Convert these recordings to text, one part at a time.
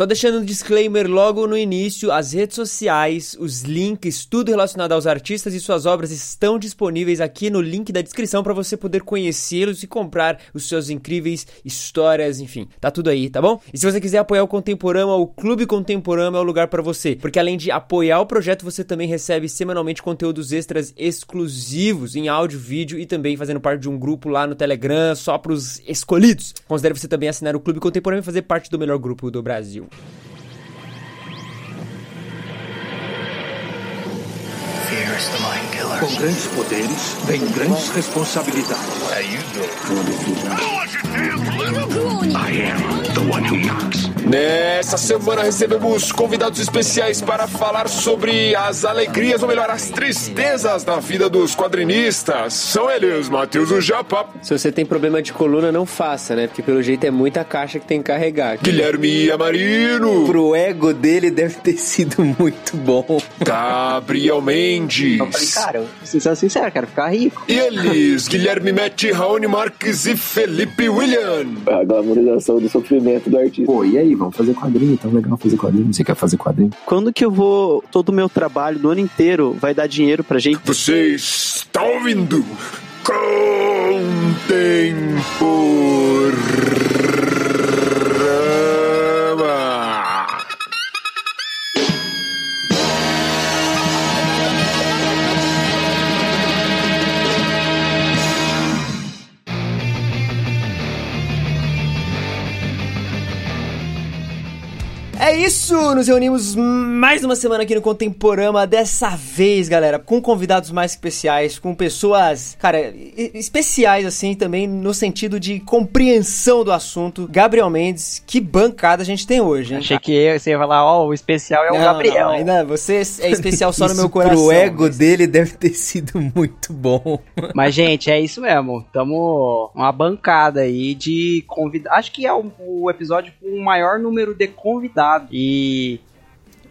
Só deixando um disclaimer logo no início, as redes sociais, os links, tudo relacionado aos artistas e suas obras estão disponíveis aqui no link da descrição para você poder conhecê-los e comprar os seus incríveis histórias, enfim, tá tudo aí, tá bom? E se você quiser apoiar o Contemporâneo, o Clube Contemporâneo é o lugar para você, porque além de apoiar o projeto, você também recebe semanalmente conteúdos extras exclusivos em áudio, vídeo e também fazendo parte de um grupo lá no Telegram só para os escolhidos. Considere você também assinar o Clube Contemporâneo e fazer parte do melhor grupo do Brasil. Fear is the mind game. Com grandes poderes, vem grandes responsabilidades. I am the one who knocks. Nessa semana recebemos convidados especiais para falar sobre as alegrias, ou melhor, as tristezas da vida dos quadrinistas. São eles, Matheus o Japa, Se você tem problema de coluna, não faça, né? Porque pelo jeito é muita caixa que tem que carregar. Guilherme Amarino, Pro ego dele deve ter sido muito bom. Gabriel Mendes. Eu falei, cara, preciso ser sincero, quero ficar rico. E eles, Guilherme Mete, Raoni Marques e Felipe William. a glamorização do sofrimento do artista. Pô, e aí, vamos fazer quadrinho? Então legal fazer quadrinho. Você quer fazer quadrinho? Quando que eu vou, todo o meu trabalho do ano inteiro vai dar dinheiro pra gente? Você está ouvindo Contemporama. É isso! Nos reunimos mais uma semana aqui no Contemporama. Dessa vez, galera, com convidados mais especiais, com pessoas, cara, especiais assim também, no sentido de compreensão do assunto. Gabriel Mendes, que bancada a gente tem hoje, hein? Achei que você ia falar, ó, o especial é o Não, Gabriel. não, ainda você é especial só no meu Isso coração. Pro ego mas- dele deve ter sido muito bom. Mas, gente, é isso mesmo. Tamo uma bancada aí de convidados. Acho que é o, o episódio com o maior número de convidados. E.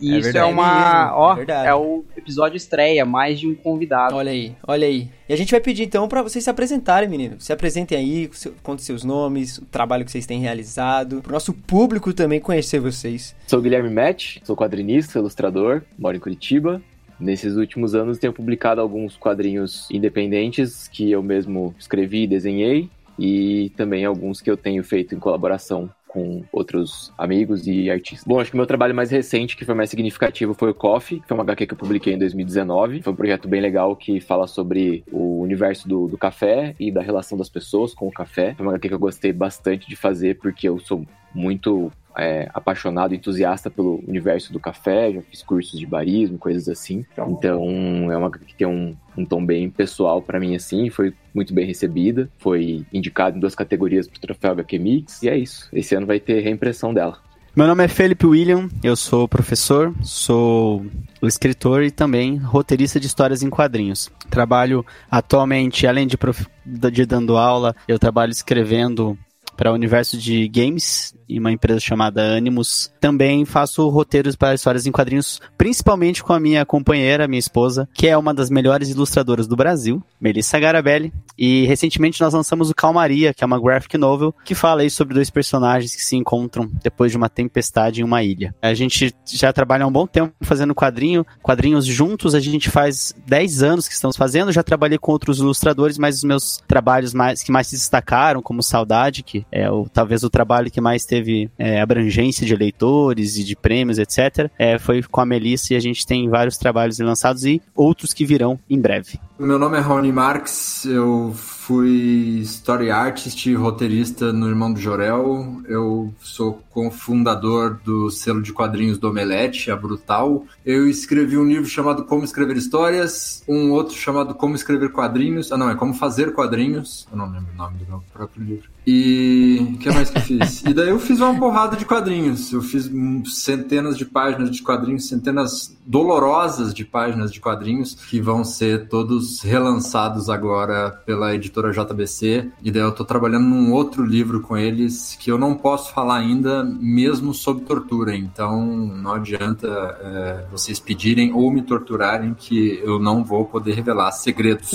e É isso verdade é uma. mesmo, ó, é verdade. é o episódio estreia, mais de um convidado. Olha aí, olha aí. E a gente vai pedir então pra vocês se apresentarem, menino. Se apresentem aí, contem seus nomes, o trabalho que vocês têm realizado, pro nosso público também conhecer vocês. Sou Guilherme Match, sou quadrinista, ilustrador, moro em Curitiba. Nesses últimos anos tenho publicado alguns quadrinhos independentes que eu mesmo escrevi e desenhei e também alguns que eu tenho feito em colaboração com outros amigos e artistas. Bom, acho que o meu trabalho mais recente, que foi mais significativo, foi o Coffee, que foi uma HQ que eu publiquei em 2019. Foi um projeto bem legal que fala sobre o universo do, do café e da relação das pessoas com o café. Foi uma HQ que eu gostei bastante de fazer, porque eu sou muito é, apaixonado, entusiasta pelo universo do café, já fiz cursos de barismo, coisas assim. Então é uma que tem um, um tom bem pessoal pra mim assim, foi muito bem recebida, foi indicado em duas categorias pro troféu HQ Mix e é isso. Esse ano vai ter reimpressão dela. Meu nome é Felipe William, eu sou professor, sou escritor e também roteirista de histórias em quadrinhos. Trabalho atualmente, além de, prof... de dando aula, eu trabalho escrevendo para o universo de games e uma empresa chamada Animus. Também faço roteiros para histórias em quadrinhos, principalmente com a minha companheira, minha esposa, que é uma das melhores ilustradoras do Brasil, Melissa Garabelli. E recentemente nós lançamos o Calmaria, que é uma graphic novel que fala aí sobre dois personagens que se encontram depois de uma tempestade em uma ilha. A gente já trabalha há um bom tempo fazendo quadrinho, quadrinhos juntos, a gente faz 10 anos que estamos fazendo, já trabalhei com outros ilustradores, mas os meus trabalhos mais que mais se destacaram, como Saudade, que é o, talvez o trabalho que mais teve é, abrangência de leitores e de prêmios, etc., é, foi com a Melissa e a gente tem vários trabalhos lançados e outros que virão em breve. Meu nome é Rony Marx, eu fui story artist e roteirista no Irmão do Jorel. Eu sou cofundador do selo de quadrinhos do Omelete, a Brutal. Eu escrevi um livro chamado Como Escrever Histórias, um outro chamado Como Escrever Quadrinhos. Ah, não, é Como Fazer Quadrinhos. Eu não lembro o nome do meu próprio livro. E o que mais que eu fiz? E daí eu fiz uma porrada de quadrinhos. Eu fiz centenas de páginas de quadrinhos, centenas dolorosas de páginas de quadrinhos que vão ser todos relançados agora pela editora JBC. E daí eu tô trabalhando num outro livro com eles que eu não posso falar ainda, mesmo sob tortura. Então não adianta é, vocês pedirem ou me torturarem que eu não vou poder revelar segredos.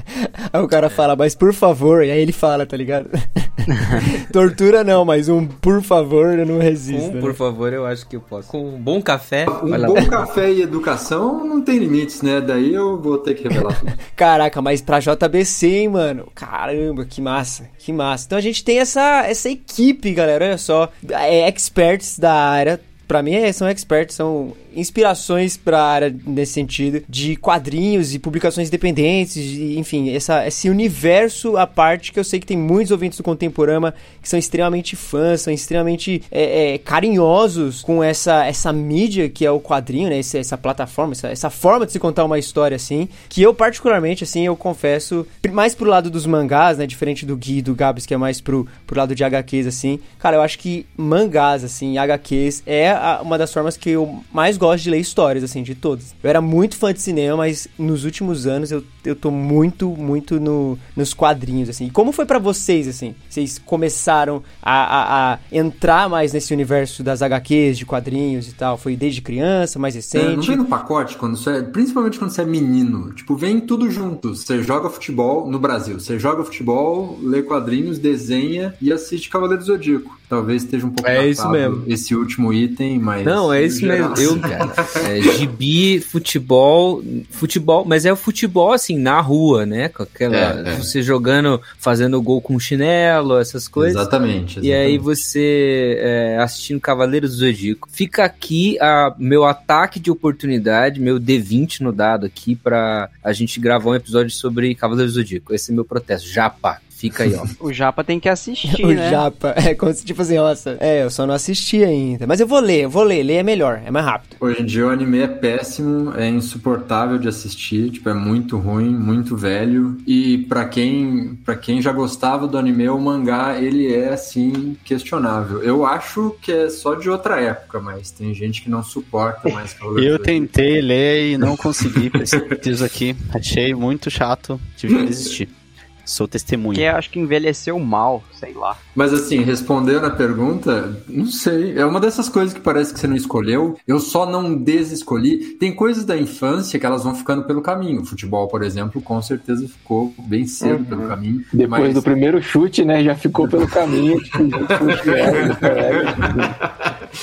Aí o cara fala, mas por favor, e aí ele fala, tá ligado? Tortura não, mas um por favor eu não resisto. Um, né? por favor, eu acho que eu posso. Com um bom café. Um bom lá. café e educação não tem limites, né? Daí eu vou ter que revelar tudo. Caraca, mas pra JBC, hein, mano? Caramba, que massa, que massa. Então a gente tem essa, essa equipe, galera, olha só. É, experts da área. Pra mim, é, são experts, são inspirações pra área nesse sentido, de quadrinhos e publicações independentes, e, enfim, essa, esse universo à parte que eu sei que tem muitos ouvintes do Contemporama que são extremamente fãs, são extremamente é, é, carinhosos com essa, essa mídia que é o quadrinho, né? Essa, essa plataforma, essa, essa forma de se contar uma história assim, que eu particularmente, assim, eu confesso, mais pro lado dos mangás, né? Diferente do Gui do Gabs, que é mais pro, pro lado de HQs, assim. Cara, eu acho que mangás, assim, HQs é a- uma das formas que eu mais gosto de ler histórias, assim, de todas. Eu era muito fã de cinema, mas nos últimos anos eu, eu tô muito, muito no, nos quadrinhos, assim. E como foi pra vocês, assim? Vocês começaram a, a, a entrar mais nesse universo das HQs, de quadrinhos e tal? Foi desde criança, mais É, não recente? vem no pacote, quando você é, principalmente quando você é menino. Tipo, vem tudo junto. Você joga futebol no Brasil. Você joga futebol, lê quadrinhos, desenha e assiste Cavaleiro do Zodíaco. Talvez esteja um pouco É isso mesmo. esse último item, mas. Não, é isso mesmo. Eu, cara, é, gibi, futebol, futebol, mas é o futebol assim, na rua, né? Com aquela. É, é. Você jogando, fazendo gol com chinelo, essas coisas. Exatamente, E aí exatamente. você é, assistindo Cavaleiros do Zodíaco. Fica aqui a meu ataque de oportunidade, meu D20 no dado aqui pra a gente gravar um episódio sobre Cavaleiros do Zodíaco. Esse é meu protesto. Japa, fica aí, ó. O Japa tem que assistir, o né? Japa. É como se, tipo assim, nossa, é, eu só não assisti ainda. Mas eu vou ler, eu vou ler. Ler é melhor, é mais rápido. Hoje em dia o anime é péssimo, é insuportável de assistir, tipo, é muito ruim, muito velho. E pra quem, pra quem já gostava do anime, o mangá, ele é assim questionável. Eu acho que é só de outra época, mas tem gente que não suporta mais Eu tentei ler e não consegui, preciso aqui. Achei muito chato, tive que desistir. Sou testemunha. Porque acho que envelheceu mal, sei lá. Mas assim, respondendo a pergunta, não sei. É uma dessas coisas que parece que você não escolheu. Eu só não desescolhi. Tem coisas da infância que elas vão ficando pelo caminho. O futebol, por exemplo, com certeza ficou bem cedo pelo caminho. Depois Mas- do primeiro chute, né, já ficou pelo caminho, tipo, tipo,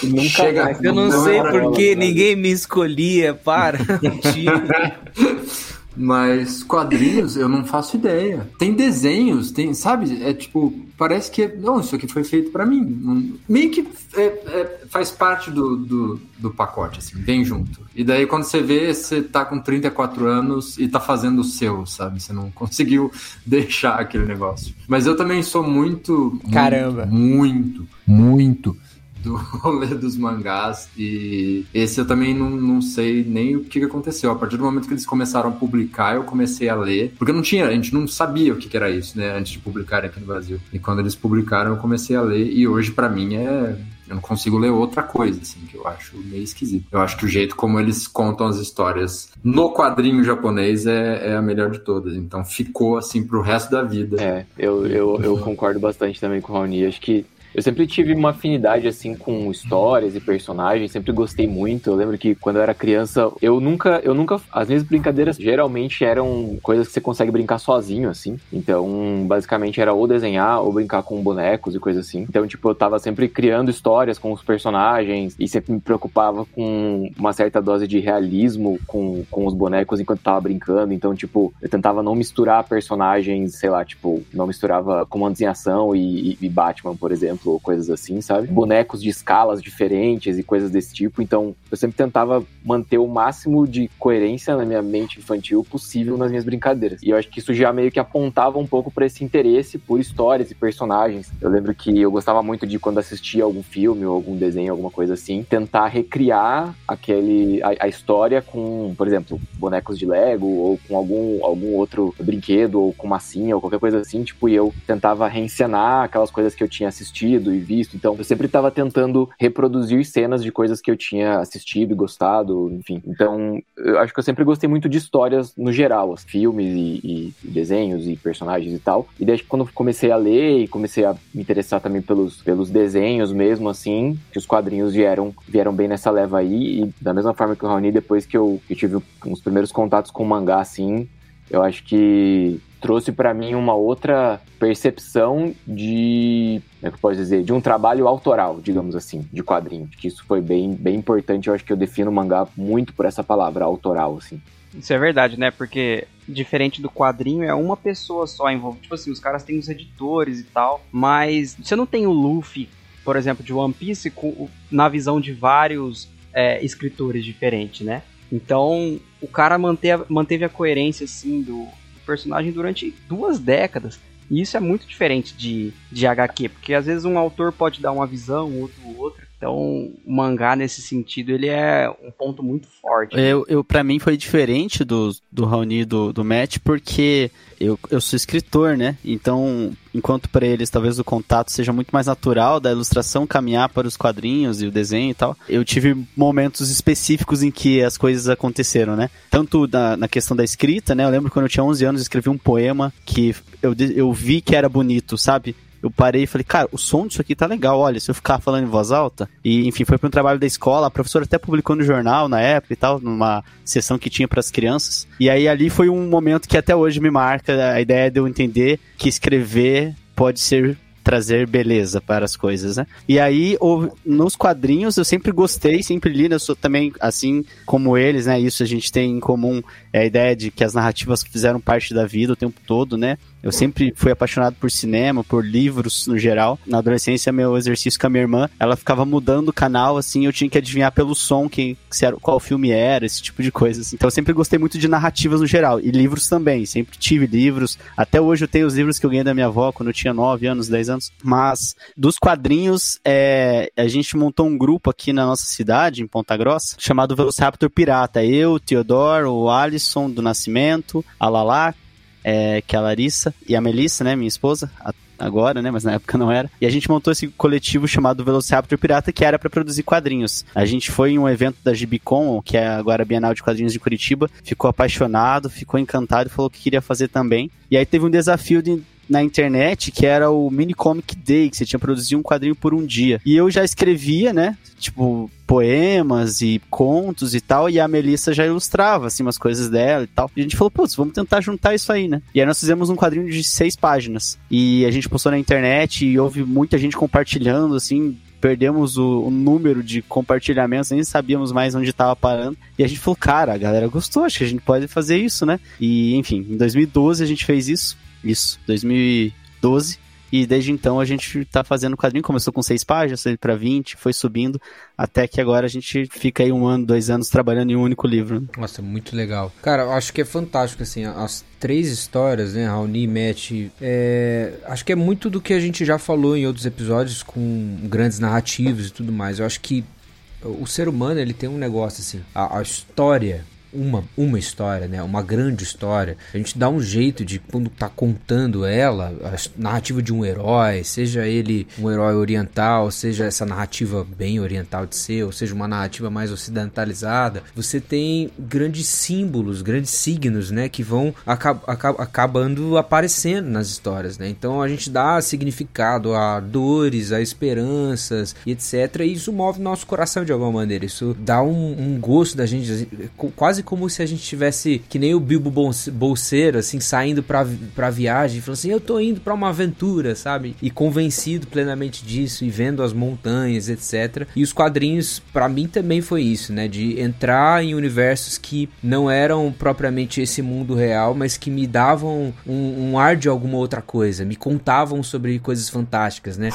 e nunca Chega- mais. Eu não Não sei porque ela, ninguém me escolhia. Para, mentira. Mas quadrinhos eu não faço ideia. Tem desenhos, tem, sabe? É tipo, parece que não, isso aqui foi feito pra mim. Meio que é- é- faz parte do, do, do pacote, assim, vem junto. E daí quando você vê, você tá com 34 anos e tá fazendo o seu, sabe? Você não conseguiu deixar aquele negócio. Mas eu também sou muito, muito, Caramba. muito, muito do rolê dos mangás e esse eu também não, não sei nem o que aconteceu. A partir do momento que eles começaram a publicar, eu comecei a ler, porque não tinha, a gente não sabia o que era isso, né, antes de publicarem aqui no Brasil. E quando eles publicaram, eu comecei a ler e hoje pra mim é eu não consigo ler outra coisa, assim, que eu acho meio esquisito. Eu acho que o jeito como eles contam as histórias no quadrinho japonês é, é a melhor de todas. Então ficou, assim, pro resto da vida. É, eu, eu, eu concordo bastante também com o Raoni. Acho que eu sempre tive uma afinidade, assim, com histórias e personagens, sempre gostei muito. Eu lembro que quando eu era criança, eu nunca, eu nunca, as minhas brincadeiras geralmente eram coisas que você consegue brincar sozinho, assim. Então, basicamente era ou desenhar ou brincar com bonecos e coisas assim. Então, tipo, eu tava sempre criando histórias com os personagens e sempre me preocupava com uma certa dose de realismo com, com os bonecos enquanto tava brincando. Então, tipo, eu tentava não misturar personagens, sei lá, tipo, não misturava comandos em ação e, e- e Batman, por exemplo, ou coisas assim, sabe? Bonecos de escalas diferentes e coisas desse tipo. Então, eu sempre tentava manter o máximo de coerência na minha mente infantil possível nas minhas brincadeiras. E eu acho que isso já meio que apontava um pouco para esse interesse por histórias e personagens. Eu lembro que eu gostava muito de quando assistia algum filme ou algum desenho, alguma coisa assim, tentar recriar aquele a, a história com, por exemplo, bonecos de Lego ou com algum, algum outro brinquedo ou com massinha ou qualquer coisa assim, tipo, e eu tentava reencenar aquelas coisas que eu tinha assistido e visto. Então, eu sempre estava tentando reproduzir cenas de coisas que eu tinha assistido e gostado, enfim. Então, eu acho que eu sempre gostei muito de histórias no geral, os filmes e, e desenhos e personagens e tal. E desde quando comecei a ler e comecei a me interessar também pelos, pelos desenhos mesmo, assim, que os quadrinhos vieram, vieram bem nessa leva aí. E da mesma forma que o Raoni, depois que eu, que eu tive uns primeiros contatos com o mangá, assim, eu acho que trouxe para mim uma outra percepção de, como é que eu posso dizer, de um trabalho autoral, digamos assim, de quadrinho. Que isso foi bem, bem importante. Eu acho que eu defino o mangá muito por essa palavra, autoral, assim. Isso é verdade, né? Porque diferente do quadrinho, é uma pessoa só envolvida. Tipo assim, os caras têm os editores e tal, mas você não tem o Luffy, por exemplo, de One Piece com, na visão de vários é, escritores diferentes, né? Então, o cara manteve, manteve a coerência, assim, do personagem durante duas décadas. E isso é muito diferente de, de HQ, porque às vezes um autor pode dar uma visão, outro outra. Então, o mangá, nesse sentido, ele é um ponto muito forte. Eu, eu para mim, foi diferente do, do Raoni e do, do Matt, porque eu, eu sou escritor, né? Então, enquanto para eles talvez o contato seja muito mais natural, da ilustração caminhar para os quadrinhos e o desenho e tal, eu tive momentos específicos em que as coisas aconteceram, né? Tanto na, na questão da escrita, né? Eu lembro quando eu tinha 11 anos, escrevi um poema que eu, eu vi que era bonito, sabe? Eu parei e falei, cara, o som disso aqui tá legal, olha, se eu ficar falando em voz alta. E, enfim, foi para um trabalho da escola, a professora até publicou no jornal na época e tal, numa sessão que tinha para as crianças. E aí ali foi um momento que até hoje me marca a ideia de eu entender que escrever pode ser trazer beleza para as coisas, né? E aí, nos quadrinhos, eu sempre gostei, sempre li, né? eu sou também, assim como eles, né? Isso a gente tem em comum, é a ideia de que as narrativas fizeram parte da vida o tempo todo, né? Eu sempre fui apaixonado por cinema, por livros no geral. Na adolescência, meu exercício com a minha irmã, ela ficava mudando o canal, assim, eu tinha que adivinhar pelo som que, que era, qual filme era, esse tipo de coisa. Assim. Então eu sempre gostei muito de narrativas no geral. E livros também, sempre tive livros. Até hoje eu tenho os livros que eu ganhei da minha avó quando eu tinha 9 anos, 10 anos. Mas dos quadrinhos, é, a gente montou um grupo aqui na nossa cidade, em Ponta Grossa, chamado Velociraptor Pirata. Eu, o Teodoro, o Alisson do Nascimento, a Lala, é, que é a Larissa e a Melissa, né, minha esposa, agora, né, mas na época não era. E a gente montou esse coletivo chamado Velociraptor Pirata, que era para produzir quadrinhos. A gente foi em um evento da Gibicon, que é agora a Bienal de Quadrinhos de Curitiba, ficou apaixonado, ficou encantado e falou que queria fazer também. E aí teve um desafio de na internet que era o Mini Comic Day, que você tinha produzido um quadrinho por um dia. E eu já escrevia, né? Tipo, poemas e contos e tal, e a Melissa já ilustrava, assim, umas coisas dela e tal. E a gente falou, putz, vamos tentar juntar isso aí, né? E aí nós fizemos um quadrinho de seis páginas. E a gente postou na internet e houve muita gente compartilhando, assim, perdemos o, o, número de compartilhamentos, nem sabíamos mais onde estava parando. E a gente falou, cara, a galera gostou, acho que a gente pode fazer isso, né? E, enfim, em 2012 a gente fez isso. Isso, 2012. E desde então a gente tá fazendo o quadrinho, começou com seis páginas, foi para 20, foi subindo, até que agora a gente fica aí um ano, dois anos trabalhando em um único livro. Né? Nossa, muito legal. Cara, eu acho que é fantástico, assim, as três histórias, né, Raoni, Matt, é... acho que é muito do que a gente já falou em outros episódios com grandes narrativos e tudo mais. Eu acho que o ser humano, ele tem um negócio, assim, a, a história uma, uma história, né? Uma grande história. A gente dá um jeito de, quando tá contando ela, a narrativa de um herói, seja ele um herói oriental, seja essa narrativa bem oriental de ser, ou seja uma narrativa mais ocidentalizada, você tem grandes símbolos, grandes signos, né? Que vão acab acab acabando aparecendo nas histórias, né? Então a gente dá significado a dores, a esperanças e etc. E isso move nosso coração de alguma maneira. Isso dá um, um gosto da gente, quase como se a gente tivesse, que nem o Bilbo Bolseiro, assim, saindo pra, pra viagem, falando assim, eu tô indo pra uma aventura, sabe? E convencido plenamente disso, e vendo as montanhas, etc. E os quadrinhos, para mim, também foi isso, né? De entrar em universos que não eram propriamente esse mundo real, mas que me davam um, um ar de alguma outra coisa, me contavam sobre coisas fantásticas, né?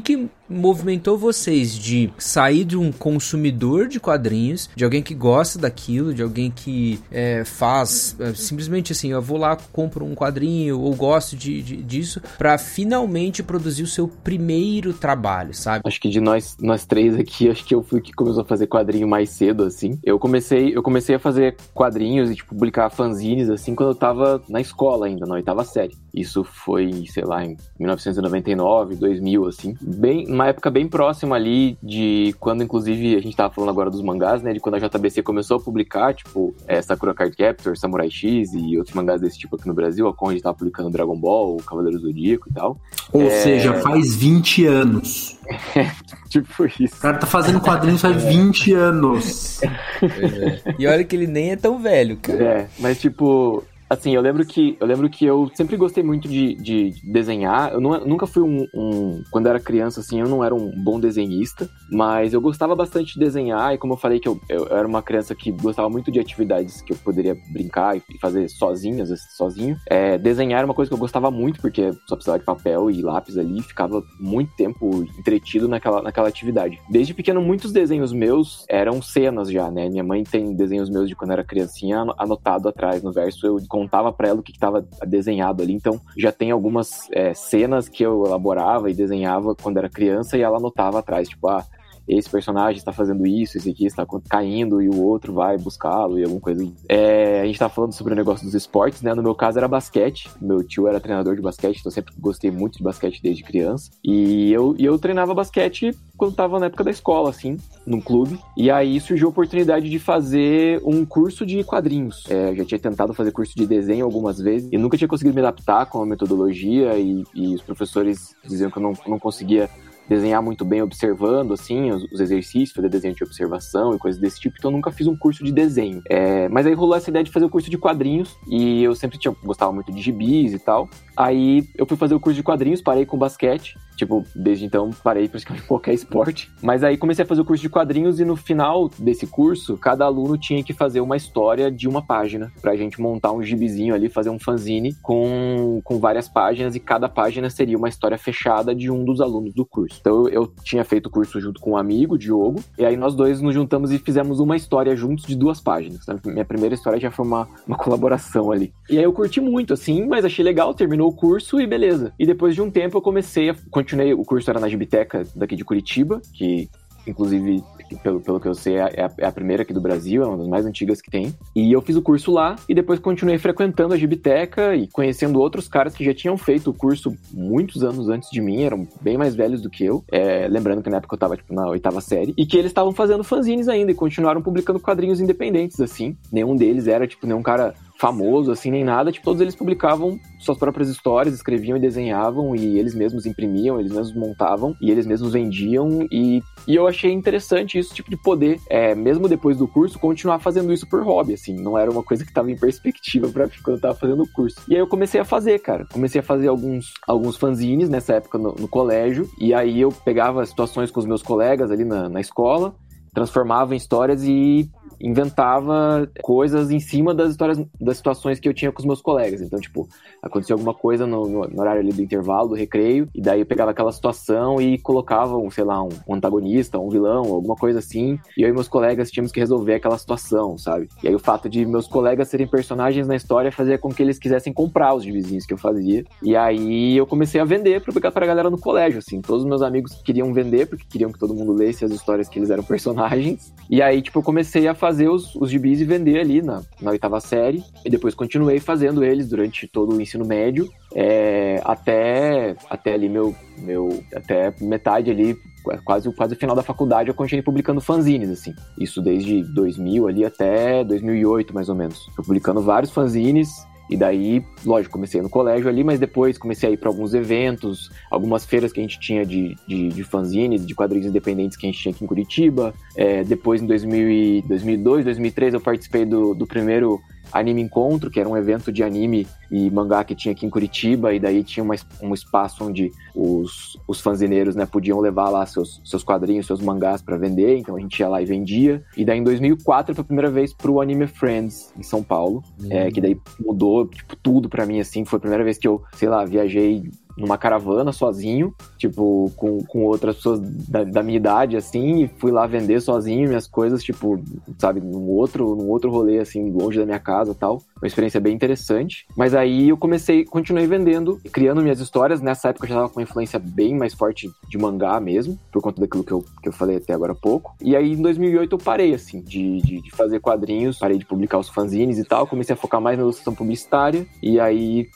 Que, que movimentou vocês de sair de um consumidor de quadrinhos, de alguém que gosta daquilo, de alguém que é, faz é, simplesmente assim, eu vou lá, compro um quadrinho ou gosto de, de disso, para finalmente produzir o seu primeiro trabalho, sabe? Acho que de nós, nós três aqui, acho que eu fui que começou a fazer quadrinho mais cedo, assim. Eu comecei, eu comecei a fazer quadrinhos e tipo, publicar fanzines, assim, quando eu tava na escola ainda, na oitava série. Isso foi, sei lá, em 1999, 2000, assim. Bem, uma época bem próxima ali de quando, inclusive, a gente tava falando agora dos mangás, né? De quando a JBC começou a publicar, tipo, é, Sakura Card Captor, Samurai X e outros mangás desse tipo aqui no Brasil. A Conde tava publicando Dragon Ball, Cavaleiro Zodíaco e tal. Ou É, seja, faz 20 anos. tipo isso. O cara tá fazendo quadrinhos faz 20 anos. Pois é. E olha que ele nem é tão velho, cara. É, mas tipo, assim, eu lembro que eu lembro que eu sempre gostei muito de, de desenhar. Eu não- nunca fui um, um- Quando era criança, assim, eu não era um bom desenhista, mas eu gostava bastante de desenhar, e como eu falei que eu, eu era uma criança que gostava muito de atividades que eu poderia brincar e fazer sozinho, às vezes sozinho. É, desenhar era uma coisa que eu gostava muito, porque só precisava de papel e lápis ali, e ficava muito tempo entretido naquela, naquela atividade. Desde pequeno, muitos desenhos meus eram cenas já, né? Minha mãe tem desenhos meus de quando era criancinha ano- anotado atrás no verso. Eu contava pra ela o que estava desenhado ali. Então, já tem algumas é, cenas que eu elaborava e desenhava quando era criança e ela anotava atrás, tipo, ah, esse personagem está fazendo isso, esse aqui está caindo e o outro vai buscá-lo e alguma coisa. É, a gente tá falando sobre o negócio dos esportes, né? No meu caso era basquete. Meu tio era treinador de basquete, então eu sempre gostei muito de basquete desde criança. E eu, e eu treinava basquete quando tava na época da escola, assim, num clube. E aí surgiu a oportunidade de fazer um curso de quadrinhos. É, eu já tinha tentado fazer curso de desenho algumas vezes e nunca tinha conseguido me adaptar com a metodologia e, e os professores diziam que eu não, não conseguia desenhar muito bem observando, assim, os, os exercícios, fazer desenho de observação e coisas desse tipo, então nunca fiz um curso de desenho. É, mas aí rolou essa ideia de fazer o curso de quadrinhos, e eu sempre tinha, gostava muito de gibis e tal. Aí eu fui fazer o curso de quadrinhos, parei com basquete, tipo, desde então parei praticamente qualquer esporte. Mas aí comecei a fazer o curso de quadrinhos e no final desse curso, cada aluno tinha que fazer uma história de uma página, pra gente montar um gibizinho ali, fazer um fanzine com, com várias páginas, e cada página seria uma história fechada de um dos alunos do curso. Então eu, eu tinha feito o curso junto com um amigo, Diogo, e aí nós dois nos juntamos e fizemos uma história juntos de duas páginas. A minha primeira história já foi uma, uma colaboração ali. E aí eu curti muito, assim, mas achei legal, terminou o curso e beleza. E depois de um tempo eu comecei a. Continuei, o curso era na Gibiteca daqui de Curitiba, que inclusive, pelo, pelo que eu sei, é a, é a primeira aqui do Brasil, é uma das mais antigas que tem. E eu fiz o curso lá e depois continuei frequentando a Gibiteca e conhecendo outros caras que já tinham feito o curso muitos anos antes de mim, eram bem mais velhos do que eu. É, lembrando que na época eu tava tipo, na oitava série. E que eles estavam fazendo fanzines ainda e continuaram publicando quadrinhos independentes, assim. Nenhum deles era, tipo, nenhum cara famoso, assim, nem nada. Tipo, todos eles publicavam suas próprias histórias, escreviam e desenhavam, e eles mesmos imprimiam, eles mesmos montavam, e eles mesmos vendiam. E, e eu achei interessante isso, tipo, de poder, é, mesmo depois do curso, continuar fazendo isso por hobby, assim. Não era uma coisa que estava em perspectiva para quando eu tava fazendo o curso. E aí eu comecei a fazer, cara. Comecei a fazer alguns, alguns fanzines nessa época no, no colégio, e aí eu pegava situações com os meus colegas ali na, na escola, transformava em histórias e inventava coisas em cima das histórias, das situações que eu tinha com os meus colegas. Então, tipo, acontecia alguma coisa no, no, horário ali do intervalo, do recreio, e daí eu pegava aquela situação e colocava, um, sei lá, um, um antagonista, um vilão, alguma coisa assim, e eu e meus colegas tínhamos que resolver aquela situação, sabe? E aí o fato de meus colegas serem personagens na história fazia com que eles quisessem comprar os gibizinhos que eu fazia. E aí eu comecei a vender pra pegar pra galera no colégio, assim. Todos os meus amigos queriam vender, porque queriam que todo mundo lesse as histórias que eles eram personagens. E aí, tipo, eu comecei a fazer os, os gibis e vender ali na, na oitava série. E depois continuei fazendo eles durante todo o ensino médio. É, até, até ali meu, meu. Até metade ali, quase, quase o final da faculdade, eu continuei publicando fanzines, assim. Isso desde 2000 ali até 2008, mais ou menos. Publicando vários fanzines. E daí, lógico, comecei no colégio ali, mas depois comecei a ir para alguns eventos, algumas feiras que a gente tinha de, de, de fanzines, de quadrinhos independentes que a gente tinha aqui em Curitiba. É, depois, em 2000 e 2002, 2003, eu participei do, do primeiro Anime Encontro, que era um evento de anime e mangá que tinha aqui em Curitiba, e daí tinha uma, um espaço onde os, os fanzineiros né, podiam levar lá seus, seus quadrinhos, seus mangás para vender, então a gente ia lá e vendia. E daí em 2004 foi a primeira vez pro Anime Friends, em São Paulo, uhum. é, que daí mudou tipo, tudo para mim, assim, foi a primeira vez que eu, sei lá, viajei numa caravana sozinho, tipo, com, com outras pessoas da, da, minha idade, assim, e fui lá vender sozinho minhas coisas, tipo, sabe, num outro, num outro rolê, assim, longe da minha casa tal. Uma experiência bem interessante. Mas aí eu comecei, continuei vendendo, criando minhas histórias. Nessa época eu já tava com uma influência bem mais forte de mangá mesmo, por conta daquilo que eu, que eu falei até agora há pouco. E aí em 2008 eu parei, assim, de, de, de fazer quadrinhos, parei de publicar os fanzines e tal, comecei a focar mais na ilustração publicitária, e aí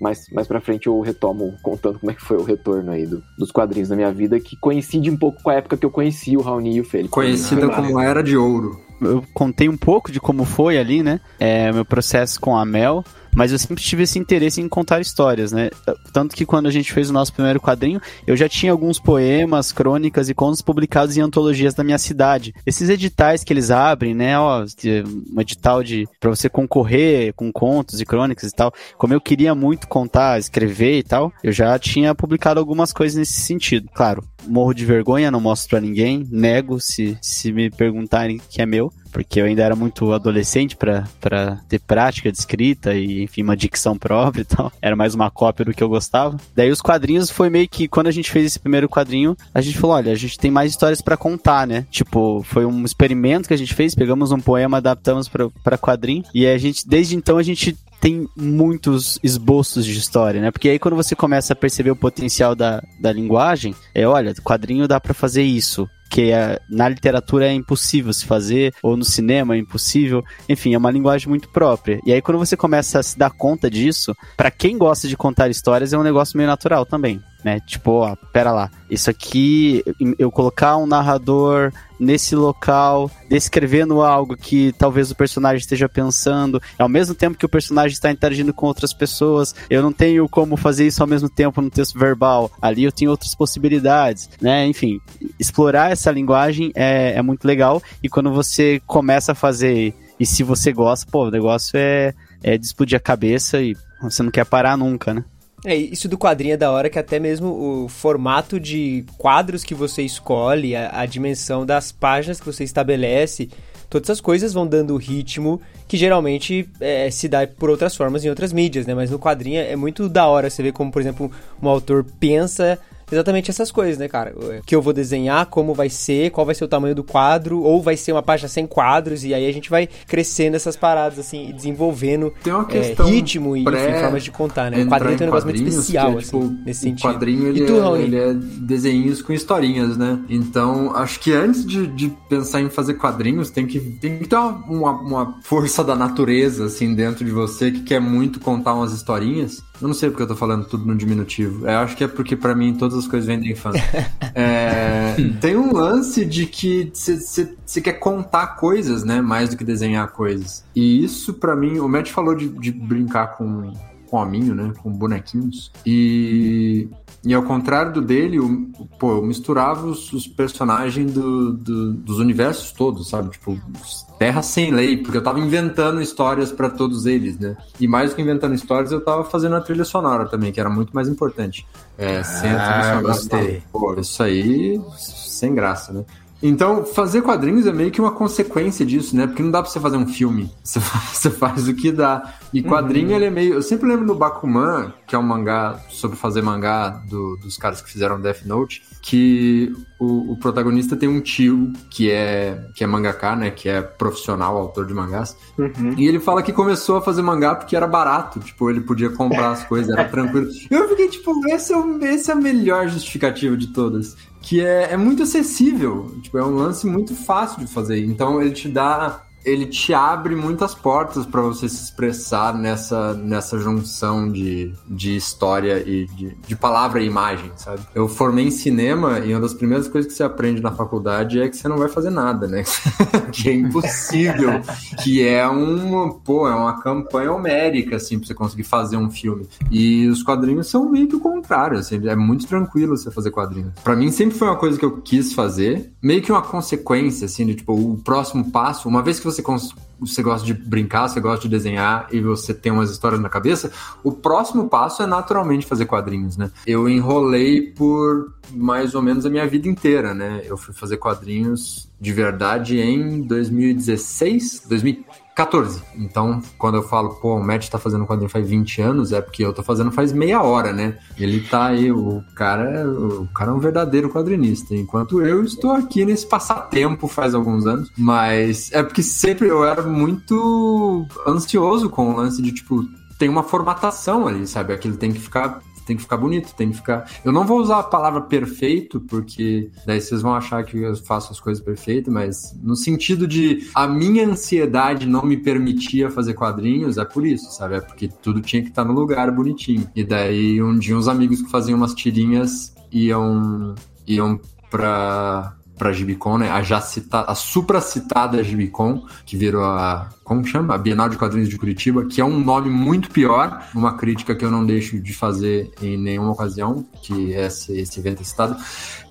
mais, mais pra frente eu retomo contando como é que foi o retorno aí do, dos quadrinhos na minha vida, que coincide um pouco com a época que eu conheci o Raoni e o Felipe. Conhecida Ah, como Era de Ouro. Eu contei um pouco de como foi ali, né? É, meu processo com a Mel. Mas eu sempre tive esse interesse em contar histórias, né? Tanto que quando a gente fez o nosso primeiro quadrinho, eu já tinha alguns poemas, crônicas e contos publicados em antologias da minha cidade. Esses editais que eles abrem, né? Ó, um edital de para você concorrer com contos e crônicas e tal. Como eu queria muito contar, escrever e tal, eu já tinha publicado algumas coisas nesse sentido. Claro, morro de vergonha, não mostro pra ninguém, nego se, se me perguntarem que é meu, porque eu ainda era muito adolescente para ter prática de escrita e, enfim, uma dicção própria e tal. Era mais uma cópia do que eu gostava. Daí os quadrinhos foi meio que, quando a gente fez esse primeiro quadrinho, a gente falou, olha, a gente tem mais histórias para contar, né? Tipo, foi um experimento que a gente fez, pegamos um poema, adaptamos para quadrinho, e a gente, desde então, a gente tem muitos esboços de história, né? Porque aí quando você começa a perceber o potencial da, da linguagem, é, olha, quadrinho dá para fazer isso, que é, na literatura é impossível se fazer, ou no cinema é impossível. Enfim, é uma linguagem muito própria. E aí, quando você começa a se dar conta disso, para quem gosta de contar histórias, é um negócio meio natural também. Né? Tipo, ó, pera lá. Isso aqui, eu colocar um narrador nesse local, descrevendo algo que talvez o personagem esteja pensando, ao mesmo tempo que o personagem está interagindo com outras pessoas, eu não tenho como fazer isso ao mesmo tempo no texto verbal. Ali eu tenho outras possibilidades, né? Enfim, explorar essa linguagem é, é muito legal e quando você começa a fazer e se você gosta, pô, o negócio é, é de explodir a cabeça e você não quer parar nunca, né? É, isso do quadrinho é da hora que até mesmo o formato de quadros que você escolhe, a, a dimensão das páginas que você estabelece, todas essas coisas vão dando ritmo que geralmente é, se dá por outras formas em outras mídias, né? Mas no quadrinho é muito da hora você ver como, por exemplo, um autor pensa exatamente essas coisas, né, cara? O que eu vou desenhar, como vai ser, qual vai ser o tamanho do quadro, ou vai ser uma página sem quadros, e aí a gente vai crescendo essas paradas, assim, e desenvolvendo Tem uma é, ritmo e enfim, formas de contar, né? O quadrinho tem um negócio muito especial, é, assim, tipo, nesse o sentido. quadrinho ele, e tu, é, ele é desenhos com historinhas, né? Então, acho que antes de, de pensar em fazer quadrinhos, tem que, tem que ter uma, uma, uma força da natureza, assim, dentro de você, que quer muito contar umas historinhas. Eu não sei porque eu tô falando tudo no diminutivo. Eu acho que é porque, pra mim, todas as coisas vêm da infância. É, tem um lance de que você quer contar coisas, né? Mais do que desenhar coisas. E isso, pra mim, o Matt falou de, de brincar com, com hominho, né? Com bonequinhos. E, e ao contrário do dele, o, pô, eu misturava os, os personagens do, do- dos universos todos, sabe? Tipo, terra sem lei, porque eu tava inventando histórias pra todos eles, né? E mais do que inventando histórias, eu tava fazendo a trilha sonora também, que era muito mais importante. É, sem a trilha Ah, sonora, gostei. Pô, isso aí, sem graça, né? Então, fazer quadrinhos é meio que uma consequência disso, né? Porque não dá pra você fazer um filme. Você faz, você faz o que dá. E quadrinho, ele é meio. Eu sempre lembro do Bakuman, que é um mangá sobre fazer mangá do- dos caras que fizeram Death Note, que o, o protagonista tem um tio que é, que é mangaka, né? Que é profissional, autor de mangás. E ele fala que começou a fazer mangá porque era barato. Tipo, ele podia comprar as coisas, era tranquilo. Eu fiquei, tipo, esse é, o, esse é a melhor justificativa de todas. Que é, é muito acessível. Tipo, é um lance muito fácil de fazer. Então ele te dá. Ele te abre muitas portas para você se expressar nessa, nessa junção de, de história e de, de palavra e imagem, sabe? Eu formei em cinema e uma das primeiras coisas que você aprende na faculdade é que você não vai fazer nada, né? que é impossível. que é uma, pô, é uma campanha homérica, assim, pra você conseguir fazer um filme. E os quadrinhos são meio que o contrário, assim, é muito tranquilo você fazer quadrinhos. Pra mim sempre foi uma coisa que eu quis fazer, meio que uma consequência, assim, de tipo, o próximo passo, uma vez que você você gosta de brincar, você gosta de desenhar e você tem umas histórias na cabeça, o próximo passo é naturalmente fazer quadrinhos, né? Eu enrolei por mais ou menos a minha vida inteira, né? Eu fui fazer quadrinhos de verdade em 2016, 2014. Então, quando eu falo, pô, o Matt tá fazendo quadrinho faz 20 anos, é porque eu tô fazendo faz meia hora, né? Ele tá aí, o cara, o cara é um verdadeiro quadrinista, enquanto eu estou aqui nesse passatempo faz alguns anos, mas é porque sempre eu era muito ansioso com o lance de tipo tem uma formatação ali, sabe? Aquilo tem que ficar tem que ficar bonito, tem que ficar. Eu não vou usar a palavra perfeito, porque daí vocês vão achar que eu faço as coisas perfeitas, mas no sentido de a minha ansiedade não me permitia fazer quadrinhos, é por isso, sabe? É porque tudo tinha que estar no lugar bonitinho. E daí um dia uns amigos que faziam umas tirinhas iam iam pra pra Gibicon, né? A já citada, a supracitada Gibicon, que virou a como chama? A Bienal de Quadrinhos de Curitiba, que é um nome muito pior, uma crítica que eu não deixo de fazer em nenhuma ocasião, que é esse, esse evento é citado.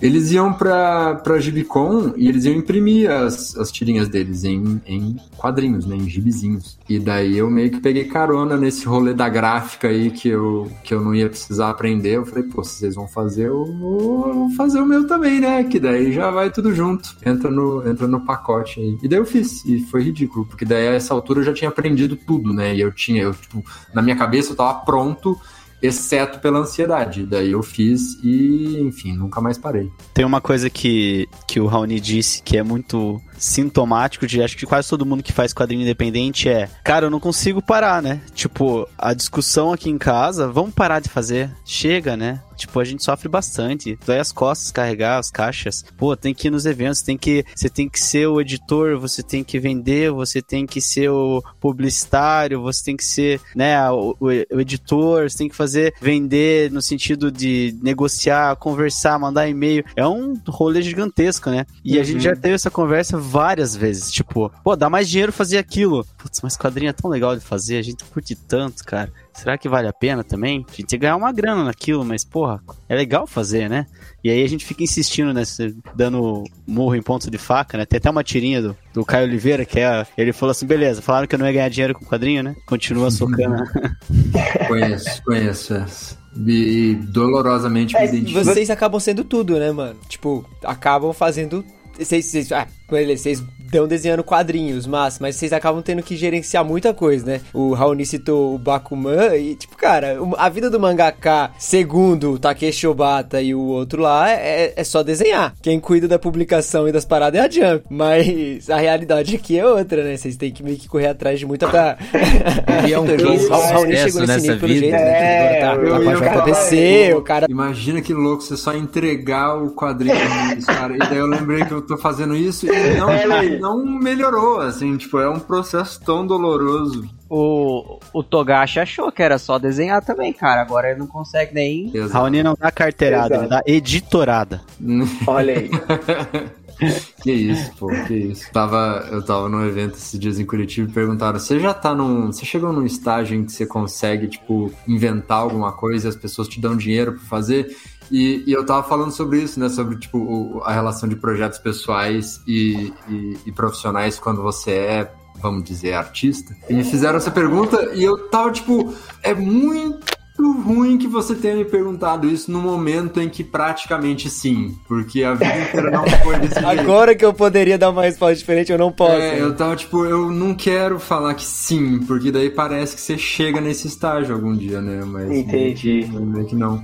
Eles iam pra, pra Gibicon e eles iam imprimir as, as tirinhas deles em, em quadrinhos, né? Em gibizinhos. E daí eu meio que peguei carona nesse rolê da gráfica aí que eu, que eu não ia precisar aprender. Eu falei, pô, vocês vão fazer, eu vou fazer o meu também, né? Que daí já vai tudo junto. Entra no, entra no pacote aí. E daí eu fiz. E foi ridículo, porque daí essa altura eu já tinha aprendido tudo, né? E eu tinha, eu, tipo, na minha cabeça eu tava pronto, exceto pela ansiedade. Daí eu fiz e, enfim, nunca mais parei. Tem uma coisa que, que o Raoni disse que é muito sintomático de acho que quase todo mundo que faz quadrinho independente é, cara, eu não consigo parar, né? Tipo, a discussão aqui em casa, vamos parar de fazer. Chega, né? Tipo, a gente sofre bastante. Dói as costas carregar as caixas. Pô, tem que ir nos eventos, tem que. Você tem que ser o editor, você tem que vender, você tem que ser o publicitário, você tem que ser, né, o, o editor, você tem que fazer vender no sentido de negociar, conversar, mandar e-mail. É um rolê gigantesco, né? E uhum. a gente já teve essa conversa várias vezes. Tipo, pô, dá mais dinheiro fazer aquilo. Putz, mas quadrinho é tão legal de fazer, a gente curte tanto, cara. Será que vale a pena também? A gente ia ganhar uma grana naquilo, mas, porra, é legal fazer, né? E aí a gente fica insistindo, né? Dando murro em ponto de faca, né? Tem até uma tirinha do, do Caio Oliveira, que é. Ele falou assim: beleza, falaram que eu não ia ganhar dinheiro com quadrinho, né? Continua socando. conheço, conheço essa. E dolorosamente é, me identifico. Vocês acabam sendo tudo, né, mano? Tipo, acabam fazendo. Vocês, vocês, ah, vocês estão desenhando quadrinhos, mas, mas vocês acabam tendo que gerenciar muita coisa, né? O Raoni citou o Bakuman e, tipo, cara, a vida do mangaka, segundo o Takeshi Obata e o outro lá, é, é só desenhar. Quem cuida da publicação e das paradas é a Jump. Mas a realidade aqui é outra, né? Vocês têm que meio que correr atrás de muita pra... E é um o Raoni chegou nesse nível pelo jeito, né? É, tá, tá com a o cara... Imagina que louco você só entregar o quadrinho cara. E daí eu lembrei que eu tô fazendo isso e não, não melhorou, assim, tipo, é um processo tão doloroso. O, o Togashi achou que era só desenhar também, cara. Agora ele não consegue nem. Exato. Raoni não dá carteirada, Exato. ele dá editorada. Olha aí. que isso, pô, que isso. Tava, eu tava num evento esses dias em Curitiba e perguntaram: você já tá num. Você chegou num estágio em que você consegue, tipo, inventar alguma coisa e as pessoas te dão dinheiro pra fazer? E, e, eu tava falando sobre isso, né? Sobre, tipo, o, a relação de projetos pessoais e, e, e, profissionais quando você é, vamos dizer, artista. E me fizeram essa pergunta e eu tava, tipo, é muito ruim que você tenha me perguntado isso no momento em que praticamente sim, porque a vida inteira não foi desse jeito. Agora que eu poderia dar uma resposta diferente, eu não posso. É, eu tava tipo, eu não quero falar que sim, porque daí parece que você chega nesse estágio algum dia, né? Mas Entendi. Meio que não.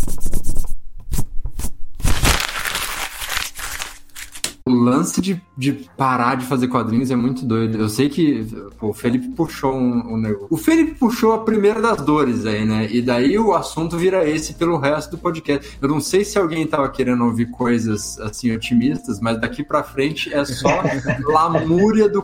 O lance de, de parar de fazer quadrinhos é muito doido. Eu sei que pô, o Felipe puxou um, um, negócio. O Felipe puxou a primeira das dores aí, né? E daí o assunto vira esse pelo resto do podcast. Eu não sei se alguém tava querendo ouvir coisas assim otimistas, mas daqui pra frente é só lamúria do.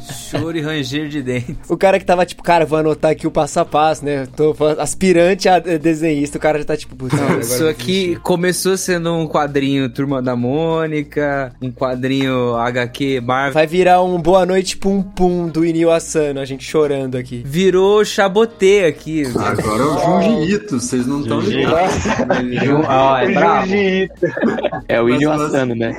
Choro e ranger de dentro. O cara que tava tipo, cara, vou anotar aqui o passo a passo, né? Tô aspirante a desenhista, o cara já tá tipo, não, Isso aqui começou sendo um quadrinho Turma da Mônica, um quadrinho HQ Marvel. Vai virar um Boa Noite Pum Pum do Inio Asano, a gente chorando aqui. Virou Chabotê aqui. Agora é o Junji Ito, vocês não estão ligados. Ah, é bravo. É o Inio Asano, né?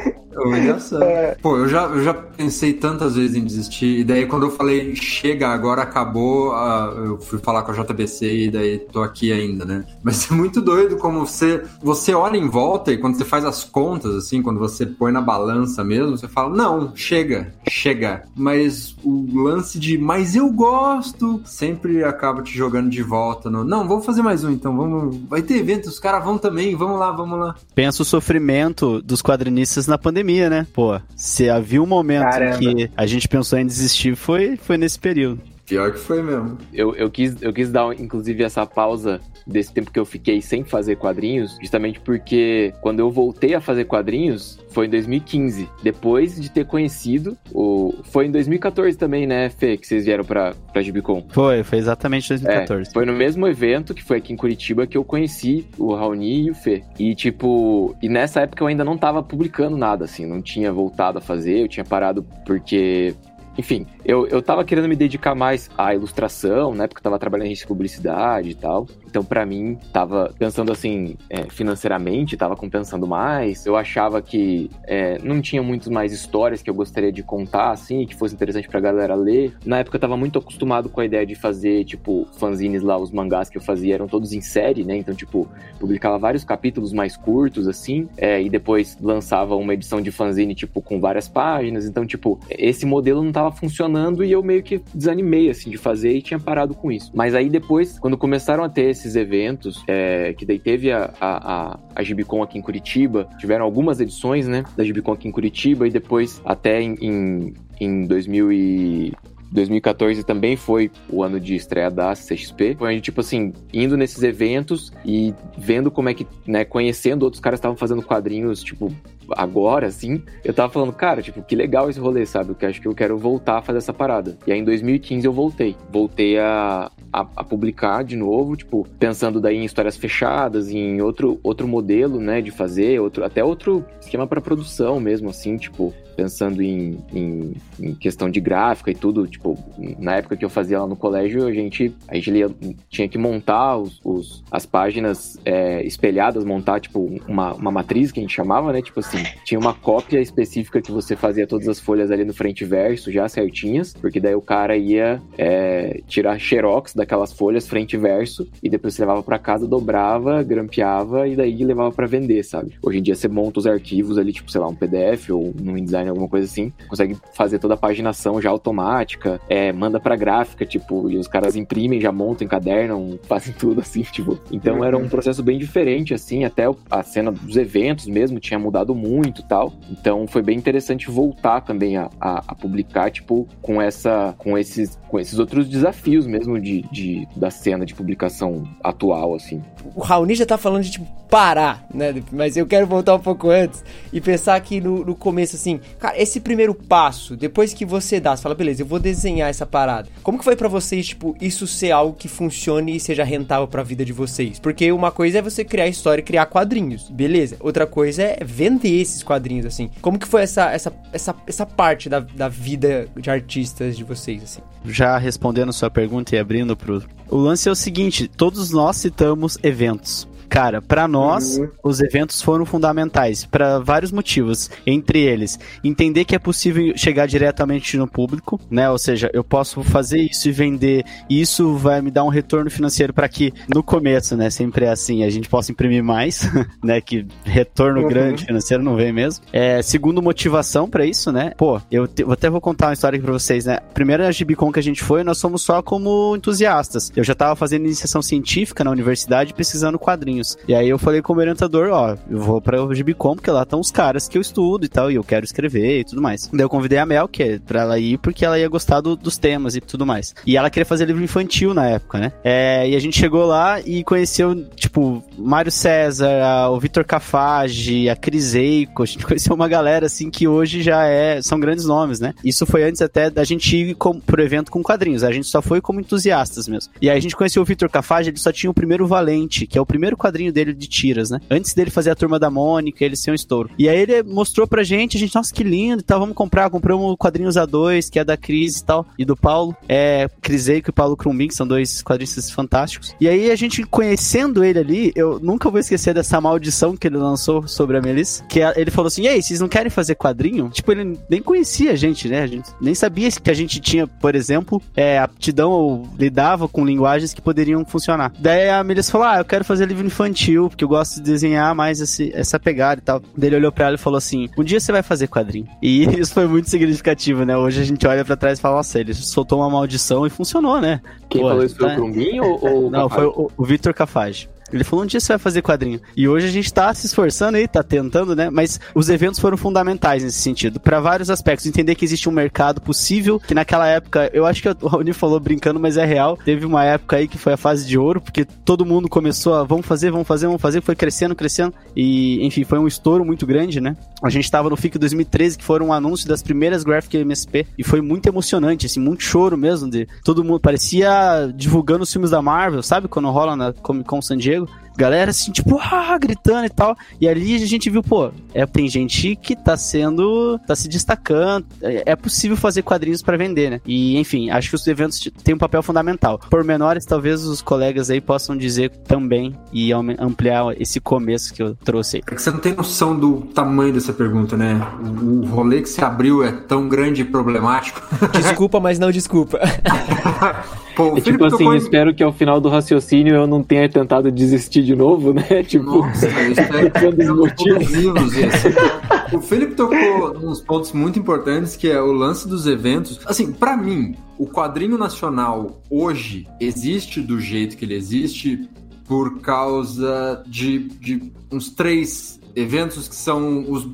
É. Pô, eu já, eu já pensei tantas vezes em desistir, e daí quando eu falei, chega, agora acabou, uh, eu fui falar com a JBC e daí tô aqui ainda, né? Mas é muito doido como você, você olha em volta e quando você faz as contas, assim, quando você põe na balança mesmo, você fala, não, chega, chega. Mas o lance de, mas eu gosto, sempre acaba te jogando de volta no, não, vamos fazer mais um então, vamos, vai ter evento, os caras vão também, vamos lá, vamos lá. Pensa o sofrimento dos quadrinistas na pandemia pandemia, né? Pô, se havia um momento Caramba. que a gente pensou em desistir, foi, foi nesse período. Pior que foi mesmo. Eu, eu, quis, eu quis dar, inclusive, essa pausa desse tempo que eu fiquei sem fazer quadrinhos, justamente porque quando eu voltei a fazer quadrinhos foi em 2015, depois de ter conhecido o. Foi em 2014 também, né, Fê, que vocês vieram pra, pra Gibicon? Foi, foi exatamente 2014. É, foi no mesmo evento que foi aqui em Curitiba que eu conheci o Raoni e o Fê. E, tipo, e nessa época eu ainda não tava publicando nada, assim, não tinha voltado a fazer, eu tinha parado porque enfim, eu, eu tava querendo me dedicar mais à ilustração, né? Porque eu tava trabalhando em publicidade e tal. Então, para mim, tava pensando assim, é, financeiramente, tava compensando mais. Eu achava que é, não tinha muito mais histórias que eu gostaria de contar, assim, que fosse interessante pra galera ler. Na época, eu tava muito acostumado com a ideia de fazer, tipo, fanzines lá, os mangás que eu fazia eram todos em série, né? Então, tipo, publicava vários capítulos mais curtos, assim, é, e depois lançava uma edição de fanzine, tipo, com várias páginas. Então, tipo, esse modelo não tava funcionando e eu meio que desanimei, assim, de fazer e tinha parado com isso. Mas aí depois, quando começaram a ter esses eventos, é, que daí teve a, a, a, a Gibicon aqui em Curitiba, tiveram algumas edições, né, da Gibicon aqui em Curitiba e depois até em, em, em 2000 e 2014 também foi o ano de estreia da CXP. Foi gente, tipo assim, indo nesses eventos e vendo como é que, né, conhecendo outros caras estavam fazendo quadrinhos, tipo, agora, assim, eu tava falando, cara, tipo, que legal esse rolê, sabe? Que acho que eu quero voltar a fazer essa parada. E aí em 2015 eu voltei. Voltei a, a, a, publicar de novo, tipo, pensando daí em histórias fechadas, em outro, outro modelo, né, de fazer, outro, até outro esquema para produção mesmo, assim, tipo, pensando em, em, em, questão de gráfica e tudo, tipo, na época que eu fazia lá no colégio, a gente, a gente lia, tinha que montar os, os as páginas é, espelhadas, montar, tipo, uma, uma matriz que a gente chamava, né, tipo assim, tinha uma cópia específica que você fazia todas as folhas ali no frente e verso já certinhas, porque daí o cara ia é, tirar xerox daquelas folhas frente e verso e depois você levava para casa, dobrava, grampeava e daí levava para vender, sabe? Hoje em dia você monta os arquivos ali, tipo, sei lá, um PDF ou no InDesign, alguma coisa assim, consegue fazer toda a paginação já automática, é, manda pra gráfica, tipo, e os caras imprimem, já montam, encadernam, fazem tudo assim, tipo. Então era um processo bem diferente, assim, até a cena dos eventos mesmo tinha mudado muito tal. Então foi bem interessante voltar também a, a, a publicar, tipo, com essa, com esses, com esses outros desafios mesmo de, de, da cena de publicação atual, assim. O Raoni já tá falando de, tipo, parar, né? Mas eu quero voltar um pouco antes e pensar aqui no, no começo, assim, cara, esse primeiro passo, depois que você dá, você fala, beleza, eu vou desenhar essa parada. Como que foi para vocês, tipo, isso ser algo que funcione e seja rentável para a vida de vocês? Porque uma coisa é você criar história, criar quadrinhos, beleza? Outra coisa é vender esses quadrinhos, assim. Como que foi essa, essa, essa, essa parte da, da vida de artistas de vocês, assim? Já respondendo sua pergunta e abrindo pro... O lance é o seguinte, todos nós citamos eventos. Cara, para nós, uhum. os eventos foram fundamentais para vários motivos. Entre eles, entender que é possível chegar diretamente no público, né? Ou seja, eu posso fazer isso e vender, e isso vai me dar um retorno financeiro para que no começo, né, sempre é assim, a gente possa imprimir mais, né? Que retorno uhum. grande financeiro não vem mesmo. É, segundo, motivação para isso, né? Pô, eu, te, até vou contar uma história aqui pra vocês, né? Primeiro, a Gibicon que a gente foi, nós somos só como entusiastas. Eu já tava fazendo iniciação científica na universidade pesquisando quadrinhos quadrinhos. E aí eu falei com o orientador, ó, eu vou pra Gibicom, porque lá estão os caras que eu estudo e tal, e eu quero escrever e tudo mais. Daí eu convidei a Mel, que é pra ela ir, porque ela ia gostar do, dos temas e tudo mais. E ela queria fazer livro infantil na época, né? É, e a gente chegou lá e conheceu, tipo, Mário César, o Vitor Cafage, a Cris Eico, a gente conheceu uma galera, assim, que hoje já é, são grandes nomes, né? Isso foi antes até da gente ir com, pro evento com quadrinhos, a gente só foi como entusiastas mesmo. E aí a gente conheceu o Vitor Cafage, ele só tinha o primeiro Valente, que é o primeiro quadrinho quadrinho dele de tiras, né? Antes dele fazer a turma da Mônica, ele ser um estouro. E aí ele mostrou pra gente, a gente, nossa, que lindo e tal, vamos comprar. Compramos quadrinhos A2, que é da Cris e tal, e do Paulo. É, Cris Eico e Paulo Krumbin, que são dois quadrinistas fantásticos. E aí a gente conhecendo ele ali, eu nunca vou esquecer dessa maldição que ele lançou sobre a Melissa, que ele falou assim, e aí, vocês não querem fazer quadrinho? Tipo, ele nem conhecia a gente, né? A gente nem sabia que a gente tinha, por exemplo, é, aptidão ou lidava com linguagens que poderiam funcionar. Daí a Melissa falou, ah, eu quero fazer livro infantil infantil, porque eu gosto de desenhar mais esse, essa pegada e tal. Daí ele olhou pra ela e falou assim: Um dia você vai fazer quadrinho. E isso foi muito significativo, né? Hoje a gente olha pra trás e fala: Nossa, ele soltou uma maldição e funcionou, né? Quem Pô, falou isso foi tá... o Crumbinho ou, ou Não, foi o, o Vitor Cafage. Ele falou, um dia você vai fazer quadrinho. E hoje a gente tá se esforçando aí, tá tentando, né? Mas os eventos foram fundamentais nesse sentido, para vários aspectos. Entender que existe um mercado possível, que naquela época, eu acho que o Raoni falou brincando, mas é real. Teve uma época aí que foi a fase de ouro, porque todo mundo começou a vamos fazer, vamos fazer, vamos fazer, foi crescendo, crescendo. E, enfim, foi um estouro muito grande, né? A gente tava no FIC 2013, que foi um anúncio das primeiras Graphic MSP, e foi muito emocionante, assim, muito choro mesmo, de todo mundo, parecia divulgando os filmes da Marvel, sabe? Quando rola na Comic Con San Diego galera assim, tipo, ah, gritando e tal. E ali a gente viu, pô, é, tem gente que tá sendo, tá se destacando. É, é possível fazer quadrinhos para vender, né? E, enfim, acho que os eventos têm um papel fundamental. Por menores, talvez os colegas aí possam dizer também e ampliar esse começo que eu trouxe aí. É que você não tem noção do tamanho dessa pergunta, né? O rolê que se abriu é tão grande e problemático. Desculpa, mas não desculpa. Pô, é tipo assim, espero que ao final do raciocínio eu não tenha tentado desistir de novo, né? Tipo, Nossa, eu motivos. o Felipe tocou uns pontos muito importantes, que é o lance dos eventos. Assim, para mim, o quadrinho nacional hoje existe do jeito que ele existe por causa de, de uns três eventos que são os,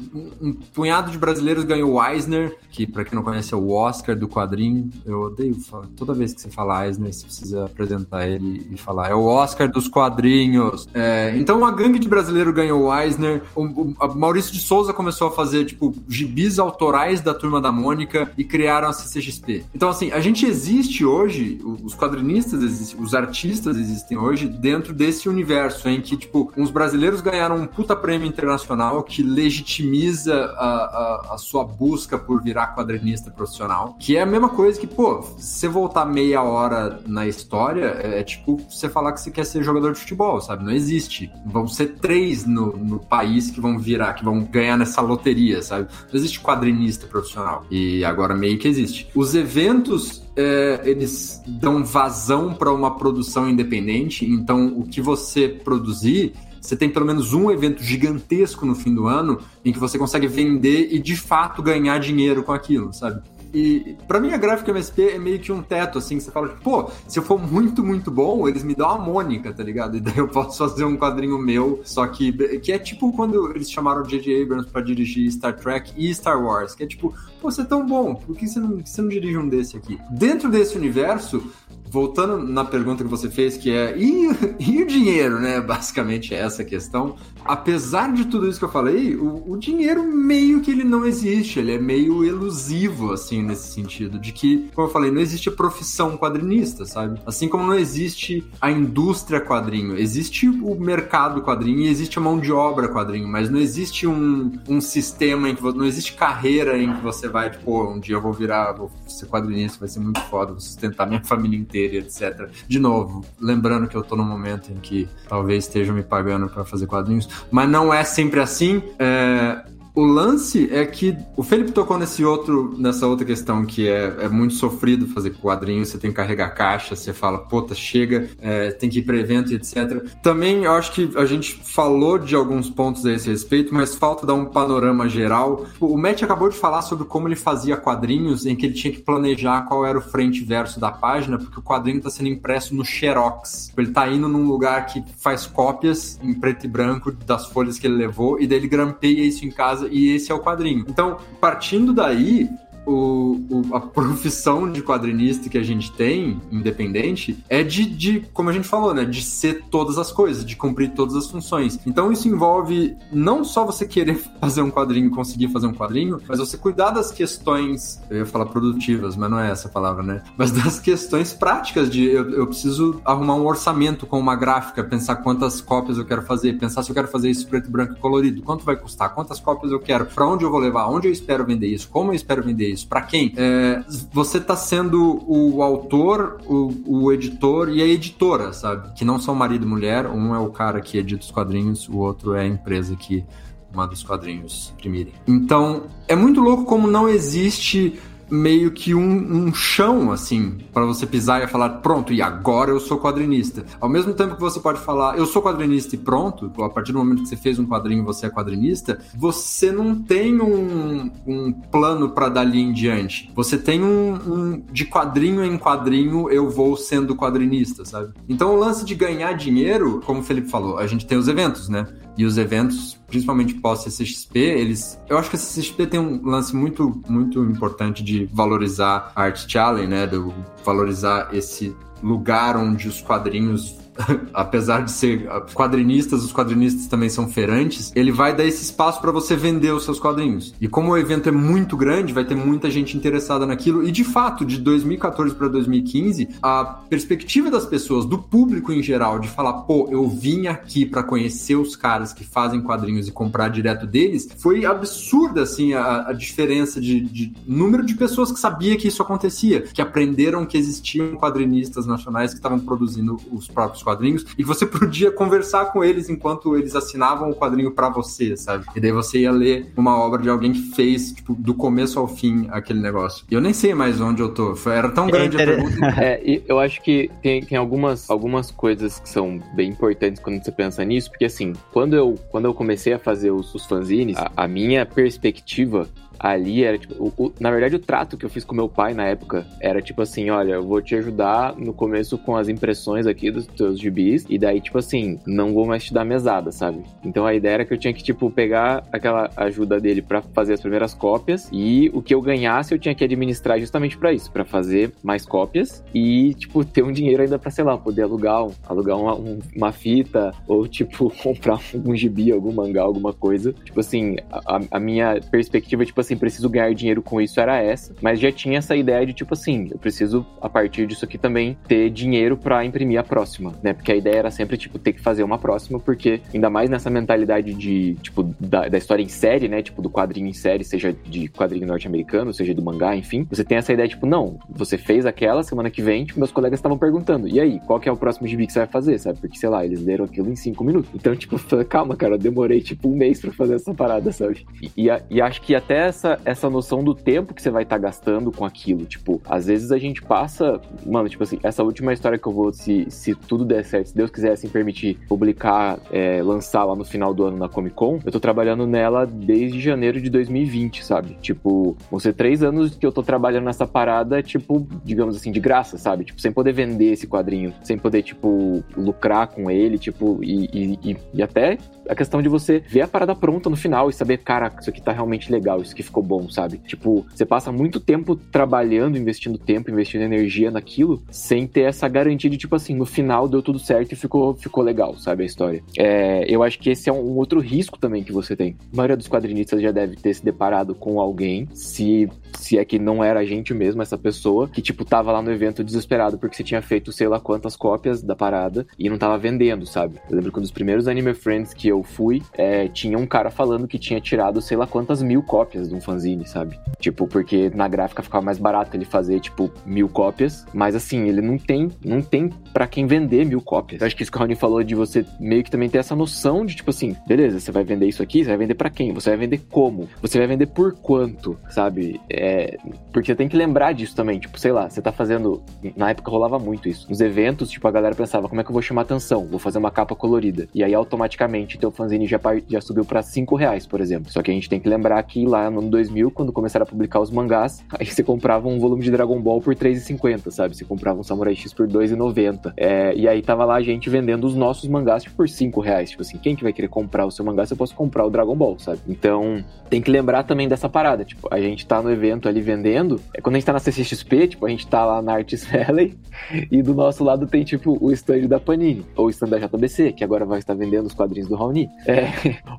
um punhado de brasileiros ganhou o Eisner, que para quem não conhece é o Oscar do quadrinho. Eu odeio toda vez que você fala Eisner, você precisa apresentar ele e falar. É o Oscar dos quadrinhos. É, então uma gangue de brasileiro ganhou o Eisner. O, o Maurício de Souza começou a fazer tipo gibis autorais da turma da Mônica e criaram a CCXP. Então assim, a gente existe hoje, os quadrinistas existem, os artistas existem hoje dentro desse universo em que tipo uns brasileiros ganharam um puta prêmio internacional internacional que legitimiza a, a, a, sua busca por virar quadrinista profissional. Que é a mesma coisa que, pô, você voltar meia hora na história, é, é, tipo você falar que você quer ser jogador de futebol, sabe? Não existe. Vão ser três no, no país que vão virar, que vão ganhar nessa loteria, sabe? Não existe quadrinista profissional. E agora meio que existe. Os eventos é, eles dão vazão para uma produção independente, então o que você produzir você tem pelo menos um evento gigantesco no fim do ano em que você consegue vender e de fato ganhar dinheiro com aquilo, sabe? E para mim a gráfica MSP é meio que um teto, assim, que você fala, pô, se eu for muito, muito bom, eles me dão a Mônica, tá ligado? E daí eu posso fazer um quadrinho meu, só que. Que é tipo quando eles chamaram o J.J. Abrams pra dirigir Star Trek e Star Wars, que é tipo, pô, você é tão bom, por que você não, você não dirige um desse aqui? Dentro desse universo, voltando na pergunta que você fez, que é e, e, o dinheiro, né? Basicamente é essa a questão. Apesar de tudo isso que eu falei, o, o, dinheiro meio que ele não existe, ele é meio elusivo, assim, nesse sentido, de que, como eu falei, não existe profissão quadrinista, sabe? Assim como não existe a indústria quadrinho, existe o mercado quadrinho e existe a mão de obra quadrinho, mas não existe um, um sistema em que não existe carreira em que você vai, tipo, um dia eu vou virar, vou ser quadrinista, vai ser muito foda, vou sustentar minha família inteira etc. De novo, lembrando que eu tô num momento em que talvez estejam me pagando para fazer quadrinhos, mas não é sempre assim. É, o lance é que o Felipe tocou nesse outro, nessa outra questão que é, é muito sofrido fazer quadrinho, você tem que carregar caixa, você fala, puta, chega, é, tem que ir para evento etc. Também eu acho que a gente falou de alguns pontos a esse respeito, mas falta dar um panorama geral. O Matt acabou de falar sobre como ele fazia quadrinhos, em que ele tinha que planejar qual era o frente e verso da página, porque o quadrinho está sendo impresso no Xerox. Ele está indo num lugar que faz cópias em preto e branco das folhas que ele levou, e daí ele grampeia isso em casa e esse é o quadrinho. Então, partindo daí, o, o, a profissão de quadrinista que a gente tem, independente, é de, de, como a gente falou, né? De ser todas as coisas, de cumprir todas as funções. Então isso envolve não só você querer fazer um quadrinho, conseguir fazer um quadrinho, mas você cuidar das questões, eu ia falar produtivas, mas não é essa a palavra, né? Mas das questões práticas de eu, eu preciso arrumar um orçamento com uma gráfica, pensar quantas cópias eu quero fazer, pensar se eu quero fazer isso preto, branco e colorido, quanto vai custar, quantas cópias eu quero, para onde eu vou levar, onde eu espero vender isso, como eu espero vender isso isso? Para quem? É, você tá sendo o autor, o, o, editor e a editora, sabe? Que não são marido e mulher. Um é o cara que edita os quadrinhos, o outro é a empresa que manda os quadrinhos imprimirem. Então, é muito louco como não existe meio que um, um chão, assim, para você pisar e falar, pronto, e agora eu sou quadrinista. Ao mesmo tempo que você pode falar, eu sou quadrinista e pronto, a partir do momento que você fez um quadrinho você é quadrinista, você não tem um, um plano para dali em diante. Você tem um, um, de quadrinho em quadrinho eu vou sendo quadrinista, sabe? Então o lance de ganhar dinheiro, como o Felipe falou, a gente tem os eventos, né? E os eventos, principalmente pós-CCXP, eles. Eu acho que a CCXP tem um lance muito, muito importante de valorizar a Art Challenge, né? De valorizar esse lugar onde os quadrinhos apesar de ser quadrinistas, os quadrinistas também são feirantes, ele vai dar esse espaço para você vender os seus quadrinhos. E como o evento é muito grande, vai ter muita gente interessada naquilo. E de fato, de 2014 para 2015, a perspectiva das pessoas, do público em geral, de falar, pô, eu vim aqui para conhecer os caras que fazem quadrinhos e comprar direto deles, foi absurda, assim, a, a diferença de, de número de pessoas que sabia que isso acontecia, que aprenderam que existiam quadrinistas nacionais que estavam produzindo os próprios quadrinhos e você podia conversar com eles enquanto eles assinavam o quadrinho para você, sabe? E daí você ia ler uma obra de alguém que fez, tipo, do começo ao fim aquele negócio. E eu nem sei mais onde eu tô. Era tão grande é, a pergunta. É, eu acho que tem, tem algumas, algumas coisas que são bem importantes quando você pensa nisso, porque assim, quando eu, quando eu comecei a fazer os, os fanzines, a, a minha perspectiva ali era tipo, o, o, na verdade o trato que eu fiz com meu pai na época era tipo assim, olha, eu vou te ajudar no começo com as impressões aqui dos teus gibis e daí tipo assim, não vou mais te dar mesada, sabe? Então a ideia era que eu tinha que tipo pegar aquela ajuda dele para fazer as primeiras cópias e o que eu ganhasse eu tinha que administrar justamente para isso, para fazer mais cópias e tipo ter um dinheiro ainda para sei lá, poder alugar, um, alugar uma, um, uma fita ou tipo comprar um gibi, algum mangá, alguma coisa. Tipo assim, a, a minha perspectiva tipo assim, preciso ganhar dinheiro com isso era essa, mas já tinha essa ideia de tipo assim, eu preciso a partir disso aqui também ter dinheiro para imprimir a próxima, né? Porque a ideia era sempre tipo ter que fazer uma próxima, porque ainda mais nessa mentalidade de tipo da, da história em série, né? Tipo do quadrinho em série, seja de quadrinho norte-americano, seja do mangá, enfim, você tem essa ideia tipo, não, você fez aquela semana que vem, tipo, meus colegas estavam perguntando, e aí, qual que é o próximo gibi que você vai fazer, sabe? Porque sei lá, eles leram aquilo em cinco minutos. Então, tipo, calma, cara, eu demorei tipo um mês para fazer essa parada, sabe? E, e, e acho que até essa, essa noção do tempo que você vai estar tá gastando com aquilo. Tipo, às vezes a gente passa. Mano, tipo assim, essa última história que eu vou, se, se tudo der certo, se Deus quiser assim, permitir publicar, é, lançar lá no final do ano na Comic Con, eu tô trabalhando nela desde janeiro de 2020, sabe? Tipo, vão ser três anos que eu tô trabalhando nessa parada, tipo, digamos assim, de graça, sabe? Tipo, sem poder vender esse quadrinho, sem poder, tipo, lucrar com ele, tipo, e, e, e até a questão de você ver a parada pronta no final e saber, cara, isso aqui tá realmente legal, isso aqui ficou bom, sabe? Tipo, você passa muito tempo trabalhando, investindo tempo, investindo energia naquilo, sem ter essa garantia de, tipo assim, no final deu tudo certo e ficou, ficou legal, sabe? A história. É, eu acho que esse é um outro risco também que você tem. A maioria dos quadrinistas já deve ter se deparado com alguém, se, se é que não era a gente mesmo, essa pessoa, que, tipo, tava lá no evento desesperado porque você tinha feito sei lá quantas cópias da parada e não tava vendendo, sabe? Eu lembro que um dos primeiros Anime Friends que eu fui, é, tinha um cara falando que tinha tirado sei lá quantas mil cópias de um fanzine, sabe? Tipo, porque na gráfica ficava mais barato ele fazer, tipo, mil cópias. Mas assim, ele não tem, não tem para quem vender mil cópias. Eu acho que isso que o Rony falou de você meio que também ter essa noção de, tipo assim, beleza, você vai vender isso aqui, você vai vender para quem? Você vai vender como? Você vai vender por quanto, sabe? É, porque você tem que lembrar disso também. Tipo, sei lá, você tá fazendo. Na época rolava muito isso. Nos eventos, tipo, a galera pensava, como é que eu vou chamar atenção? Vou fazer uma capa colorida. E aí automaticamente teu fanzine já, já subiu para cinco reais, por exemplo. Só que a gente tem que lembrar que lá no ano 2000, quando começaram a publicar os mangás, aí você comprava um volume de Dragon Ball por R$3,50, sabe? Você comprava um Samurai X por R$2,90. É, e aí tava lá a gente vendendo os nossos mangás tipo, por 5 reais. Tipo assim, quem que vai querer comprar o seu mangá se eu posso comprar o Dragon Ball, sabe? Então, tem que lembrar também dessa parada. Tipo, a gente tá no evento ali vendendo. É quando a gente tá na CCXP, tipo, a gente tá lá na Arts Valley e do nosso lado tem, tipo, o stand da Panini. Ou o stand da JBC, que agora vai estar vendendo os quadrinhos do Raoni. É,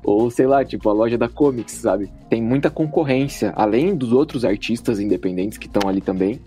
ou sei lá, tipo, a loja da Comics, sabe? Tem muita concorrência, além dos outros artistas independentes que estão ali também.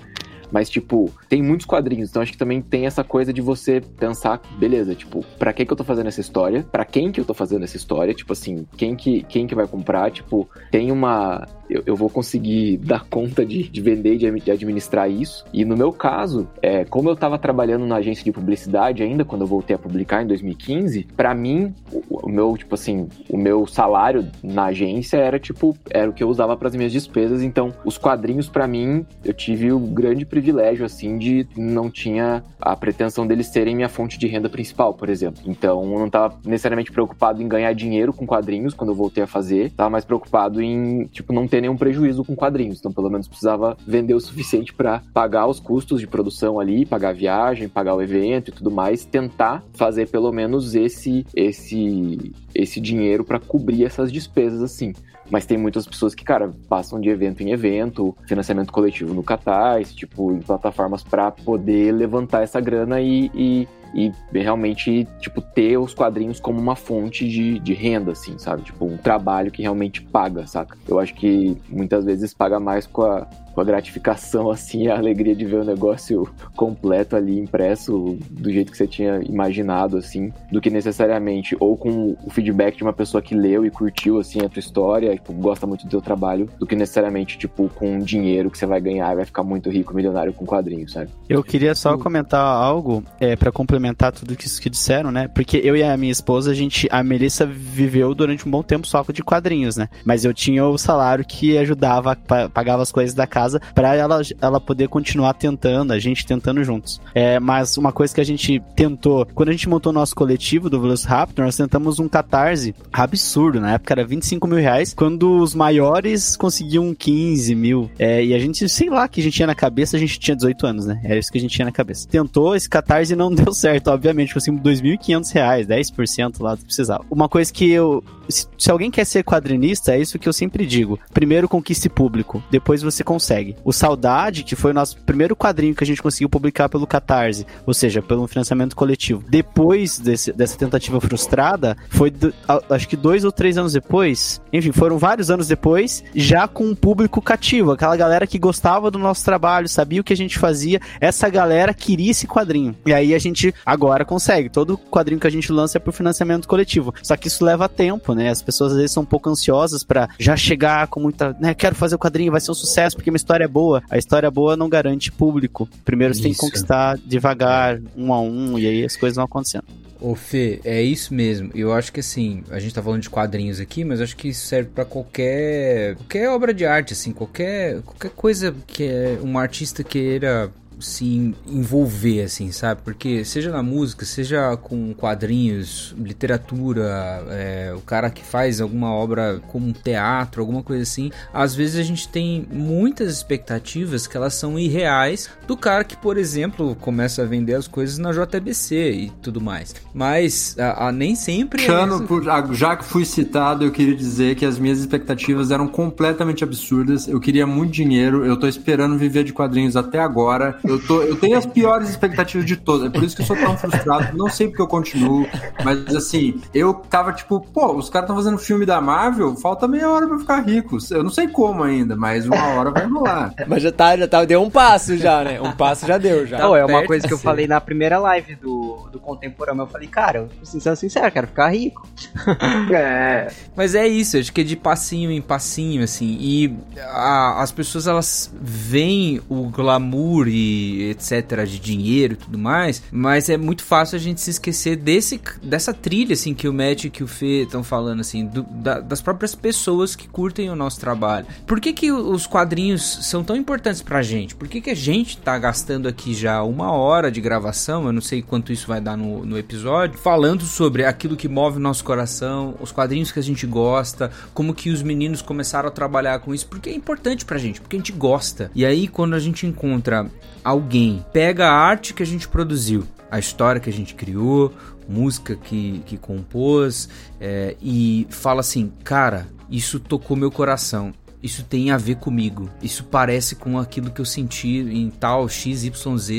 Mas, tipo, tem muitos quadrinhos, então acho que também tem essa coisa de você pensar, beleza, tipo, pra que que eu tô fazendo essa história? Pra quem que eu tô fazendo essa história? Tipo assim, quem que, quem que vai comprar? Tipo, tem uma eu, eu vou conseguir dar conta de, de vender e de administrar isso. E no meu caso, é, como eu estava trabalhando na agência de publicidade ainda, quando eu voltei a publicar em 2015, para mim, o, o, meu, tipo assim, o meu salário na agência era tipo, era o que eu usava para as minhas despesas. Então, os quadrinhos para mim, eu tive o grande privilégio, assim, de não tinha a pretensão deles serem minha fonte de renda principal, por exemplo. Então, eu não estava necessariamente preocupado em ganhar dinheiro com quadrinhos quando eu voltei a fazer, tava mais preocupado em, tipo, não ter nenhum prejuízo com quadrinhos. Então, pelo menos precisava vender o suficiente para pagar os custos de produção ali, pagar a viagem, pagar o evento e tudo mais, tentar fazer pelo menos esse esse esse dinheiro para cobrir essas despesas assim. Mas tem muitas pessoas que, cara, passam de evento em evento, financiamento coletivo no Catarse, tipo, em plataformas para poder levantar essa grana e, e e realmente, tipo, ter os quadrinhos como uma fonte de, de renda, assim, sabe? Tipo, um trabalho que realmente paga, saca? Eu acho que muitas vezes paga mais com a, com a gratificação, assim, a alegria de ver o negócio completo ali, impresso do jeito que você tinha imaginado, assim, do que necessariamente, ou com o feedback de uma pessoa que leu e curtiu, assim, a tua história, tipo, gosta muito do teu trabalho, do que necessariamente, tipo, com dinheiro que você vai ganhar e vai ficar muito rico, milionário com quadrinhos, sabe? Eu queria só comentar algo é, para complementar tudo isso que disseram, né? Porque eu e a minha esposa, a gente, a Melissa viveu durante um bom tempo só de quadrinhos, né? Mas eu tinha o salário que ajudava, pagava as coisas da casa casa para ela, ela poder continuar tentando, a gente tentando juntos. É, mas uma coisa que a gente tentou, quando a gente montou o nosso coletivo do Velociraptor, nós tentamos um catarse absurdo, na época era 25 mil reais, quando os maiores conseguiam 15 mil. É, e a gente, sei lá, que a gente tinha na cabeça, a gente tinha 18 anos, né? Era isso que a gente tinha na cabeça. Tentou esse catarse não deu certo, obviamente, conseguimos 2.500 reais, 10% lá do precisava. Uma coisa que eu. Se, se alguém quer ser quadrinista, é isso que eu sempre digo. Primeiro conquiste público, depois você consegue. O Saudade, que foi o nosso primeiro quadrinho que a gente conseguiu publicar pelo Catarse, ou seja, pelo financiamento coletivo. Depois desse, dessa tentativa frustrada, foi do, acho que dois ou três anos depois, enfim, foram vários anos depois, já com um público cativo, aquela galera que gostava do nosso trabalho, sabia o que a gente fazia, essa galera queria esse quadrinho. E aí a gente agora consegue. Todo quadrinho que a gente lança é por financiamento coletivo. Só que isso leva tempo, né? As pessoas às vezes são um pouco ansiosas para já chegar com muita, né, quero fazer o quadrinho, vai ser um sucesso porque minha história é boa. A história boa não garante público. Primeiro você isso. tem que conquistar devagar, um a um, e aí as coisas vão acontecendo. Ô Fê, é isso mesmo. Eu acho que assim, a gente tá falando de quadrinhos aqui, mas acho que isso serve para qualquer qualquer obra de arte, assim, qualquer qualquer coisa que é um artista queira se envolver, assim, sabe? Porque seja na música, seja com quadrinhos, literatura, é, o cara que faz alguma obra como teatro, alguma coisa assim, às vezes a gente tem muitas expectativas que elas são irreais do cara que, por exemplo, começa a vender as coisas na JBC e tudo mais. Mas a, a nem sempre. Chano, é já que fui citado, eu queria dizer que as minhas expectativas eram completamente absurdas. Eu queria muito dinheiro, eu tô esperando viver de quadrinhos até agora. Eu, tô, eu tenho as piores expectativas de todas. É por isso que eu sou tão frustrado. Não sei porque eu continuo. Mas assim, eu tava tipo, pô, os caras estão fazendo filme da Marvel, falta meia hora pra ficar rico. Eu não sei como ainda, mas uma hora vai rolar. mas já tá, já tá, deu um passo já, né? Um passo já deu, já. Não, é uma coisa que eu falei na primeira live do, do Contemporâneo. Eu falei, cara, eu, sendo sincero, quero ficar rico. é. Mas é isso, acho que é de passinho em passinho, assim. E a, as pessoas, elas veem o glamour e etc, de dinheiro e tudo mais, mas é muito fácil a gente se esquecer desse, dessa trilha, assim, que o Matt e que o Fê estão falando, assim, do, da, das próprias pessoas que curtem o nosso trabalho. Por que que os quadrinhos são tão importantes pra gente? Por que que a gente tá gastando aqui já uma hora de gravação, eu não sei quanto isso vai dar no, no episódio, falando sobre aquilo que move o nosso coração, os quadrinhos que a gente gosta, como que os meninos começaram a trabalhar com isso, porque é importante pra gente, porque a gente gosta. E aí, quando a gente encontra alguém pega a arte que a gente produziu, a história que a gente criou, música que, que compôs, é, e fala assim: cara, isso tocou meu coração. Isso tem a ver comigo. Isso parece com aquilo que eu senti em tal XYZ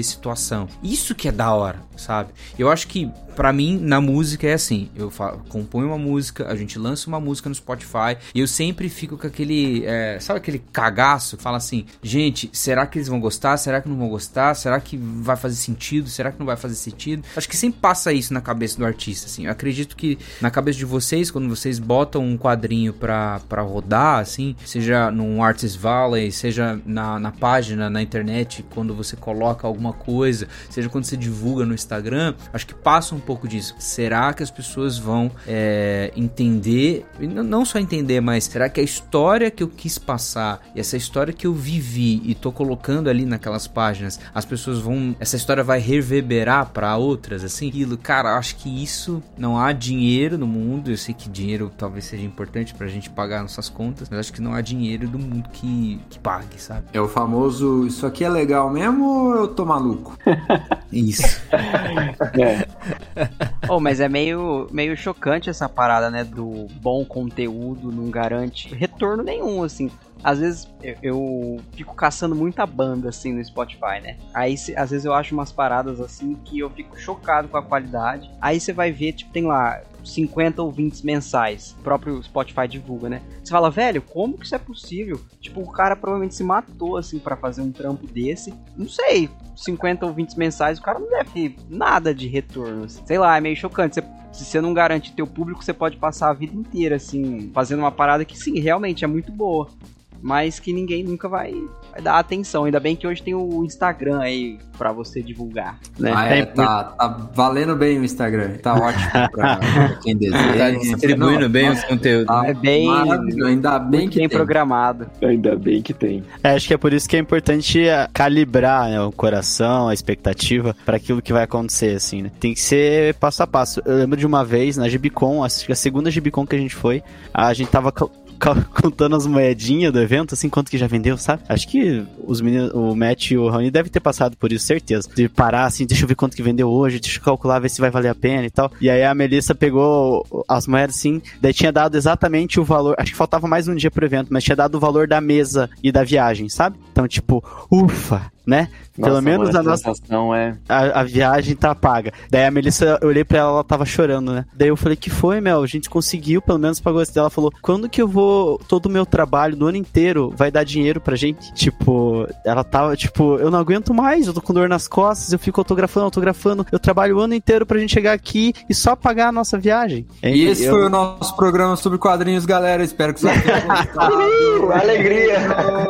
situação. Isso que é da hora, sabe? Eu acho que para mim, na música é assim: eu componho uma música, a gente lança uma música no Spotify e eu sempre fico com aquele. É, sabe aquele cagaço fala assim: gente, será que eles vão gostar? Será que não vão gostar? Será que vai fazer sentido? Será que não vai fazer sentido? Acho que sempre passa isso na cabeça do artista, assim. Eu acredito que na cabeça de vocês, quando vocês botam um quadrinho pra, pra rodar, assim, seja num Artist Valley, seja na, na página, na internet, quando você coloca alguma coisa, seja quando você divulga no Instagram, acho que passa um pouco disso. Será que as pessoas vão é, entender, não só entender, mas será que a história que eu quis passar e essa história que eu vivi e tô colocando ali naquelas páginas, as pessoas vão, essa história vai reverberar para outras, assim? Aquilo, cara, acho que isso não há dinheiro no mundo. Eu sei que dinheiro talvez seja importante pra gente pagar nossas contas, mas acho que não há dinheiro do mundo que, que pague, sabe? É o famoso, isso aqui é legal mesmo ou eu tô maluco? Isso. é. oh, mas é meio, meio chocante essa parada, né? Do bom conteúdo não garante retorno nenhum, assim às vezes eu, eu, fico caçando muita banda assim no Spotify, né? Aí se, às vezes eu acho umas paradas assim que eu fico chocado com a qualidade. Aí você vai ver, tipo, tem lá 50 ouvintes mensais. O próprio Spotify divulga, né? Você fala, velho, como que isso é possível? Tipo, o cara provavelmente se matou, assim, para fazer um trampo desse. Não sei, 50 ouvintes mensais, o cara não deve ter nada de retorno. Assim. Sei lá, é meio chocante. Se você não garante teu público, você pode passar a vida inteira, assim, fazendo uma parada que, sim, realmente é muito boa mas que ninguém nunca vai, vai dar atenção. Ainda bem que hoje tem o Instagram aí para você divulgar. Né? Ah, é, tá, tá, valendo bem o Instagram. Tá ótimo pra, quem deseja. Tá distribuindo bem tá, o conteúdo. Tá é bem. Ainda bem que tem, tem programado. Ainda bem que tem. É, acho que é por isso que é importante é, calibrar né, o coração, a expectativa para aquilo que vai acontecer, assim, né? Tem que ser passo a passo. Eu lembro de uma vez na Gibicon, acho que a segunda Gibicon que a gente foi, a gente tava contando as moedinhas do evento, assim, quanto que já vendeu, sabe? Acho que os meninos, o Matt e o Rony devem ter passado por isso, certeza. De parar assim, deixa eu ver quanto que vendeu hoje, deixa eu calcular, ver se vai valer a pena e tal. E aí a Melissa pegou as moedas assim, daí tinha dado exatamente o valor, acho que faltava mais um dia pro evento, mas tinha dado o valor da mesa e da viagem, sabe? Então, tipo, ufa, né? Nossa, Pelo menos a nossa é a, a, viagem tá paga. Daí a Melissa, eu olhei pra ela, ela tava chorando, né? Daí eu falei que foi, Mel, a gente conseguiu, pelo menos pagou esse dela. falou: "Quando que eu vou todo o meu trabalho do ano inteiro vai dar dinheiro pra gente?" Tipo, ela tava tipo, eu não aguento mais, eu tô com dor nas costas, eu fico autografando, autografando, eu trabalho o ano inteiro pra gente chegar aqui e só pagar a nossa viagem. E esse eu... foi o nosso programa sobre quadrinhos, galera. Espero que vocês tenham gostado. Alegria.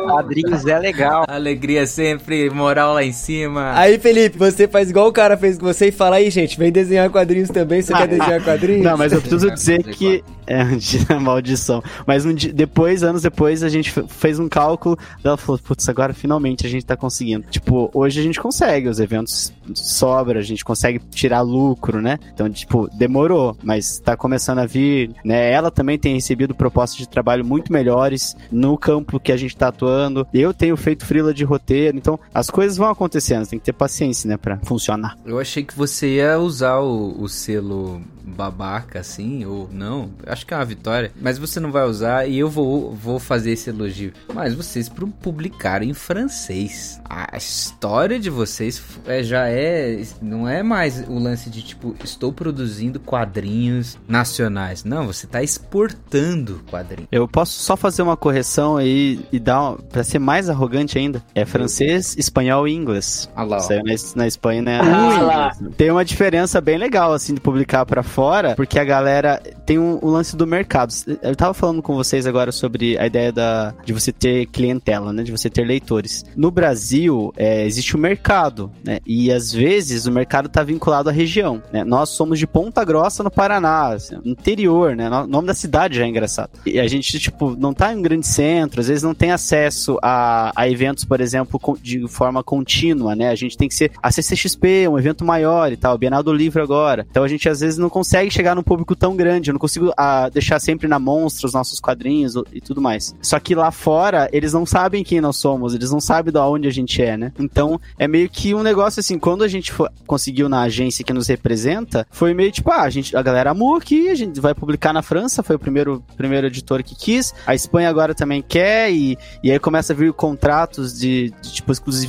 Quadrinhos é legal. Alegria sempre moral lá em cima. Aí, Felipe, você faz igual o cara fez com você e fala aí, gente, vem desenhar quadrinhos também, você quer desenhar quadrinhos? Não, mas eu preciso dizer que é uma maldição. Mas um dia, depois, anos depois, a gente fez um cálculo, ela falou, putz, agora finalmente a gente tá conseguindo. Tipo, hoje a gente consegue, os eventos sobra, a gente consegue tirar lucro, né? Então, tipo, demorou, mas tá começando a vir, né? Ela também tem recebido propostas de trabalho muito melhores no campo que a gente tá atuando. Eu tenho feito frila de roteiro, então as coisas vão acontecendo, tem que ter paciência, né, pra funcionar. Eu achei que você ia usar o, o selo babaca, assim, ou não. Acho que é uma vitória. Mas você não vai usar e eu vou, vou fazer esse elogio. Mas vocês publicaram em francês. A história de vocês é, já é. Não é mais o lance de tipo, estou produzindo quadrinhos nacionais. Não, você está exportando quadrinhos. Eu posso só fazer uma correção aí e dar. Uma, pra ser mais arrogante ainda. É francês, espanhol e inglês. Ah lá. Saiu na, na Espanha, né? Ah, Tem uma diferença bem legal, assim, de publicar para fora, porque a galera tem um, o lance do mercado. Eu tava falando com vocês agora sobre a ideia da, de você ter clientela, né? De você ter leitores. No Brasil, é, existe o mercado, né? E às vezes o mercado tá vinculado à região, né? Nós somos de Ponta Grossa, no Paraná, assim, interior, né? O nome da cidade já é engraçado. E a gente, tipo, não tá em um grande centro, às vezes não tem acesso a, a eventos, por exemplo, de forma contínua, né? A gente tem que ser a CCXP, um evento maior e tal, Bienal do Livro agora. Então a gente às vezes não consegue consegue chegar num público tão grande. Eu não consigo ah, deixar sempre na monstra os nossos quadrinhos e tudo mais. Só que lá fora, eles não sabem quem nós somos, eles não sabem de onde a gente é, né? Então, é meio que um negócio assim, quando a gente for, conseguiu na agência que nos representa, foi meio tipo, ah, a, gente, a galera amou aqui, a gente vai publicar na França, foi o primeiro, primeiro editor que quis, a Espanha agora também quer, e, e aí começa a vir contratos de, de tipo exclusividade,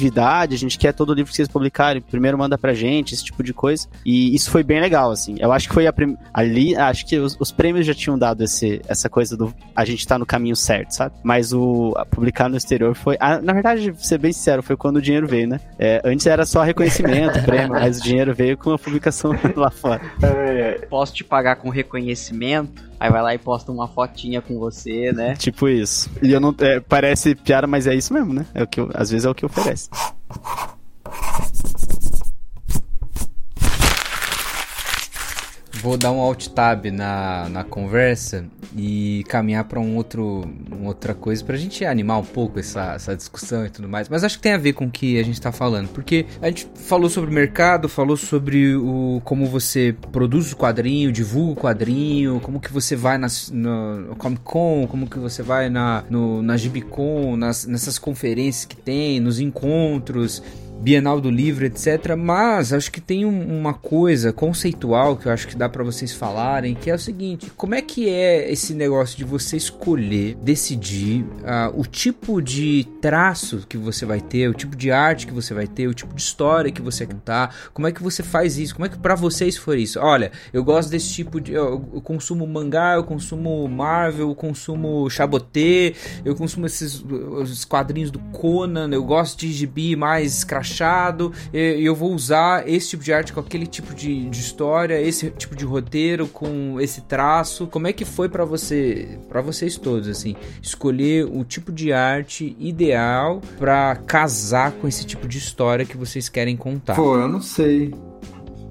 a gente quer todo o livro que vocês publicarem, primeiro manda pra gente, esse tipo de coisa. E isso foi bem legal, assim. Eu acho que foi prim... ali, acho que os, os, prêmios já tinham dado esse, essa coisa do a gente tá no caminho certo, sabe? Mas o publicar no exterior foi, a, na verdade, ser bem sincero, foi quando o dinheiro veio, né? É, antes era só reconhecimento, prêmio, mas o dinheiro veio com a publicação lá fora. Posso te pagar com reconhecimento? Aí vai lá e posta uma fotinha com você, né? Tipo isso. E eu não. é, parece piada, mas é isso mesmo, né? É o que eu- às vezes é o que oferece. Vou dar um alt tab na, na conversa e caminhar para um outro, uma outra coisa pra gente animar um pouco essa, essa discussão e tudo mais. Mas acho que tem a ver com o que a gente tá falando, porque a gente falou sobre o mercado, falou sobre o como você produz o quadrinho, divulga o quadrinho, como que você vai nas, no Comic Con, como que você vai na, no, na Gibicon, nas, nessas conferências que tem, nos encontros. Bienal do Livro, etc. Mas acho que tem um- uma coisa conceitual que eu acho que dá pra vocês falarem, que é o seguinte: como é que é esse negócio de você escolher, decidir ah, o tipo de traço que você vai ter, o tipo de arte que você vai ter, o tipo de história que você contar? Como é que você faz isso? Como é que pra vocês foi isso? Olha, eu gosto desse tipo de. Eu, eu consumo mangá, eu consumo Marvel, eu consumo Chabotê, eu consumo esses os quadrinhos do Conan, eu gosto de gibi mais escrachado, e eu vou usar esse tipo de arte com aquele tipo de, de história, esse tipo de roteiro com esse traço. Como é que foi pra você, para vocês todos assim, escolher o tipo de arte ideal pra casar com esse tipo de história que vocês querem contar? Pô, eu não sei.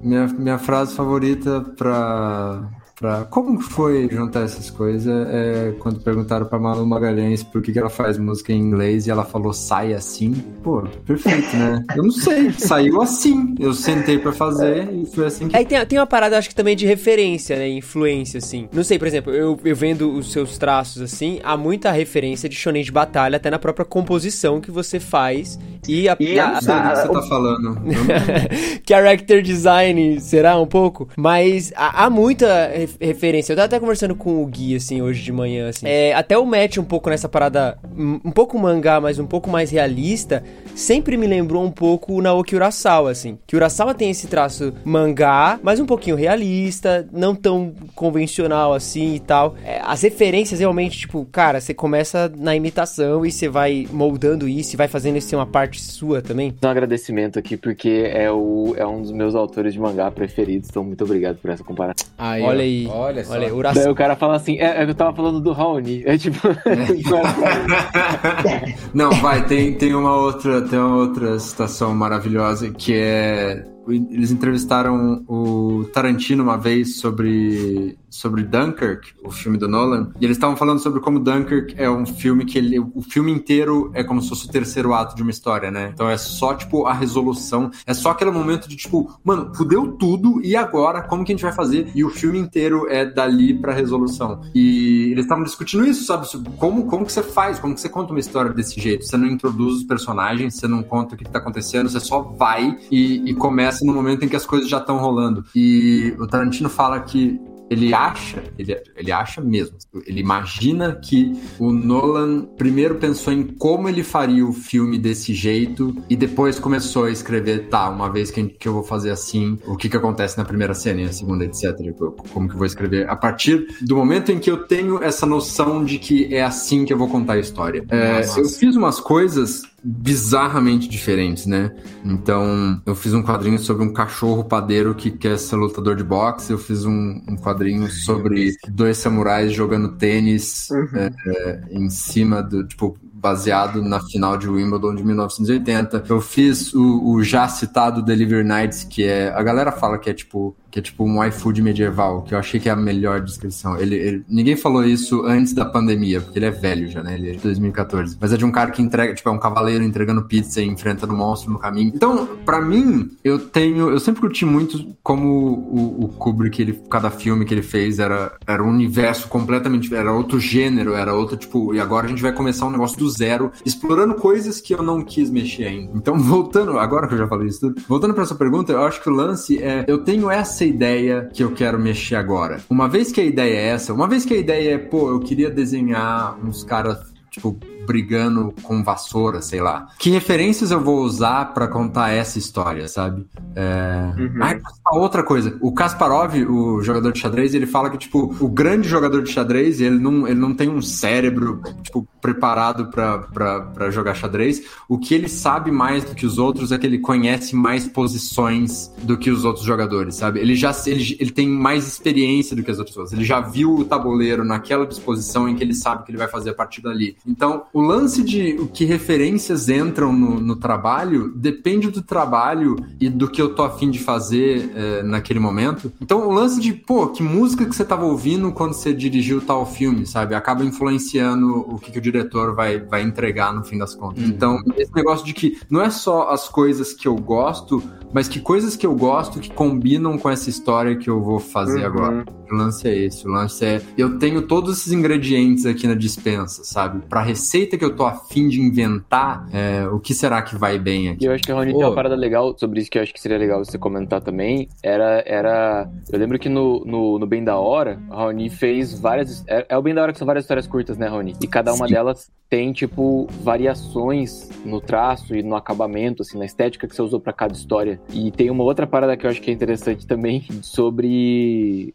Minha, minha frase favorita pra, pra. Como que foi juntar essas coisas? É quando perguntaram pra Malu Magalhães por que, que ela faz música em inglês e ela falou sai assim. Pô, perfeito, né? Eu não sei. Saiu assim. Eu sentei pra fazer e foi assim que. Aí tem, tem uma parada, acho que também de referência, né? Influência, assim. Não sei, por exemplo, eu, eu vendo os seus traços, assim, há muita referência de shonen de batalha, até na própria composição que você faz. E a, Eu a- não sei do que a- você tá falando. Character design será um pouco, mas há, há muita referência. Eu tava até conversando com o Gui, assim, hoje de manhã, assim. É, até o match um pouco nessa parada, um, pouco mangá, mas um pouco mais realista, sempre me lembrou um pouco o Naoki Urasawa, assim. Que Urasawa tem esse traço mangá, mas um pouquinho realista, não tão convencional assim e tal. É, as referências realmente, tipo, cara, você começa na imitação e você vai moldando isso e vai fazendo isso ser uma parte sua também. Um agradecimento aqui, porque é, o, é um dos meus autores de mangá preferidos, então muito obrigado por essa comparação. Aí, Olha ó, aí. Olha só. Olha aí, Daí o cara fala assim, é, é, eu tava falando do Raoni. É tipo. Não, vai, tem, tem uma outra, tem uma outra citação maravilhosa que é eles entrevistaram o Tarantino uma vez sobre sobre Dunkirk, o filme do Nolan, e eles estavam falando sobre como Dunkirk é um filme que ele, o filme inteiro é como se fosse o terceiro ato de uma história, né? Então é só tipo a resolução, é só aquele momento de tipo, mano, fudeu tudo e agora como que a gente vai fazer? E o filme inteiro é dali pra resolução. E eles estavam discutindo isso, sabe? Como como que você faz? Como que você conta uma história desse jeito? Você não introduz os personagens, você não conta o que tá acontecendo, você só vai e, e começa no momento em que as coisas já estão rolando. E o Tarantino fala que ele acha, ele, ele acha mesmo, ele imagina que o Nolan primeiro pensou em como ele faria o filme desse jeito e depois começou a escrever, tá, uma vez que, que eu vou fazer assim, o que que acontece na primeira cena e na segunda, etc. Como que eu vou escrever? A partir do momento em que eu tenho essa noção de que é assim que eu vou contar a história. É, eu fiz umas coisas bizarramente diferentes, né? Então, eu fiz um quadrinho sobre um cachorro padeiro que quer ser lutador de boxe, eu fiz um, um quadrinho sobre dois samurais jogando tênis é, é, em cima do, tipo, baseado na final de Wimbledon de 1980. Eu fiz o, o já citado Delivery Nights, que é. A galera fala que é tipo. Que é tipo um iFood medieval, que eu achei que é a melhor descrição. Ele, ele- ninguém falou isso antes da pandemia, porque ele é velho já, né? Ele é de 2014. Mas é de um cara que entrega, tipo, é um cavaleiro entregando pizza e enfrentando um monstro no caminho. Então, pra mim, eu tenho. Eu sempre curti muito como o, o Kubrick, ele, cada filme que ele fez era, era um universo completamente. Era outro gênero, era outro, tipo. E agora a gente vai começar um negócio do zero, explorando coisas que eu não quis mexer ainda. Então, voltando, agora que eu já falei isso tudo, voltando pra essa pergunta, eu acho que o lance é. Eu tenho essa ideia que eu quero mexer agora. Uma vez que a ideia é essa, uma vez que a ideia é, pô, eu queria desenhar uns caras, tipo, brigando com vassoura, sei lá. Que referências eu vou usar pra contar essa história, sabe? É... Ah, outra coisa. O Kasparov, o jogador de xadrez, ele fala que, tipo, o grande jogador de xadrez, ele não, ele não tem um cérebro, tipo, preparado para jogar xadrez. O que ele sabe mais do que os outros é que ele conhece mais posições do que os outros jogadores, sabe? Ele já ele, ele tem mais experiência do que as outras pessoas. Ele já viu o tabuleiro naquela disposição em que ele sabe que ele vai fazer a partir dali. Então, o lance de o que referências entram no, no trabalho depende do trabalho e do que eu tô afim de fazer é, naquele momento. Então, o lance de, pô, que música que você tava ouvindo quando você dirigiu tal filme, sabe? Acaba influenciando o que, que o diretor vai, vai entregar no fim das contas. Uhum. Então, esse negócio de que não é só as coisas que eu gosto, mas que coisas que eu gosto que combinam com essa história que eu vou fazer uhum. agora. O lance é esse, o lance é eu tenho todos esses ingredientes aqui na dispensa, sabe? Pra receita que eu tô afim de inventar, é, o que será que vai bem aqui? Eu acho que a Rony tem uma parada legal sobre isso que eu acho que seria legal você comentar também. Era, era eu lembro que no, no, no Bem da Hora, a Rony fez várias. É, é, o Bem da Hora que são várias histórias curtas, né, Rony? E cada uma Sim. delas tem, tipo, variações no traço e no acabamento, assim, na estética que você usou para cada história. E tem uma outra parada que eu acho que é interessante também sobre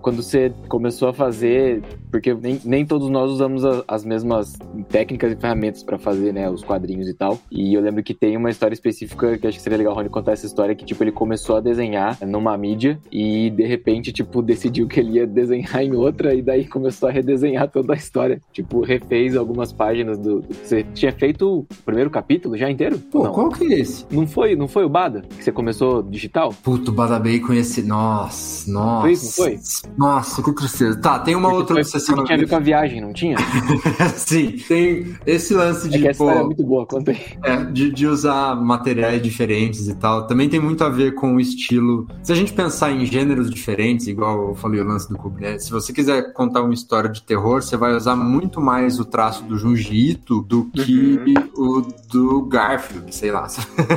quando você começou a fazer, porque nem, nem todos nós usamos a, as mesmas técnicas e ferramentas para fazer, né, os quadrinhos e tal. E eu lembro que tem uma história específica que acho que seria legal o Rony contar essa história que tipo ele começou a desenhar numa mídia e de repente tipo decidiu que ele ia desenhar em outra e daí começou a redesenhar toda a história. Tipo, refez algumas páginas do, do você tinha feito o primeiro capítulo já inteiro? Pô, não. qual que é esse? Não foi, não foi o Bada que você começou digital? Puto, Bada Bacon esse, nossa, nossa. Foi foi? Nossa, que tristeza. Tá, tem uma Porque outra obsessão. Tinha a ver com a viagem, não tinha? Sim, tem esse lance de. É que essa pô, é muito boa, conta aí. É, de, de usar materiais diferentes e tal. Também tem muito a ver com o estilo. Se a gente pensar em gêneros diferentes, igual eu falei o lance do Kubrick, se você quiser contar uma história de terror, você vai usar muito mais o traço do Junji Ito do que uhum. o do Garfield, sei lá.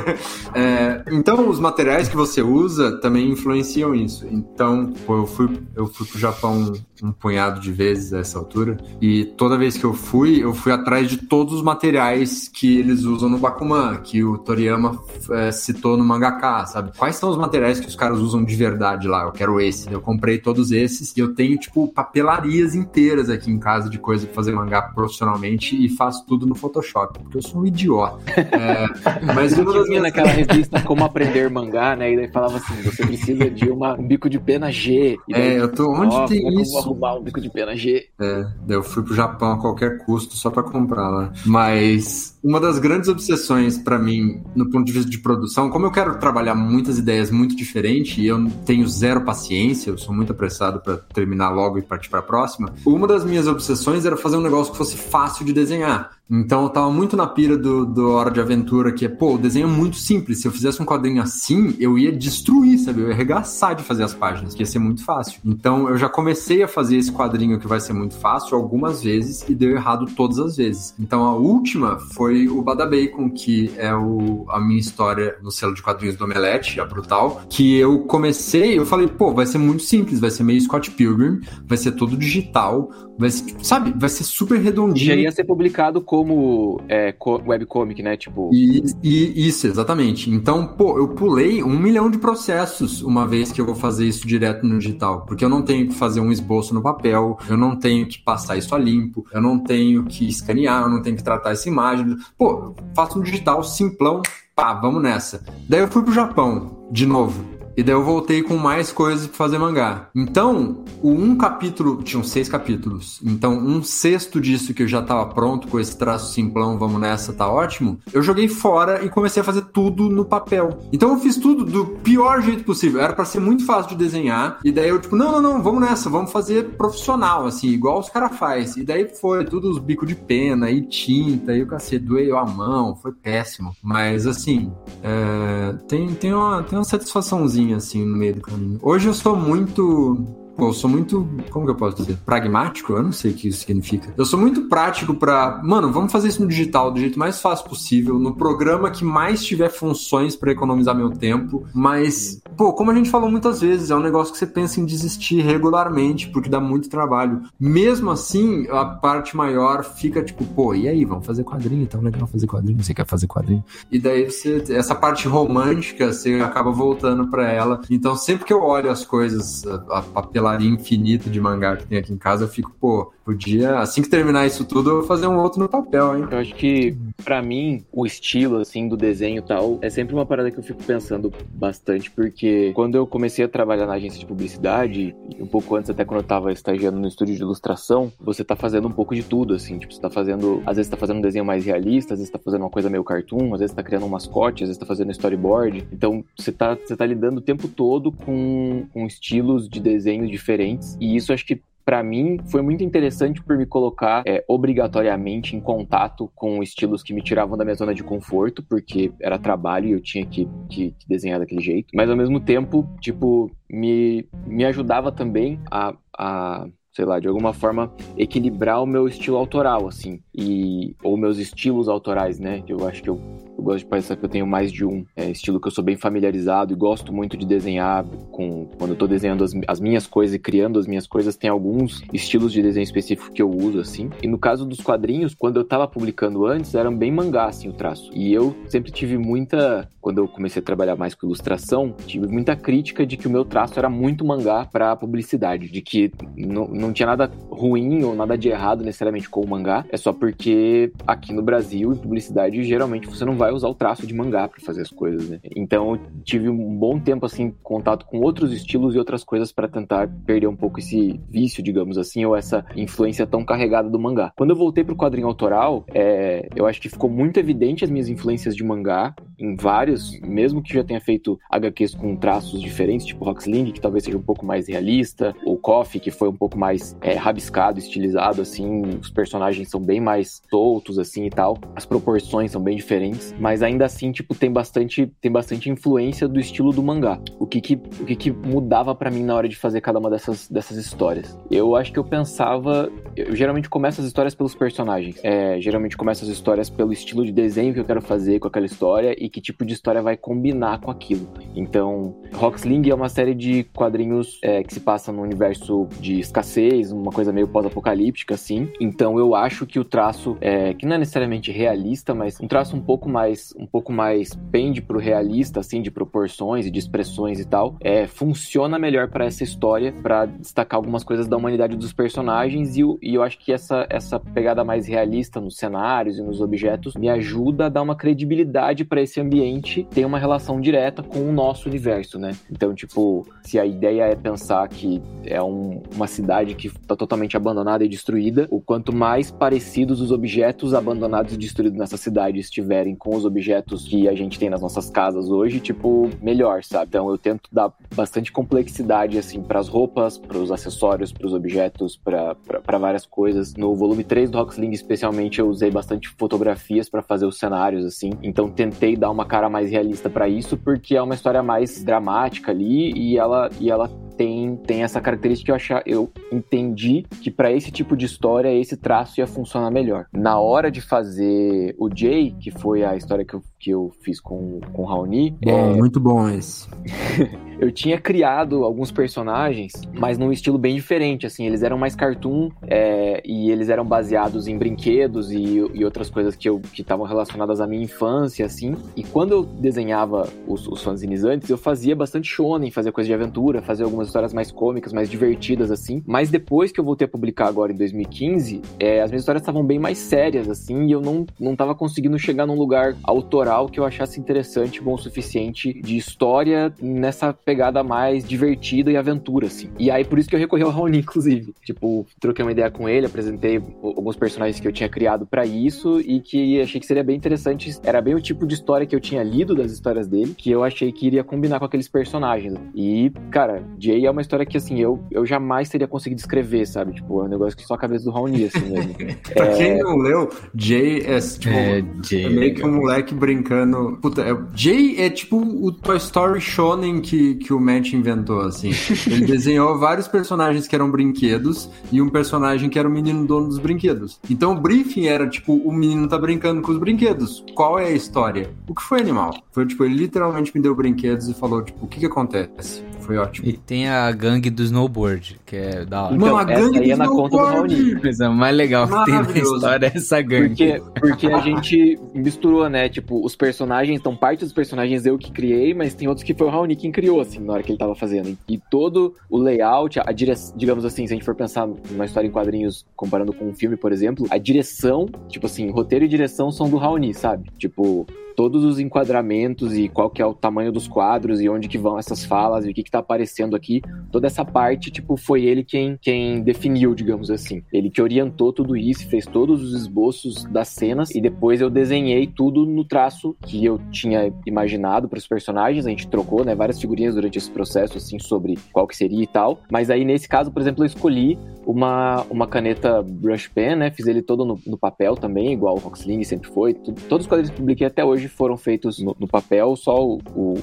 é, então, os materiais que você usa também influenciam isso. Então, pô, eu fui eu fui pro Japão um punhado de vezes a essa altura. E toda vez que eu fui, eu fui atrás de todos os materiais que eles usam no Bakuman, que o Toriyama é, citou no mangaka, sabe? Quais são os materiais que os caras usam de verdade lá? Eu quero esse. Eu comprei todos esses e eu tenho, tipo, papelarias inteiras aqui em casa de coisa pra fazer mangá profissionalmente e faço tudo no Photoshop, porque eu sou um idiota. É, mas uma das minhas... naquela revista Como Aprender Mangá, né? E daí falava assim, você precisa de uma, um bico de pena G. é, eu tô... Onde tem isso? Arrumar um bico de pena G. É, eu fui pro Japão a qualquer custo só para comprar lá. Mas uma das grandes obsessões para mim, no ponto de vista de produção, como eu quero trabalhar muitas ideias muito diferentes e eu tenho zero paciência, eu sou muito apressado para terminar logo e partir para a próxima, uma das minhas obsessões era fazer um negócio que fosse fácil de desenhar. Então eu tava muito na pira do, do Hora de Aventura, que é, pô, o desenho é muito simples. Se eu fizesse um quadrinho assim, eu ia destruir, sabe? Eu ia arregaçar de fazer as páginas, que ia ser muito fácil. Então eu já comecei a fazer esse quadrinho que vai ser muito fácil algumas vezes e deu errado todas as vezes. Então a última foi o Bada Bacon, que é o, a minha história no selo de quadrinhos do Omelete, a Brutal, que eu comecei, eu falei, pô, vai ser muito simples, vai ser meio Scott Pilgrim, vai ser todo digital, vai ser, sabe, vai ser super redondinho. Já ia ser publicado com como é, webcomic, né? Tipo. E, e, isso, exatamente. Então, pô, eu pulei um milhão de processos uma vez que eu vou fazer isso direto no digital. Porque eu não tenho que fazer um esboço no papel, eu não tenho que passar isso a limpo, eu não tenho que escanear, eu não tenho que tratar essa imagem. Pô, faço um digital simplão, pá, vamos nessa. Daí eu fui pro Japão, de novo. E daí eu voltei com mais coisas pra fazer mangá. Então, o um capítulo. Tinham seis capítulos. Então, um sexto disso que eu já tava pronto, com esse traço simplão, vamos nessa, tá ótimo. Eu joguei fora e comecei a fazer tudo no papel. Então eu fiz tudo do pior jeito possível. Era para ser muito fácil de desenhar. E daí eu, tipo, não, não, não, vamos nessa, vamos fazer profissional, assim, igual os caras faz. E daí foi tudo os bicos de pena e tinta, e o cacete doeu a mão, foi péssimo. Mas assim, é, tem, tem, uma, tem uma satisfaçãozinha assim, no meio do caminho. Hoje eu sou muito eu sou muito, como que eu posso dizer? Pragmático? Eu não sei o que isso significa. Eu sou muito prático para, mano, vamos fazer isso no digital do jeito mais fácil possível, no programa que mais tiver funções para economizar meu tempo, mas, pô, como a gente falou muitas vezes, é um negócio que você pensa em desistir regularmente, porque dá muito trabalho. Mesmo assim, a parte maior fica tipo, pô, e aí, vamos fazer quadrinho, então legal fazer quadrinho, você quer fazer quadrinho? E daí você, essa parte romântica, você acaba voltando para ela. Então, sempre que eu olho as coisas, a, a papelaria infinita de mangá que tem aqui em casa, eu fico, pô, podia, assim que terminar isso tudo, eu vou fazer um outro no papel, hein? Eu acho que, para mim, o estilo, assim, do desenho e tal, é sempre uma parada que eu fico pensando bastante, porque quando eu comecei a trabalhar na agência de publicidade, um pouco antes, até quando eu tava estagiando no estúdio de ilustração, você tá fazendo um pouco de tudo, assim, tipo, você tá fazendo, às vezes tá fazendo um desenho mais realista, às vezes tá fazendo uma coisa meio cartoon, às vezes tá criando um mascote, às vezes tá fazendo storyboard, então você tá, você tá lidando o tempo todo com, com estilos de desenho diferentes, e isso acho que para mim foi muito interessante por me colocar é, obrigatoriamente em contato com estilos que me tiravam da minha zona de conforto, porque era trabalho e eu tinha que, que, que desenhar daquele jeito. Mas ao mesmo tempo, tipo, me, me ajudava também a, a sei lá, de alguma forma equilibrar o meu estilo autoral, assim, e ou meus estilos autorais, né? Eu acho que eu eu gosto de pensar que eu tenho mais de um é, estilo que eu sou bem familiarizado e gosto muito de desenhar com quando eu tô desenhando as, as, minhas coisas e criando as minhas coisas, tem alguns estilos de desenho específico que eu uso assim. E no caso dos quadrinhos, quando eu tava publicando antes, eram bem mangá assim o traço. E eu sempre tive muita quando eu comecei a trabalhar mais com ilustração, tive muita crítica de que o meu traço era muito mangá para publicidade, de que não tinha nada ruim ou nada de errado necessariamente com o mangá, é só porque aqui no Brasil, em publicidade, geralmente você não vai usar o traço de mangá para fazer as coisas, né? Então eu tive um bom tempo assim contato com outros estilos e outras coisas para tentar perder um pouco esse vício, digamos assim, ou essa influência tão carregada do mangá. Quando eu voltei pro quadrinho autoral, é, eu acho que ficou muito evidente as minhas influências de mangá em vários, mesmo que já tenha feito HQs com traços diferentes, tipo Roxling, que talvez seja um pouco mais realista, ou Coffee, que foi um pouco mais é, rabiscado, estilizado, assim, os personagens são bem mais soltos, assim, e tal, as proporções são bem diferentes, mas ainda assim, tipo, tem bastante, tem bastante influência do estilo do mangá. O que que, o que, que mudava para mim na hora de fazer cada uma dessas, dessas histórias? Eu acho que eu pensava, eu geralmente começo as histórias pelos personagens, é, geralmente começo as histórias pelo estilo de desenho que eu quero fazer com aquela história e que tipo de história vai combinar com aquilo. Então, Roxling é uma série de quadrinhos é, que se passa no universo de escassez, uma coisa meio pós-apocalíptica, assim. Então, eu acho que o traço, é, que não é necessariamente realista, mas um traço um pouco mais, um pouco mais pende pro realista, assim, de proporções e de expressões e tal, é, funciona melhor para essa história, para destacar algumas coisas da humanidade dos personagens e, e eu acho que essa, essa pegada mais realista nos cenários e nos objetos me ajuda a dar uma credibilidade para esse ambiente tem uma relação direta com o nosso universo, né? Então, tipo, se a ideia é pensar que é um, uma cidade que está totalmente abandonada e destruída, o quanto mais parecidos os objetos abandonados e destruídos nessa cidade estiverem com os objetos que a gente tem nas nossas casas hoje, tipo, melhor, sabe? Então, eu tento dar bastante complexidade, assim, para as roupas, para os acessórios, para os objetos, para várias coisas. No volume 3 do Rocksling, especialmente, eu usei bastante fotografias para fazer os cenários, assim. Então, tentei dar uma cara mais realista para isso, porque é uma história mais dramática ali e ela, e ela tem, tem essa característica que eu, achar, eu entendi que para esse tipo de história esse traço ia funcionar melhor. Na hora de fazer o Jay, que foi a história que eu, que eu fiz com, com o Raoni. Bom, é... muito bom esse. eu tinha criado alguns personagens, mas num estilo bem diferente, assim, eles eram mais cartoon é, e eles eram baseados em brinquedos e, e outras coisas que eu que estavam relacionadas à minha infância, assim. E quando eu desenhava os, os fanzines antes, eu fazia bastante shonen, fazia coisa de aventura, fazia algumas histórias mais cômicas, mais divertidas, assim. Mas depois que eu voltei a publicar agora em 2015, é, as minhas histórias estavam bem mais sérias, assim, e eu não, não tava conseguindo chegar num lugar autoral que eu achasse interessante, bom o suficiente de história nessa pegada mais divertida e aventura, assim. E aí, por isso que eu recorri ao Raoni, inclusive. Tipo, troquei uma ideia com ele, apresentei alguns personagens que eu tinha criado para isso e que achei que seria bem interessante. Era bem o tipo de história que eu tinha lido das histórias dele, que eu achei que iria combinar com aqueles personagens. E, cara, Jay é uma história que, assim, eu, eu jamais teria conseguido escrever, sabe? Tipo, é um negócio que só a cabeça do Raoni, assim mesmo. pra é... quem não leu, Jay é, tipo, é, Jay, é meio que um moleque brincando. Puta, é, Jay é tipo o Toy Story Shonen que, que o Matt inventou, assim. Ele desenhou vários personagens que eram brinquedos e um personagem que era o menino dono dos brinquedos. Então o briefing era, tipo, o menino tá brincando com os brinquedos. Qual é a história? O que foi animal? Foi, tipo, ele literalmente me deu brinquedos e falou, tipo, o que que acontece? Foi ótimo. E tem a gangue do snowboard, que é da hora. Então, Mano, a essa gangue aí do é na conta do snowboard! Raoni. Coisa mais legal que tem na história é essa gangue. Porque, porque a gente misturou, né? Tipo, os personagens, então parte dos personagens eu que criei, mas tem outros que foi o Raoni quem criou, assim, na hora que ele tava fazendo. E todo o layout, a direção, digamos assim, se a gente for pensar numa história em quadrinhos, comparando com um filme, por exemplo, a direção, tipo assim, roteiro e direção são do Raoni, sabe? Tipo, todos os enquadramentos e qual que é o tamanho dos quadros e onde que vão essas falas e o que que tá aparecendo aqui, toda essa parte, tipo, foi ele quem, quem definiu, digamos assim. Ele que orientou tudo isso, fez todos os esboços das cenas e depois eu desenhei tudo no traço que eu tinha imaginado para os personagens. A gente trocou, né, várias figurinhas durante esse processo, assim, sobre qual que seria e tal. Mas aí, nesse caso, por exemplo, eu escolhi uma, uma caneta brush pen, né? Fiz ele todo no, no papel também, igual o Roxling sempre foi. Todos os quadrinhos que publiquei até hoje foram feitos no, no papel, só o, o-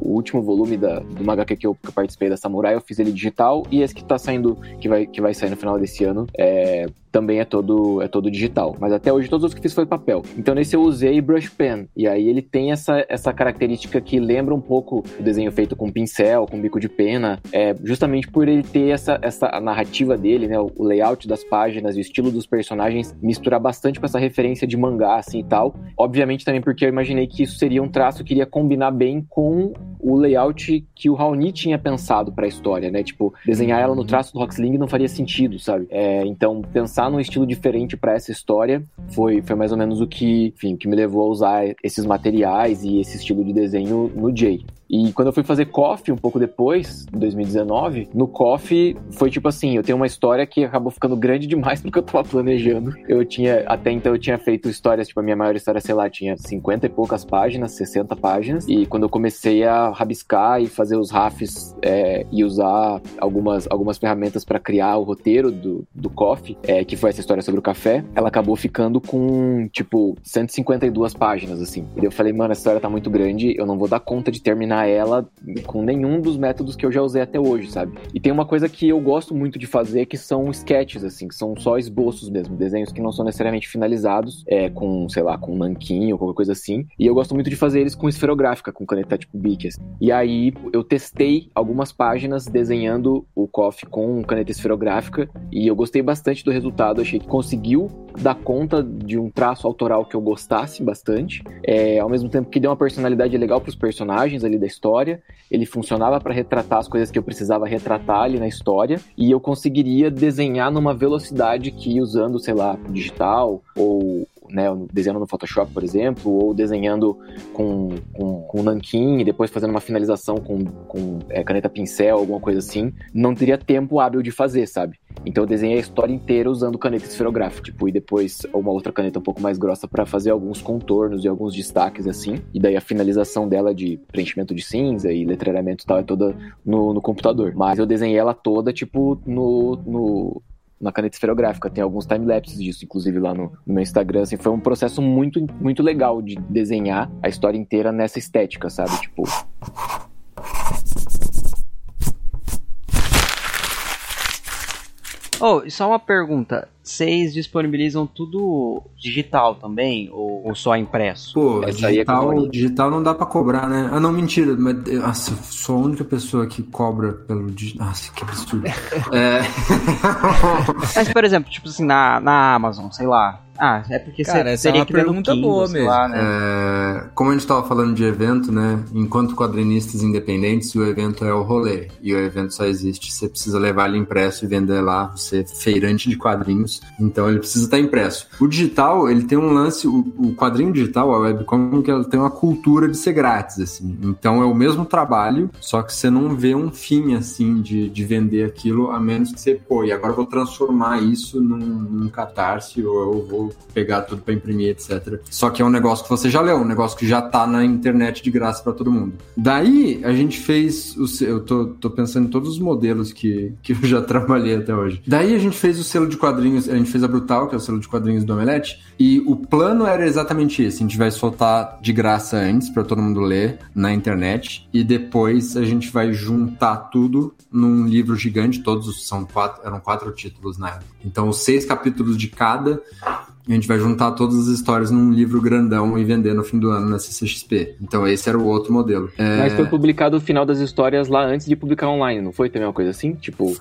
o último volume da, do HQ que eu, que eu participei da Samurai, eu fiz ele digital, e esse que tá saindo, que vai, que vai sair no final desse ano, é, também é todo, é todo digital. Mas até hoje todos os que fiz foi papel. Então nesse eu usei brush pen. E aí ele tem essa, essa característica que lembra um pouco o desenho feito com pincel, com bico de pena. É, justamente por ele ter essa, essa narrativa dele, né? O layout das páginas e o estilo dos personagens misturar bastante com essa referência de mangá, assim e tal. Obviamente também porque eu imaginei que isso seria um traço que iria combinar bem com o layout que o Raoni tinha pensado pra história, né? Tipo, desenhar ela no traço do Roxling não faria sentido, sabe? É, então, pensar num estilo diferente pra essa história foi, foi mais ou menos o que, enfim, que me levou a usar esses materiais e esse estilo de desenho no Jay. E quando eu fui fazer Coffee um pouco depois, em 2019, no Coffee foi tipo assim, eu tenho uma história que acabou ficando grande demais do que eu tava planejando. Eu tinha, até então eu tinha feito histórias, tipo a minha maior história, sei lá, tinha 50 e poucas páginas, 60 páginas. E quando eu comecei a rabiscar e fazer os rafs é, e usar algumas, algumas ferramentas para criar o roteiro do, do Coffee, é, que foi essa história sobre o café, ela acabou ficando com, tipo, 152 páginas, assim. E eu falei, mano, essa história tá muito grande, eu não vou dar conta de terminar ela com nenhum dos métodos que eu já usei até hoje, sabe? E tem uma coisa que eu gosto muito de fazer, que são sketches, assim, que são só esboços mesmo, desenhos que não são necessariamente finalizados, é, com, sei lá, com nanquim ou qualquer coisa assim. E eu gosto muito de fazer eles com esferográfica, com caneta tipo Bic, assim. E aí eu testei algumas páginas desenhando o Coffee com caneta esferográfica e eu gostei bastante do resultado, achei que conseguiu dar conta de um traço autoral que eu gostasse bastante, é, ao mesmo tempo que deu uma personalidade legal pros personagens ali da história, ele funcionava para retratar as coisas que eu precisava retratar ali na história, e eu conseguiria desenhar numa velocidade que usando, sei lá, digital ou né, desenhando no Photoshop, por exemplo, ou desenhando com, com, com nanquim e depois fazendo uma finalização com, com é, caneta pincel, alguma coisa assim, não teria tempo hábil de fazer, sabe? Então eu desenhei a história inteira usando caneta esferográfica, tipo, e depois uma outra caneta um pouco mais grossa para fazer alguns contornos e alguns destaques assim. E daí a finalização dela de preenchimento de cinza e letreiramento e tal é toda no, no computador. Mas eu desenhei ela toda, tipo, no, no na caneta esferográfica. Tem alguns timelapses disso, inclusive, lá no, no, meu Instagram. Assim, foi um processo muito, muito legal de desenhar a história inteira nessa estética, sabe? Tipo. Oh, só uma pergunta. Vocês disponibilizam tudo digital também? Ou, ou só impresso? Pô, Essa é digital, com- digital não dá pra cobrar, né? Ah, não, mentira. Mas, eu- nossa, eu sou a única pessoa que cobra pelo digital. Nossa, que absurdo. é... Mas, por exemplo, tipo assim, na, na Amazon, sei lá. Ah, é porque Cara, você essa é teria uma que pergunta Kindle, boa mesmo. Lá, né? É, como a gente estava falando de evento, né? Enquanto quadrinistas independentes, o evento é o rolê. E o evento só existe. Você precisa levar ele impresso e vender lá. Você é feirante de quadrinhos. Então ele precisa estar impresso. O digital, ele tem um lance. O, o quadrinho digital, a webcomic, ela tem uma cultura de ser grátis, assim. Então é o mesmo trabalho, só que você não vê um fim, assim, de, de vender aquilo, a menos que você, pô, e agora eu vou transformar isso num, num catarse ou eu vou pegar tudo para imprimir, etc. Só que é um negócio que você já leu, um negócio que já tá na internet de graça para todo mundo. Daí a gente fez, o, eu tô, tô pensando em todos os modelos que, que eu já trabalhei até hoje. Daí a gente fez o selo de quadrinhos, a gente fez a Brutal, que é o selo de quadrinhos do Omelete, e o plano era exatamente esse: a gente vai soltar de graça antes para todo mundo ler na internet, e depois a gente vai juntar tudo num livro gigante, todos são quatro, eram quatro títulos na época. Então, os seis capítulos de cada a gente vai juntar todas as histórias num livro grandão e vender no fim do ano na CCXP. Então esse era o outro modelo. É... Mas foi publicado o final das histórias lá antes de publicar online, não foi também uma coisa assim? Tipo.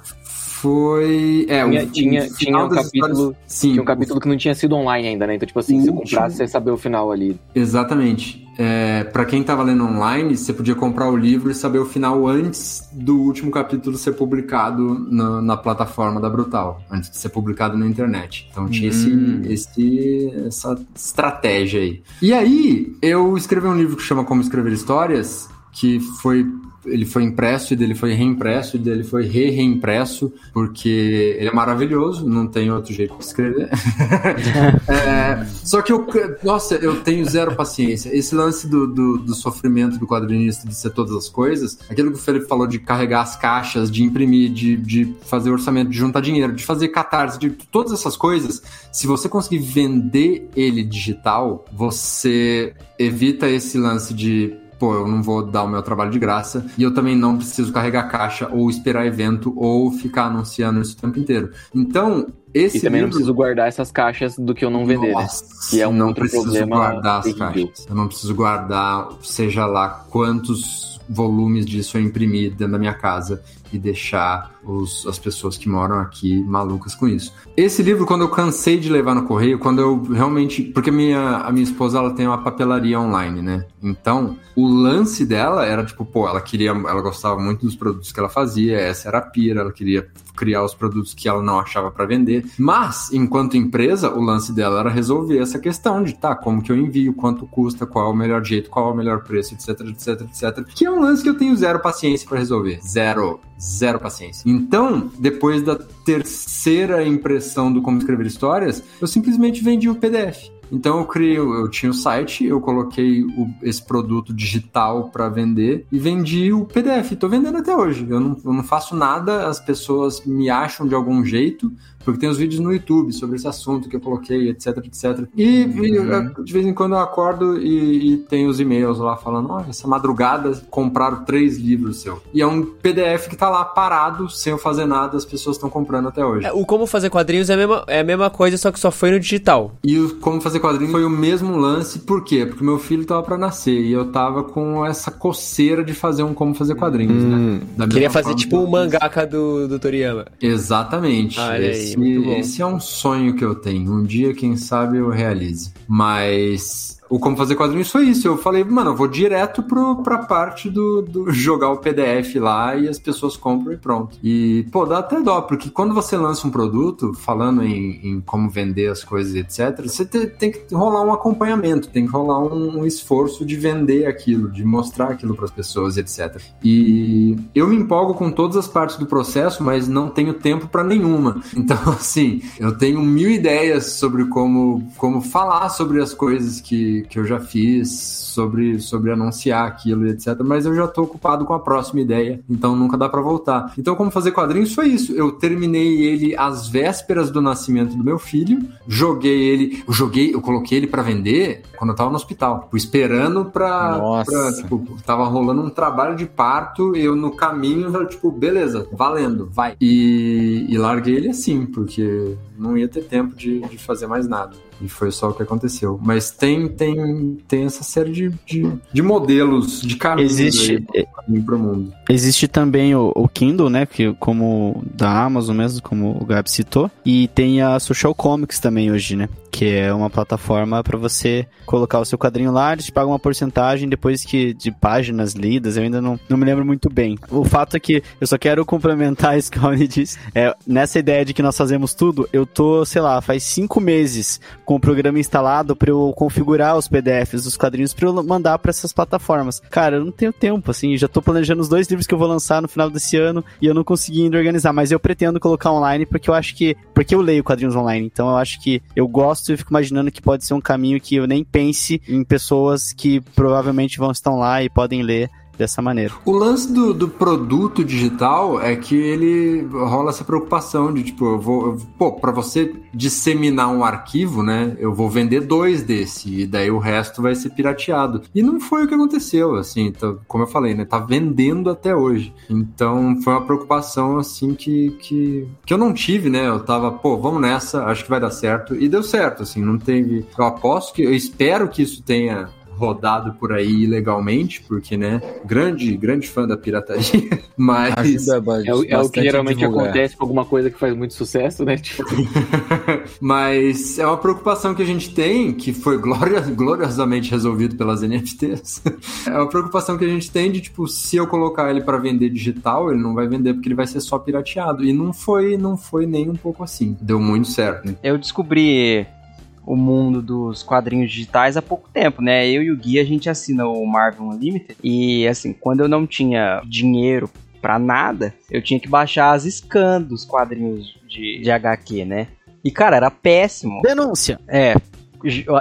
Foi. É, tinha, o, tinha, tinha um capítulo. Histórias... Sim, tinha um capítulo que não tinha sido online ainda, né? Então, tipo assim, se comprasse, você saber o final ali. Exatamente. É, para quem tava lendo online, você podia comprar o livro e saber o final antes do último capítulo ser publicado na, na plataforma da Brutal, antes de ser publicado na internet. Então tinha Hum. esse, esse, essa estratégia aí. E aí, eu escrevi um livro que chama Como Escrever Histórias, que foi ele foi impresso e dele foi reimpresso e dele foi re-reimpresso, porque ele é maravilhoso, não tem outro jeito de escrever. É, só que eu, nossa, eu tenho zero paciência. Esse lance do, do, do sofrimento do quadrinista de ser todas as coisas, aquilo que o Felipe falou de carregar as caixas, de imprimir, de, de fazer orçamento, de juntar dinheiro, de fazer catarse, de todas essas coisas, se você conseguir vender ele digital, você evita esse lance de pô, eu não vou dar o meu trabalho de graça e eu também não preciso carregar caixa ou esperar evento ou ficar anunciando isso o tempo inteiro. Então, esse e também não livro- preciso guardar essas caixas do que eu não vender, né? Nossa, Que é um não outro preciso problema guardar as caixas. Eu não preciso guardar, seja lá quantos volumes disso eu imprimir dentro da minha casa e deixar os- as pessoas que moram aqui malucas com isso. Esse livro, quando eu cansei de levar no correio, quando eu realmente. Porque minha, a minha esposa ela tem uma papelaria online, né? Então, o lance dela era tipo, pô, ela queria. Ela gostava muito dos produtos que ela fazia, essa era a pira, ela queria criar os produtos que ela não achava para vender. Mas, enquanto empresa, o lance dela era resolver essa questão de, tá, como que eu envio, quanto custa, qual é o melhor jeito, qual é o melhor preço, etc, etc, etc. Que é um lance que eu tenho zero paciência para resolver. Zero. Zero paciência. Então, depois da terceira impressão do Como Escrever Histórias, eu simplesmente vendi o PDF. Então eu criei, eu tinha o site, eu coloquei o- esse produto digital para vender e vendi o PDF. Tô vendendo até hoje. Eu não, eu não faço nada, as pessoas me acham de algum jeito, porque tem os vídeos no YouTube sobre esse assunto que eu coloquei, etc, etc. E, e, eu, de vez em quando eu acordo e, e tem os e-mails lá falando: olha, essa madrugada compraram três livros seu. E é um PDF que tá lá parado, sem eu fazer nada, as pessoas estão comprando até hoje. É, O Como Fazer Quadrinhos é a, mesma, é a mesma coisa, só que só foi no digital. E o Como Fazer Quadrinhos foi o mesmo lance, por quê? Porque meu filho tava pra nascer e eu tava com essa coceira de fazer um Como Fazer Quadrinhos, né? Da Hum, Queria mesma fazer tipo o eu mangaka do, do Toriyama. Exatamente. Olha aí, esse, esse é um sonho que eu tenho. Um dia, quem sabe, eu realize. Mas o Como Fazer Quadrinhos foi isso. Eu falei, mano, eu vou direto pro, pra parte do, do jogar o PDF lá e as pessoas compram e pronto. E, pô, dá até dó, porque quando você lança um produto, falando em, em como vender as coisas, etc., você te- tem que rolar um acompanhamento, tem que rolar um, um esforço de vender aquilo, de mostrar aquilo para as pessoas, etc. E eu me empolgo com todas as partes do processo, mas não tenho tempo para nenhuma. Então, assim, eu tenho mil ideias sobre como, como falar sobre as coisas que, que eu já fiz, sobre, sobre anunciar aquilo, etc. Mas eu já tô ocupado com a próxima ideia, então nunca dá para voltar. Então, como fazer quadrinhos foi isso. Eu terminei ele às vésperas do nascimento do meu filho, joguei ele, eu joguei, eu coloquei ele para vender quando eu tava no hospital, tipo, esperando pra, pra, tipo, tava rolando um trabalho de parto, eu no caminho, tipo, beleza, valendo, vai. E, e larguei ele assim, porque não ia ter tempo de, de fazer mais nada. E foi só o que aconteceu. Mas tem, tem, tem essa série de, de, de modelos, de caminhos Existe- aí vir pro mundo. Existe também o, o Kindle, né? Que, como da Amazon mesmo, como o Gabi citou. E tem a Social Comics também hoje, né? Que é uma plataforma para você colocar o seu quadrinho lá, eles te pagam uma porcentagem depois que de páginas lidas, eu ainda não, não me lembro muito bem. O fato é que eu só quero complementar isso que o Raoni disse. É, nessa ideia de que nós fazemos tudo, eu tô, sei lá, faz cinco meses com o programa instalado para eu configurar os PDFs dos quadrinhos para eu mandar para essas plataformas. Cara, eu não tenho tempo, assim, já tô planejando os dois livros que eu vou lançar no final desse ano e eu não consegui ainda organizar, mas eu pretendo colocar online porque eu acho que, porque eu leio quadrinhos online, então eu acho que eu gosto e fico imaginando que pode ser um caminho que eu nem pense em pessoas que provavelmente vão estar lá e podem ler dessa maneira. O lance do, do produto digital é que ele rola essa preocupação de tipo, eu vou, eu, pô, para você disseminar um arquivo, né, eu vou vender dois desse e daí o resto vai ser pirateado. E não foi o que aconteceu, assim, tá, como eu falei, né, tá vendendo até hoje. Então foi uma preocupação assim que, que, que eu não tive, né? Eu tava, pô, vamos nessa, acho que vai dar certo. E deu certo, assim, não teve. Eu aposto que, eu espero que isso tenha rodado por aí ilegalmente, porque, né, grande, grande fã da pirataria, mas... é, o, é o que geralmente acontece com alguma coisa que faz muito sucesso, né? Tipo... mas é uma preocupação que a gente tem, que foi gloria, gloriosamente resolvido pelas NFTs, é uma preocupação que a gente tem de, tipo, se eu colocar ele para vender digital, ele não vai vender porque ele vai ser só pirateado, e não foi, não foi nem um pouco assim, deu muito certo. Né? Eu descobri o mundo dos quadrinhos digitais há pouco tempo, né? Eu e o Gui, a gente assina o Marvel Unlimited e, assim, quando eu não tinha dinheiro para nada, eu tinha que baixar as scans dos quadrinhos de, de HQ, né? E, cara, era péssimo. Denúncia! É,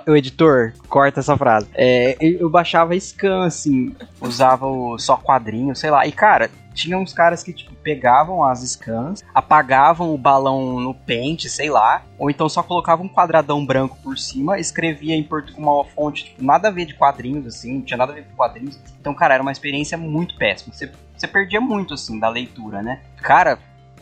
o editor, corta essa frase. É, eu baixava scan, assim, usava o só quadrinho, sei lá. E, cara, tinha uns caras que, tipo, pegavam as scans, apagavam o balão no pente, sei lá, ou então só colocavam um quadradão branco por cima, escrevia em uma fonte, tipo, nada a ver de quadrinhos, assim, não tinha nada a ver com quadrinhos. Então, cara, era uma experiência muito péssima. Você, você perdia muito, assim, da leitura, né? Cara,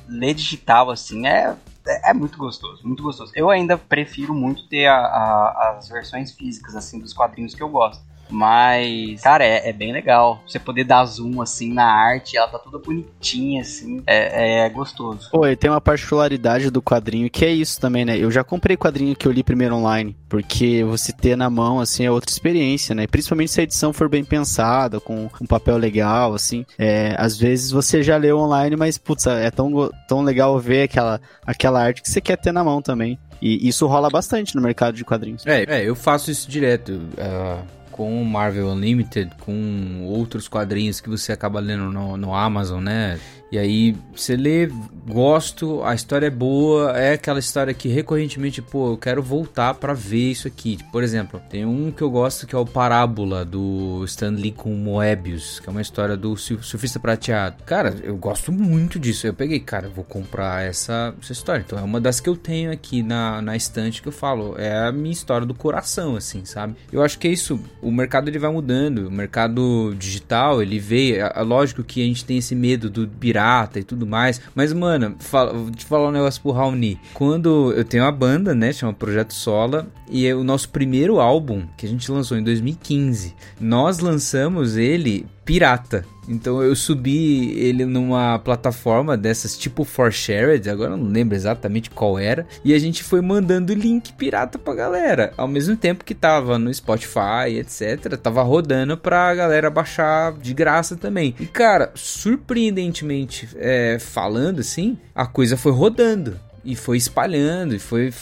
ler digital, assim, é é, muito gostoso, muito gostoso. Eu ainda prefiro muito ter a, a, as versões físicas, assim, dos quadrinhos que eu gosto. Mas, cara, é, é, bem legal. Você poder dar zoom, assim, na arte, ela tá toda bonitinha, assim. É, é gostoso. Pô, e tem uma particularidade do quadrinho que é isso também, né? Eu já comprei quadrinho que eu li primeiro online, porque você ter na mão, assim, é outra experiência, né? Principalmente se a edição for bem pensada, com um papel legal, assim. É, às vezes você já leu online, mas, putz, é tão, tão legal ver aquela, aquela arte que você quer ter na mão também. E isso rola bastante no mercado de quadrinhos. É, é eu faço isso direto. Uh com Marvel Unlimited, com outros quadrinhos que você acaba lendo no, no Amazon, né? E aí você lê, gosto, a história é boa, é aquela história que recorrentemente, pô, eu quero voltar para ver isso aqui. Por exemplo, tem um que eu gosto que é o Parábola do Stan Lee com Moebius, que é uma história do surfista prateado. Cara, eu gosto muito disso. Eu peguei, cara, vou comprar essa, essa história. Então é uma das que eu tenho aqui na, na estante que eu falo. É a minha história do coração, assim, sabe? Eu acho que é isso. O mercado ele vai mudando. O mercado digital, ele veio. É, é lógico que a gente tem esse medo do pirata e tudo mais. Mas, mano, fala, vou te falar um negócio pro Raoni. Quando eu tenho uma banda, né, chama Projeto Sola, e é o nosso primeiro álbum que a gente lançou em 2015. Nós lançamos ele pirata. Então eu subi ele numa plataforma dessas tipo For Shared, agora não lembro exatamente qual era, e a gente foi mandando link pirata pra galera, ao mesmo tempo que tava no Spotify, etc, tava rodando pra galera baixar de graça também. E cara, surpreendentemente é, falando assim, a coisa foi rodando e foi espalhando e foi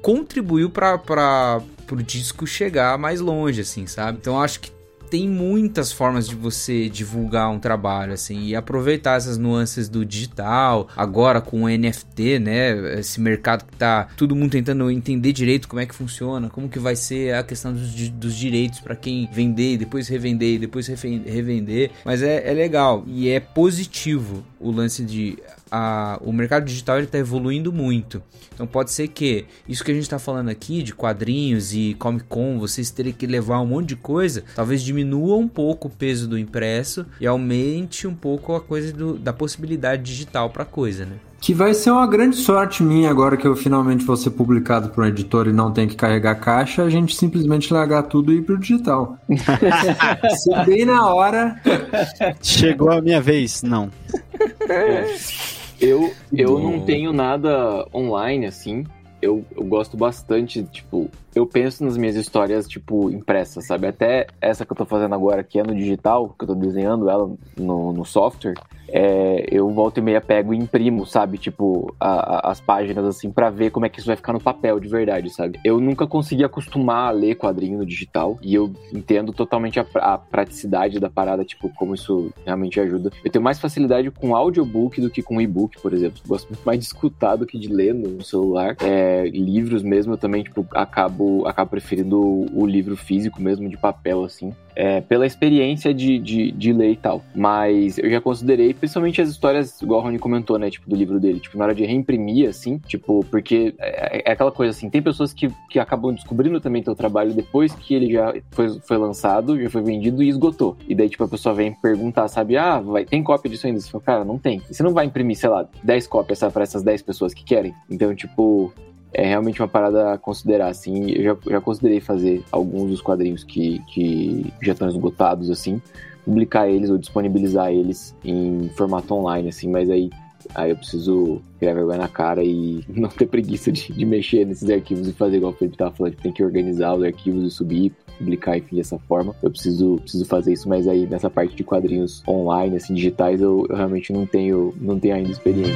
contribuiu para para pro disco chegar mais longe assim, sabe? Então acho que tem muitas formas de você divulgar um trabalho, assim, e aproveitar essas nuances do digital, agora com o NFT, né? Esse mercado que tá todo mundo tentando entender direito como é que funciona, como que vai ser a questão dos, dos direitos para quem vender, depois revender, depois revender. Mas é, é legal e é positivo o lance de a, o mercado digital está evoluindo muito. Então pode ser que isso que a gente está falando aqui de quadrinhos e Comic Con, vocês terem que levar um monte de coisa, talvez diminua um pouco o peso do impresso e aumente um pouco a coisa do, da possibilidade digital para a coisa, né? Que vai ser uma grande sorte minha agora que eu finalmente vou ser publicado por um editor e não tem que carregar caixa, a gente simplesmente largar tudo e ir pro digital. Se bem na hora. Chegou a minha vez, não. É. Eu, eu não tenho nada online, assim. Eu, eu gosto bastante, tipo, eu penso nas minhas histórias, tipo, impressas, sabe? Até essa que eu tô fazendo agora, que é no digital, que eu tô desenhando ela no, no software, é, eu volto e meia pego e imprimo, sabe? Tipo, a, a, as páginas assim para ver como é que isso vai ficar no papel de verdade, sabe? Eu nunca consegui acostumar a ler quadrinho no digital e eu entendo totalmente a, a praticidade da parada, tipo, como isso realmente ajuda. Eu tenho mais facilidade com audiobook do que com e-book, por exemplo. Gosto muito mais de escutar do que de ler no celular. É, livros mesmo, eu também, tipo, acabo, acabo preferindo o, livro físico mesmo, de papel, assim é, pela experiência de, de, de, ler e tal. Mas eu já considerei, principalmente as histórias, igual o Rony comentou, né? Tipo, do livro dele. Tipo, na hora de reimprimir, assim, tipo, porque é, é aquela coisa assim, tem pessoas que, que acabam descobrindo também teu trabalho depois que ele já foi, foi lançado, já foi vendido e esgotou. E daí, tipo, a pessoa vem perguntar, sabe? Ah, vai, tem cópia disso ainda? Você fala, cara, não tem. Você não vai imprimir, sei lá, 10 cópias para essas 10 pessoas que querem. Então, tipo, é realmente uma parada a considerar, assim. Eu já, já considerei fazer alguns dos quadrinhos que, que já estão esgotados, assim, publicar eles ou disponibilizar eles em formato online, assim, mas aí, aí eu preciso criar vergonha na cara e não ter preguiça de, de mexer nesses arquivos e fazer igual o Felipe tava falando, que tem que organizar os arquivos e subir, publicar, enfim, dessa forma. Eu preciso, preciso fazer isso, mas aí nessa parte de quadrinhos online, assim, digitais, eu, eu realmente não tenho, não tenho ainda experiência.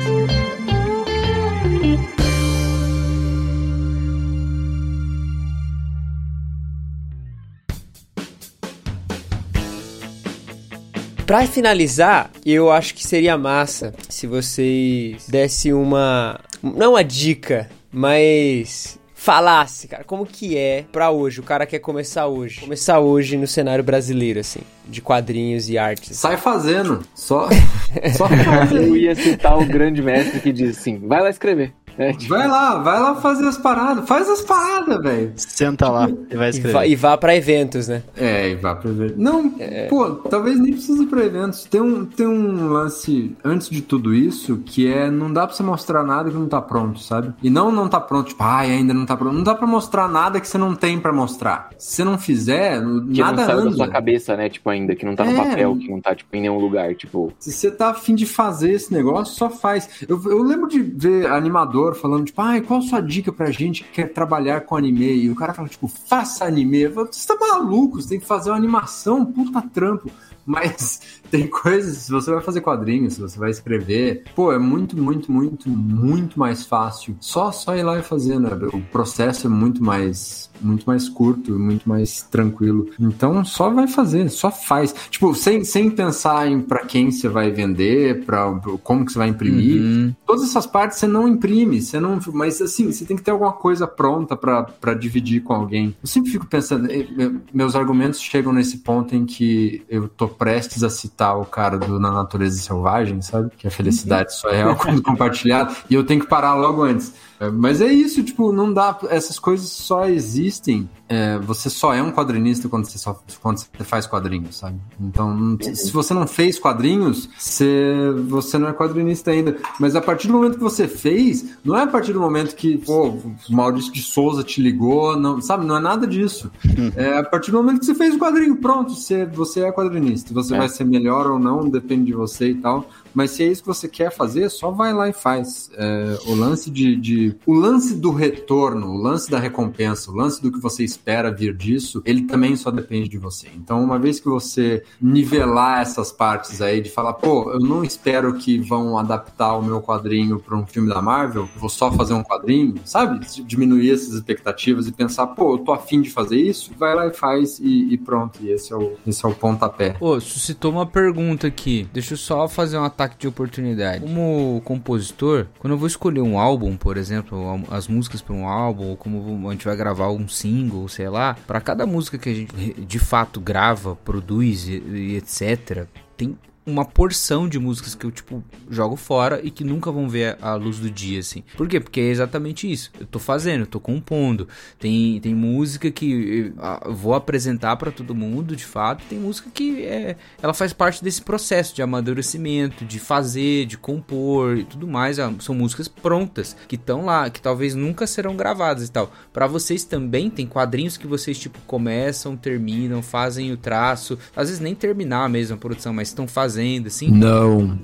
Pra finalizar, eu acho que seria massa se vocês desse uma. Não uma dica, mas falasse, cara, como que é pra hoje? O cara quer começar hoje. Começar hoje no cenário brasileiro, assim, de quadrinhos e artes. Sai fazendo. Só. só Eu ia citar o grande mestre que diz assim: vai lá escrever. É, tipo... Vai lá, vai lá fazer as paradas. Faz as paradas, velho. Senta lá e vai escrever. E vá, e vá pra eventos, né? É, e vá pra eventos. Não, é... pô, talvez nem precise ir pra eventos. Tem um, tem um lance, antes de tudo isso, que é não dá pra você mostrar nada que não tá pronto, sabe? E não não tá pronto, tipo, ai, ainda não tá pronto. Não dá pra mostrar nada que você não tem pra mostrar. Se você não fizer, que nada não anda. da sua cabeça, né? Tipo, ainda, que não tá no é... papel, que não tá, tipo, em nenhum lugar, tipo... Se você tá afim de fazer esse negócio, só faz. Eu, eu lembro de ver animador falando, tipo, ai, qual a sua dica pra gente que quer trabalhar com anime? E o cara fala, tipo, faça anime. Você tá maluco, você tem que fazer uma animação, puta trampo. Mas tem coisas, se você vai fazer quadrinhos, se você vai escrever, pô, é muito, muito, muito, muito mais fácil. Só, só ir lá e fazer, né? O processo é muito mais, muito mais curto, muito mais tranquilo. Então, só vai fazer, só faz. Tipo, sem, sem pensar em para quem você vai vender, para como que você vai imprimir. Uhum. Todas essas partes você não imprime, você não, mas assim, você tem que ter alguma coisa pronta para dividir com alguém. Eu sempre fico pensando, eh, meus argumentos chegam nesse ponto em que eu tô prestes a citar o cara do Na Natureza Selvagem, sabe? Que a felicidade só é real quando compartilhada. E eu tenho que parar logo antes. É, mas é isso, tipo, não dá. Essas coisas só existem. É, você só é um quadrinista quando você, só, quando você faz quadrinhos, sabe? Então, se você não fez quadrinhos, você, você não é quadrinista ainda. Mas a partir do momento que você fez, não é a partir do momento que, pô, o Maurício de Souza te ligou, não, sabe? Não é nada disso. É a partir do momento que você fez o quadrinho, pronto, você, você é quadrinista. Você é. vai ser melhor ou não, depende de você e tal. Mas se é isso que você quer fazer, só vai lá e faz. É, o lance de, de, O lance do retorno, o lance da recompensa, o lance do que você espera vir disso, ele também só depende de você. Então, uma vez que você nivelar essas partes aí, de falar, pô, eu não espero que vão adaptar o meu quadrinho para um filme da Marvel, vou só fazer um quadrinho, sabe? Diminuir essas expectativas e pensar, pô, eu tô afim de fazer isso, vai lá e faz e, e pronto. E esse é o, esse é o pontapé. Pô, suscitou uma pergunta aqui. Deixa eu só fazer uma ataque de oportunidade. Como compositor, quando eu vou escolher um álbum, por exemplo, as músicas para um álbum, ou como a gente vai gravar um single, sei lá, para cada música que a gente de fato grava, produz e, e etc, tem uma porção de músicas que eu, tipo, jogo fora e que nunca vão ver a luz do dia, assim. Por quê? Porque é exatamente isso. Eu tô fazendo, eu tô compondo. Tem, tem música que eu vou apresentar para todo mundo, de fato. Tem música que é, ela faz parte desse processo de amadurecimento, de fazer, de compor e tudo mais. Ah, são músicas prontas, que estão lá, que talvez nunca serão gravadas e tal. Para vocês também tem quadrinhos que vocês, tipo, começam, terminam, fazem o traço. Às vezes nem terminar mesmo a produção, mas estão fazendo fazendo, assim? Não.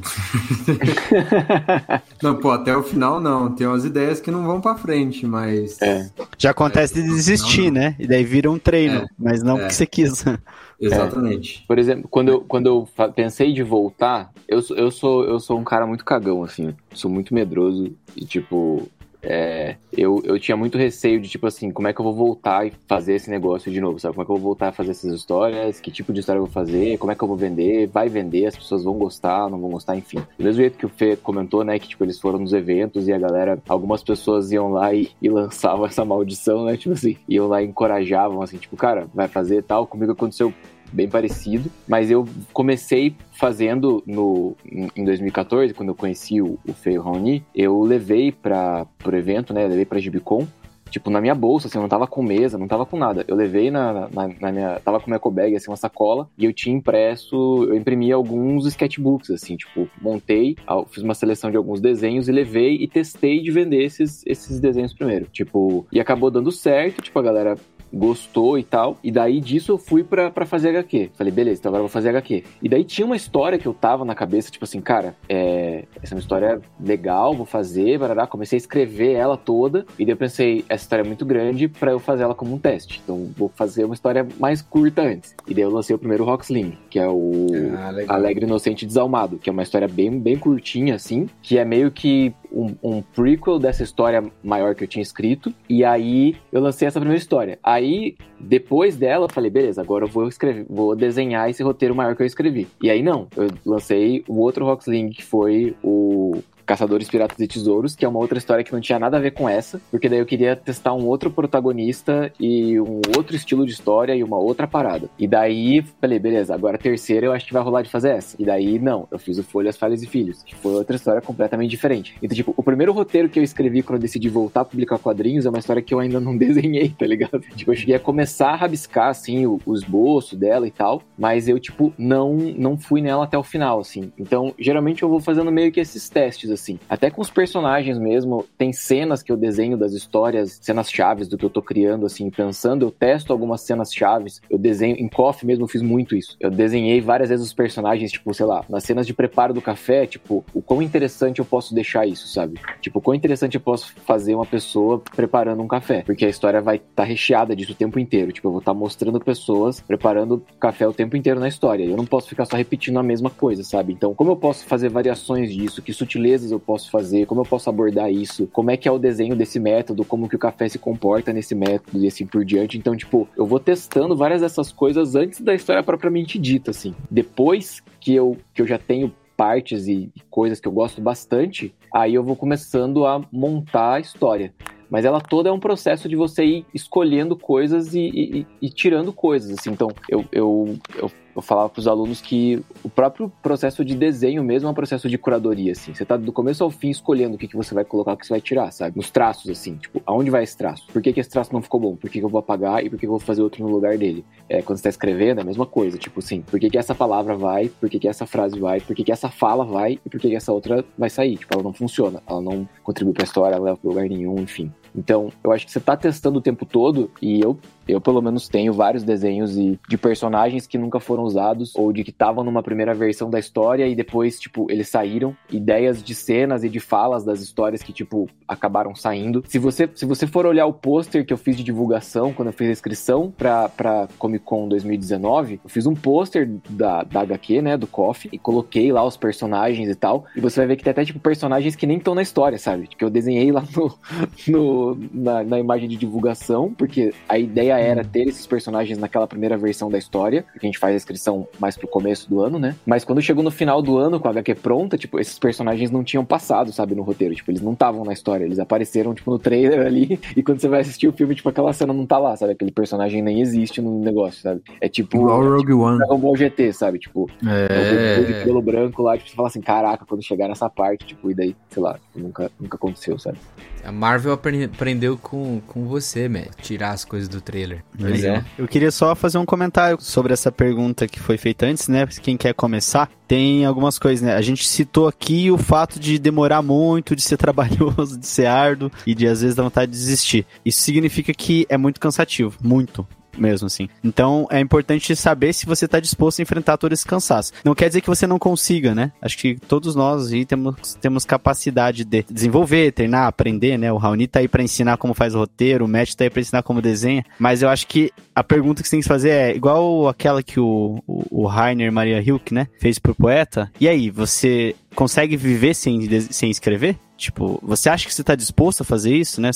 não, pô, até o final não. Tem umas ideias que não vão pra frente, mas. É. Já acontece de desistir, Não, não. né? E daí vira um treino, É, mas não é. porque você quis. Exatamente. Por exemplo, quando eu, quando eu pensei de voltar, eu, sou- eu, sou, eu sou um cara muito cagão, assim. Sou muito medroso e, tipo, é, eu, eu tinha muito receio de, tipo assim, como é que eu vou voltar e fazer esse negócio de novo, sabe? Como é que eu vou voltar a fazer essas histórias? Que tipo de história eu vou fazer? Como é que eu vou vender? Vai vender? As pessoas vão gostar? Não vão gostar? Enfim. Do mesmo jeito que o Fê comentou, né? Que, tipo, eles foram nos eventos e a galera, algumas pessoas iam lá e, e lançavam essa maldição, né? Tipo assim, iam lá e encorajavam, assim, tipo, cara, vai fazer tal. Comigo aconteceu bem parecido, mas eu comecei fazendo no em em 2014, quando eu conheci o, o Fê e o Raoni, eu levei para pro evento, né, levei pra Gibicon, tipo, na minha bolsa, assim, eu não tava com mesa, não tava com nada. Eu levei na, na, na minha, tava com minha eco bag, assim, uma sacola, e eu tinha impresso, eu imprimi alguns sketchbooks, assim, tipo, montei, fiz uma seleção de alguns desenhos e levei e testei de vender esses, esses desenhos primeiro. Tipo, e acabou dando certo, tipo, a galera gostou e tal. E daí disso eu fui pra fazer HQ. Falei, beleza, então agora eu vou fazer HQ. E daí tinha uma história que eu tava na cabeça, tipo assim, cara, é, essa é uma história legal, vou fazer, barará. Comecei a escrever ela toda. E daí eu pensei, essa história é muito grande pra eu fazer ela como um teste. Então vou fazer uma história mais curta antes. E daí eu lancei o primeiro Rocksling, que é o Ah. Alegre, Inocente Desalmado, que é uma história bem, bem curtinha, assim, que é meio que um, um prequel dessa história maior que eu tinha escrito. E aí eu lancei essa primeira história. Aí, depois dela, eu falei, beleza, agora eu vou escrever, vou desenhar esse roteiro maior que eu escrevi. E aí não, eu lancei o outro Rocksling, que foi o Caçadores, Piratas e Tesouros, que é uma outra história que não tinha nada a ver com essa, porque daí eu queria testar um outro protagonista e um outro estilo de história e uma outra parada. E daí, falei, beleza, agora a terceira eu acho que vai rolar de fazer essa. E daí, não, eu fiz o Folhas, Falhas e Filhos, que foi outra história completamente diferente. Então, tipo, o primeiro roteiro que eu escrevi quando eu decidi voltar a publicar quadrinhos é uma história que eu ainda não desenhei, tá ligado? Tipo, eu cheguei a começar a rabiscar, assim, o, o esboço dela e tal, mas eu, tipo, não, não fui nela até o final, assim. Então, geralmente eu vou fazendo meio que esses testes, assim. Até com os personagens mesmo, tem cenas que eu desenho das histórias, cenas chaves do que eu tô criando, assim, pensando, eu testo algumas cenas chaves, eu desenho, em Coffee mesmo eu fiz muito isso. Eu desenhei várias vezes os personagens, tipo, sei lá, nas cenas de preparo do café, tipo, o quão interessante eu posso deixar isso, sabe? Tipo, o quão interessante eu posso fazer uma pessoa preparando um café, porque a história vai estar tá recheada disso o tempo inteiro. Tipo, eu vou estar mostrando pessoas preparando café o tempo inteiro na história. Eu não posso ficar só repetindo a mesma coisa, sabe? Então, como eu posso fazer variações disso? Que eu posso fazer? Como eu posso abordar isso? Como é que é o desenho desse método? Como que o café se comporta nesse método e assim por diante? Então, tipo, eu vou testando várias dessas coisas antes da história propriamente dita, assim. Depois que eu, que eu já tenho partes e coisas que eu gosto bastante, aí eu vou começando a montar a história. Mas ela toda é um processo de você ir escolhendo coisas e, e- e tirando coisas, assim. Então, eu, eu, eu, eu falava para os alunos que o próprio processo de desenho mesmo é um processo de curadoria, assim. Você tá do começo ao fim escolhendo o que, que você vai colocar, o que você vai tirar, sabe? Nos traços, assim. Tipo, aonde vai esse traço? Por que, que esse traço não ficou bom? Por que, que eu vou apagar e por que, que eu vou fazer outro no lugar dele? É, quando você tá escrevendo, é a mesma coisa. Tipo assim, por que, que essa palavra vai? Por que, que essa frase vai? Por que, que essa fala vai? E por que, que essa outra vai sair? Tipo, ela não funciona. Ela não contribui pra história, ela leva pra lugar nenhum, enfim. Então, eu acho que você tá testando o tempo todo, e eu, eu pelo menos tenho vários desenhos e, de personagens que nunca foram usados, ou de que estavam numa primeira versão da história e depois, tipo, eles saíram. Ideias de cenas e de falas das histórias que, tipo, acabaram saindo. Se você, se você for olhar o pôster que eu fiz de divulgação, quando eu fiz a inscrição pra, pra Comic Con 2019, eu fiz um pôster da, da HQ, né, do Coffee, e coloquei lá os personagens e tal, e você vai ver que tem até, tipo, personagens que nem estão na história, sabe? Que eu desenhei lá no, no, na, na imagem de divulgação, porque a ideia era ter esses personagens naquela primeira versão da história, porque a gente faz a inscrição mais pro começo do ano, né? Mas quando chegou no final do ano com a HQ pronta, tipo, esses personagens não tinham passado, sabe, no roteiro. Tipo, eles não estavam na história, eles apareceram, tipo, no trailer ali, e quando você vai assistir o filme, tipo, aquela cena não tá lá, sabe? Aquele personagem nem existe no negócio, sabe? É tipo. Igual o Rogue One. Dragon Ball GT, sabe? Tipo, É. o de cabelo branco lá, tipo, você fala assim, caraca, quando chegar nessa parte, tipo, e daí, sei lá, nunca, nunca aconteceu, sabe? A Marvel aprendeu com, com você, man. Tirar as coisas do trailer. Pois é. Eu queria só fazer um comentário sobre essa pergunta que foi feita antes, né? Quem quer começar, tem algumas coisas, né? A gente citou aqui o fato de demorar muito, de ser trabalhoso, de ser árduo e de às vezes dar vontade de desistir. Isso significa que é muito cansativo, muito. Mesmo, assim. Então, é importante saber se você tá disposto a enfrentar todo esse cansaço. Não quer dizer que você não consiga, né? Acho que todos nós aí temos, temos capacidade de desenvolver, treinar, aprender, né? O Raoni tá aí pra ensinar como faz o roteiro, o Matt tá aí pra ensinar como desenha, mas eu acho que a pergunta que você tem que fazer é igual aquela que o, o, o Rainer Maria Hilke, né, fez pro poeta. E aí, você consegue viver sem, sem escrever? Tipo, você acha que você tá disposto a fazer isso, né?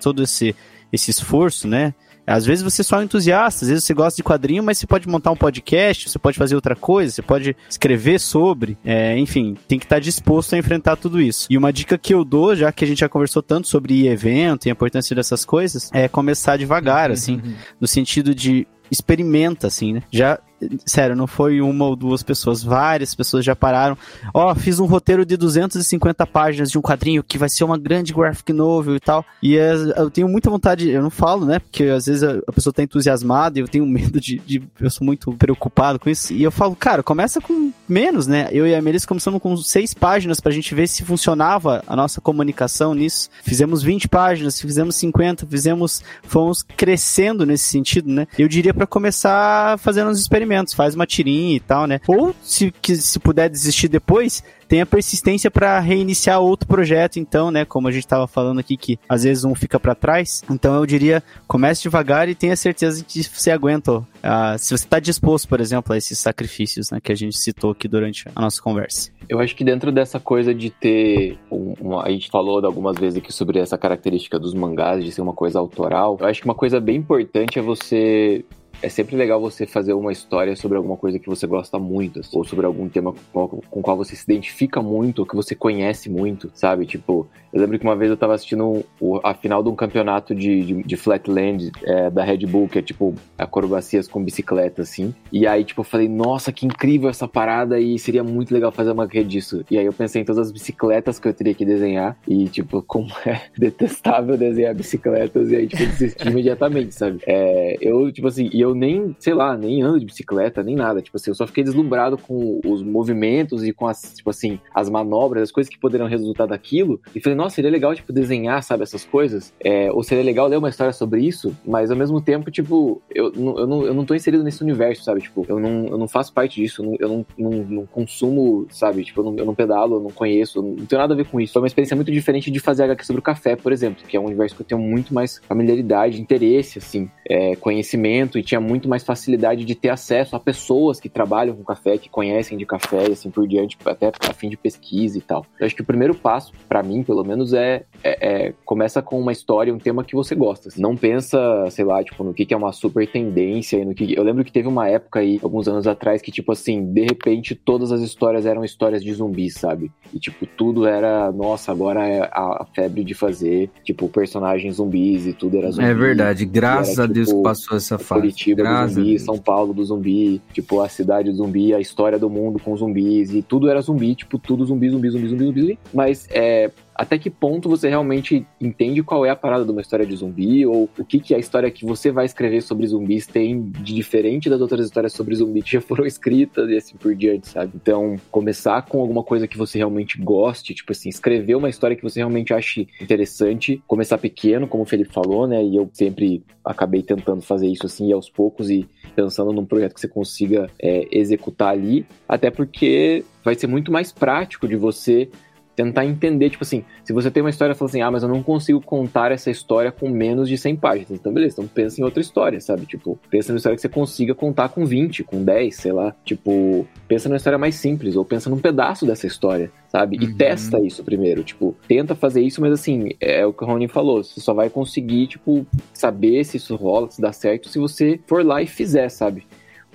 Todo esse, esse esforço, né? Às vezes você é só é um entusiasta, às vezes você gosta de quadrinho, mas você pode montar um podcast, você pode fazer outra coisa, você pode escrever sobre, é, enfim, tem que estar disposto a enfrentar tudo isso. E uma dica que eu dou, já que a gente já conversou tanto sobre evento e a importância dessas coisas, é começar devagar, assim, no sentido de experimenta, assim, né? Já sério, não foi uma ou duas pessoas, várias pessoas já pararam. Ó, oh, fiz um roteiro de 250 páginas de um quadrinho que vai ser uma grande graphic novel e tal. E é, eu tenho muita vontade, eu não falo, né? Porque às vezes a pessoa tá entusiasmada e eu tenho medo de, de, Eu sou muito preocupado com isso. E eu falo, cara, começa com menos, né? Eu e a Melissa começamos com seis páginas pra gente ver se funcionava a nossa comunicação nisso. Fizemos 20 páginas, fizemos 50, fizemos. Fomos crescendo nesse sentido, né? Eu diria para começar fazendo uns experimentos experimentos, faz uma tirinha e tal, né? Ou se, que, se puder desistir depois, tenha persistência para reiniciar outro projeto, então, né? Como a gente estava falando aqui, que às vezes um fica para trás. Então eu diria, comece devagar e tenha certeza que você aguenta. Uh, se você está disposto, por exemplo, a esses sacrifícios, né? Que a gente citou aqui durante a nossa conversa. Eu acho que dentro dessa coisa de ter. Um, uma, a gente falou algumas vezes aqui sobre essa característica dos mangás, de ser uma coisa autoral. Eu acho que uma coisa bem importante é você é sempre legal você fazer uma história sobre alguma coisa que você gosta muito, ou sobre algum tema com qual você se identifica muito, ou que você conhece muito, sabe? Tipo, eu lembro que uma vez eu tava assistindo a final de um campeonato de, de, de Flatland é, da Red Bull, que é tipo acrobacias com bicicleta, assim. E aí, tipo, eu falei, nossa, que incrível essa parada e seria muito legal fazer uma rede disso. E aí eu pensei em todas as bicicletas que eu teria que desenhar e, tipo, como é detestável desenhar bicicletas e aí, tipo, desisti imediatamente, sabe? É, eu, tipo assim, e eu nem, sei lá, nem ando de bicicleta, nem nada. Tipo assim, eu só fiquei deslumbrado com os movimentos e com as, tipo assim, as manobras, as coisas que poderiam resultar daquilo. E falei, nossa, seria legal, tipo, desenhar, sabe, essas coisas. É, ou seria legal ler uma história sobre isso, mas ao mesmo tempo, tipo, eu, eu, não, eu não tô inserido nesse universo, sabe? Tipo, eu não, eu não faço parte disso, eu não, eu não, não, consumo, sabe? Tipo, eu não, eu não pedalo, eu não conheço, não tenho nada a ver com isso. Foi uma experiência muito diferente de fazer HQ sobre o café, por exemplo, que é um universo que eu tenho muito mais familiaridade, interesse, assim, é, conhecimento e tinha muito mais facilidade de ter acesso a pessoas que trabalham com café, que conhecem de café e assim por diante, até a fim de pesquisa e tal. Eu acho que o primeiro passo, para mim, pelo menos, é, é, é, começa com uma história, um tema que você gosta. Não pensa, sei lá, tipo, no que, que é uma super tendência, no que. Eu lembro que teve uma época aí, alguns anos atrás, que, tipo assim, de repente todas as histórias eram histórias de zumbis, sabe? E, tipo, tudo era, nossa, agora é a, febre de fazer, tipo, personagens zumbis e tudo era zumbi. É verdade, graças era, a Deus tipo, passou essa fase. Curitiba graças do zumbi, São Paulo do zumbi, tipo, a cidade do zumbi, a história do mundo com zumbis, e tudo era zumbi, tipo, tudo zumbi, zumbi, zumbi, zumbi, zumbi. Mas é, até que ponto você realmente entende qual é a parada de uma história de zumbi, ou o que, que a história que você vai escrever sobre zumbis tem de diferente das outras histórias sobre zumbi que já foram escritas e assim por diante, sabe? Então, começar com alguma coisa que você realmente goste, tipo assim, escrever uma história que você realmente ache interessante, começar pequeno, como o Felipe falou, né? E eu sempre acabei tentando fazer isso assim, aos poucos e pensando num projeto que você consiga é, executar ali, até porque vai ser muito mais prático de você tentar entender, tipo assim, se você tem uma história e fala assim, ah, mas eu não consigo contar essa história com menos de 100 páginas. Então, beleza, então pensa em outra história, sabe? Tipo, pensa numa história que você consiga contar com 20, com 10, sei lá. Tipo, pensa numa história mais simples, ou pensa num pedaço dessa história, sabe? E uhum. testa isso primeiro, tipo, tenta fazer isso, mas assim, é o que o Rony falou, você só vai conseguir, tipo, saber se isso rola, se dá certo, se você for lá e fizer, sabe?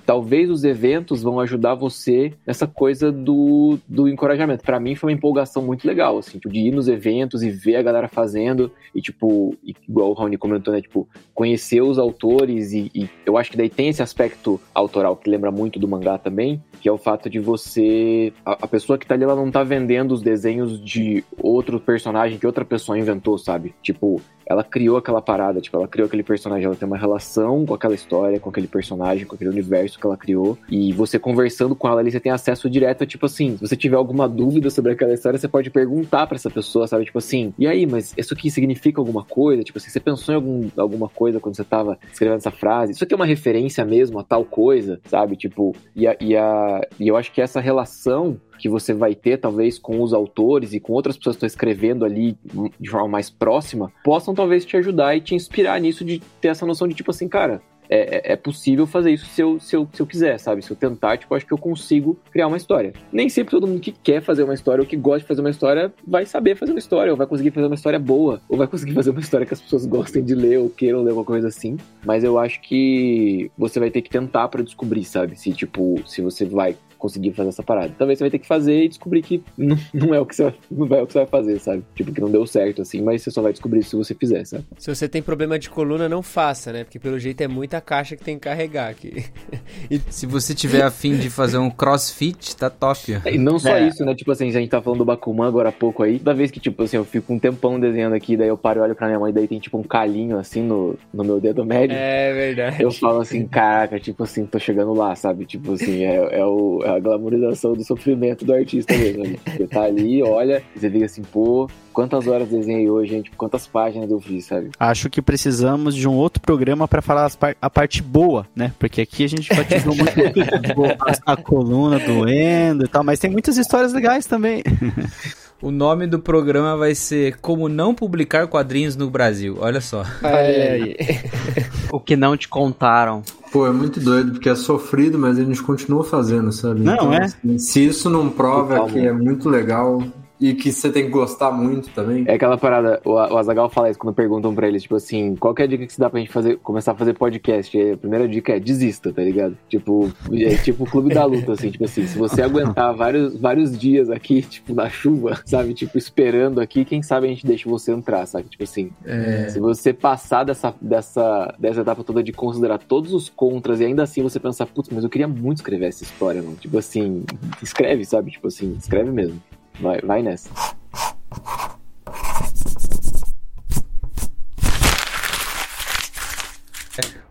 Talvez os eventos vão ajudar você nessa coisa do, do encorajamento. Para mim foi uma empolgação muito legal, assim, tipo, de ir nos eventos e ver a galera fazendo e, tipo, igual o Raoni comentou, né, tipo, conhecer os autores e, e, eu acho que daí tem esse aspecto autoral que lembra muito do mangá também, que é o fato de você... A, a pessoa que tá ali, ela não tá vendendo os desenhos de outro personagem que outra pessoa inventou, sabe? Tipo, ela criou aquela parada, tipo, ela criou aquele personagem, ela tem uma relação com aquela história, com aquele personagem, com aquele universo que ela criou. E você conversando com ela ali, você tem acesso direto, tipo assim, se você tiver alguma dúvida sobre aquela história, você pode perguntar para essa pessoa, sabe? Tipo assim, e aí, mas isso aqui significa alguma coisa? Tipo assim, você pensou em algum, alguma coisa quando você tava escrevendo essa frase? Isso aqui é uma referência mesmo a tal coisa, sabe? Tipo, e, a, e, a, e eu acho que essa relação que você vai ter, talvez, com os autores e com outras pessoas que estão escrevendo ali de forma mais próxima, possam talvez te ajudar e te inspirar nisso de ter essa noção de tipo assim, cara, é, é, é possível fazer isso se eu, se, eu, se eu quiser, sabe? Se eu tentar, tipo, acho que eu consigo criar uma história. Nem sempre todo mundo que quer fazer uma história ou que gosta de fazer uma história vai saber fazer uma história, ou vai conseguir fazer uma história boa, ou vai conseguir fazer uma história que as pessoas gostem de ler ou queiram ler alguma coisa assim. Mas eu acho que você vai ter que tentar para descobrir, sabe? Se, tipo, se você vai conseguir fazer essa parada. Talvez você vai ter que fazer e descobrir que não, não é o que você vai, não é o que você vai fazer, sabe? Tipo, que não deu certo, assim, mas você só vai descobrir se você fizer, sabe? Se você tem problema de coluna, não faça, né? Porque pelo jeito é muita caixa que tem que carregar aqui. e se você tiver afim de fazer um crossfit, tá top. E não só é. isso, né? Tipo assim, a gente tá falando do Bakuman agora há pouco aí. Toda vez que, tipo assim, eu fico um tempão desenhando aqui, daí eu paro e olho pra minha mãe, daí tem tipo um calinho assim no, no meu dedo médio. É verdade. Eu falo assim, caraca, tipo assim, tô chegando lá, sabe? Tipo assim, é, é, o, é a glamorização do sofrimento do artista mesmo. Né? Você tá ali, olha, você fica assim, pô, quantas horas desenhei hoje, gente? Quantas páginas eu fiz, sabe? Acho que precisamos de um outro programa para falar par a parte boa, né? Porque aqui a gente batizou muito a coluna doendo e tal, mas tem muitas histórias legais também. O nome do programa vai ser Como Não Publicar Quadrinhos no Brasil. Olha só. Aí. o que não te contaram. Pô, é muito doido, porque é sofrido, mas a gente continua fazendo, sabe? Não, então, é? Assim, se isso não prova que é muito legal, e que você tem que gostar muito também. É aquela parada, o, o Azagal fala isso quando perguntam pra ele, tipo assim, qual que é a dica que se dá pra gente fazer, começar a fazer podcast? E a primeira dica é desista, tá ligado? Tipo, é tipo o clube da luta, assim, tipo assim, se você aguentar vários, vários dias aqui, tipo, na chuva, sabe? Tipo, esperando aqui, quem sabe a gente deixa você entrar, sabe? Tipo assim, é... se você passar dessa, dessa, dessa etapa toda de considerar todos os contras e ainda assim você pensar, putz, mas eu queria muito escrever essa história, mano. Tipo assim, escreve, sabe? Tipo assim, escreve mesmo. Vai, vai nessa.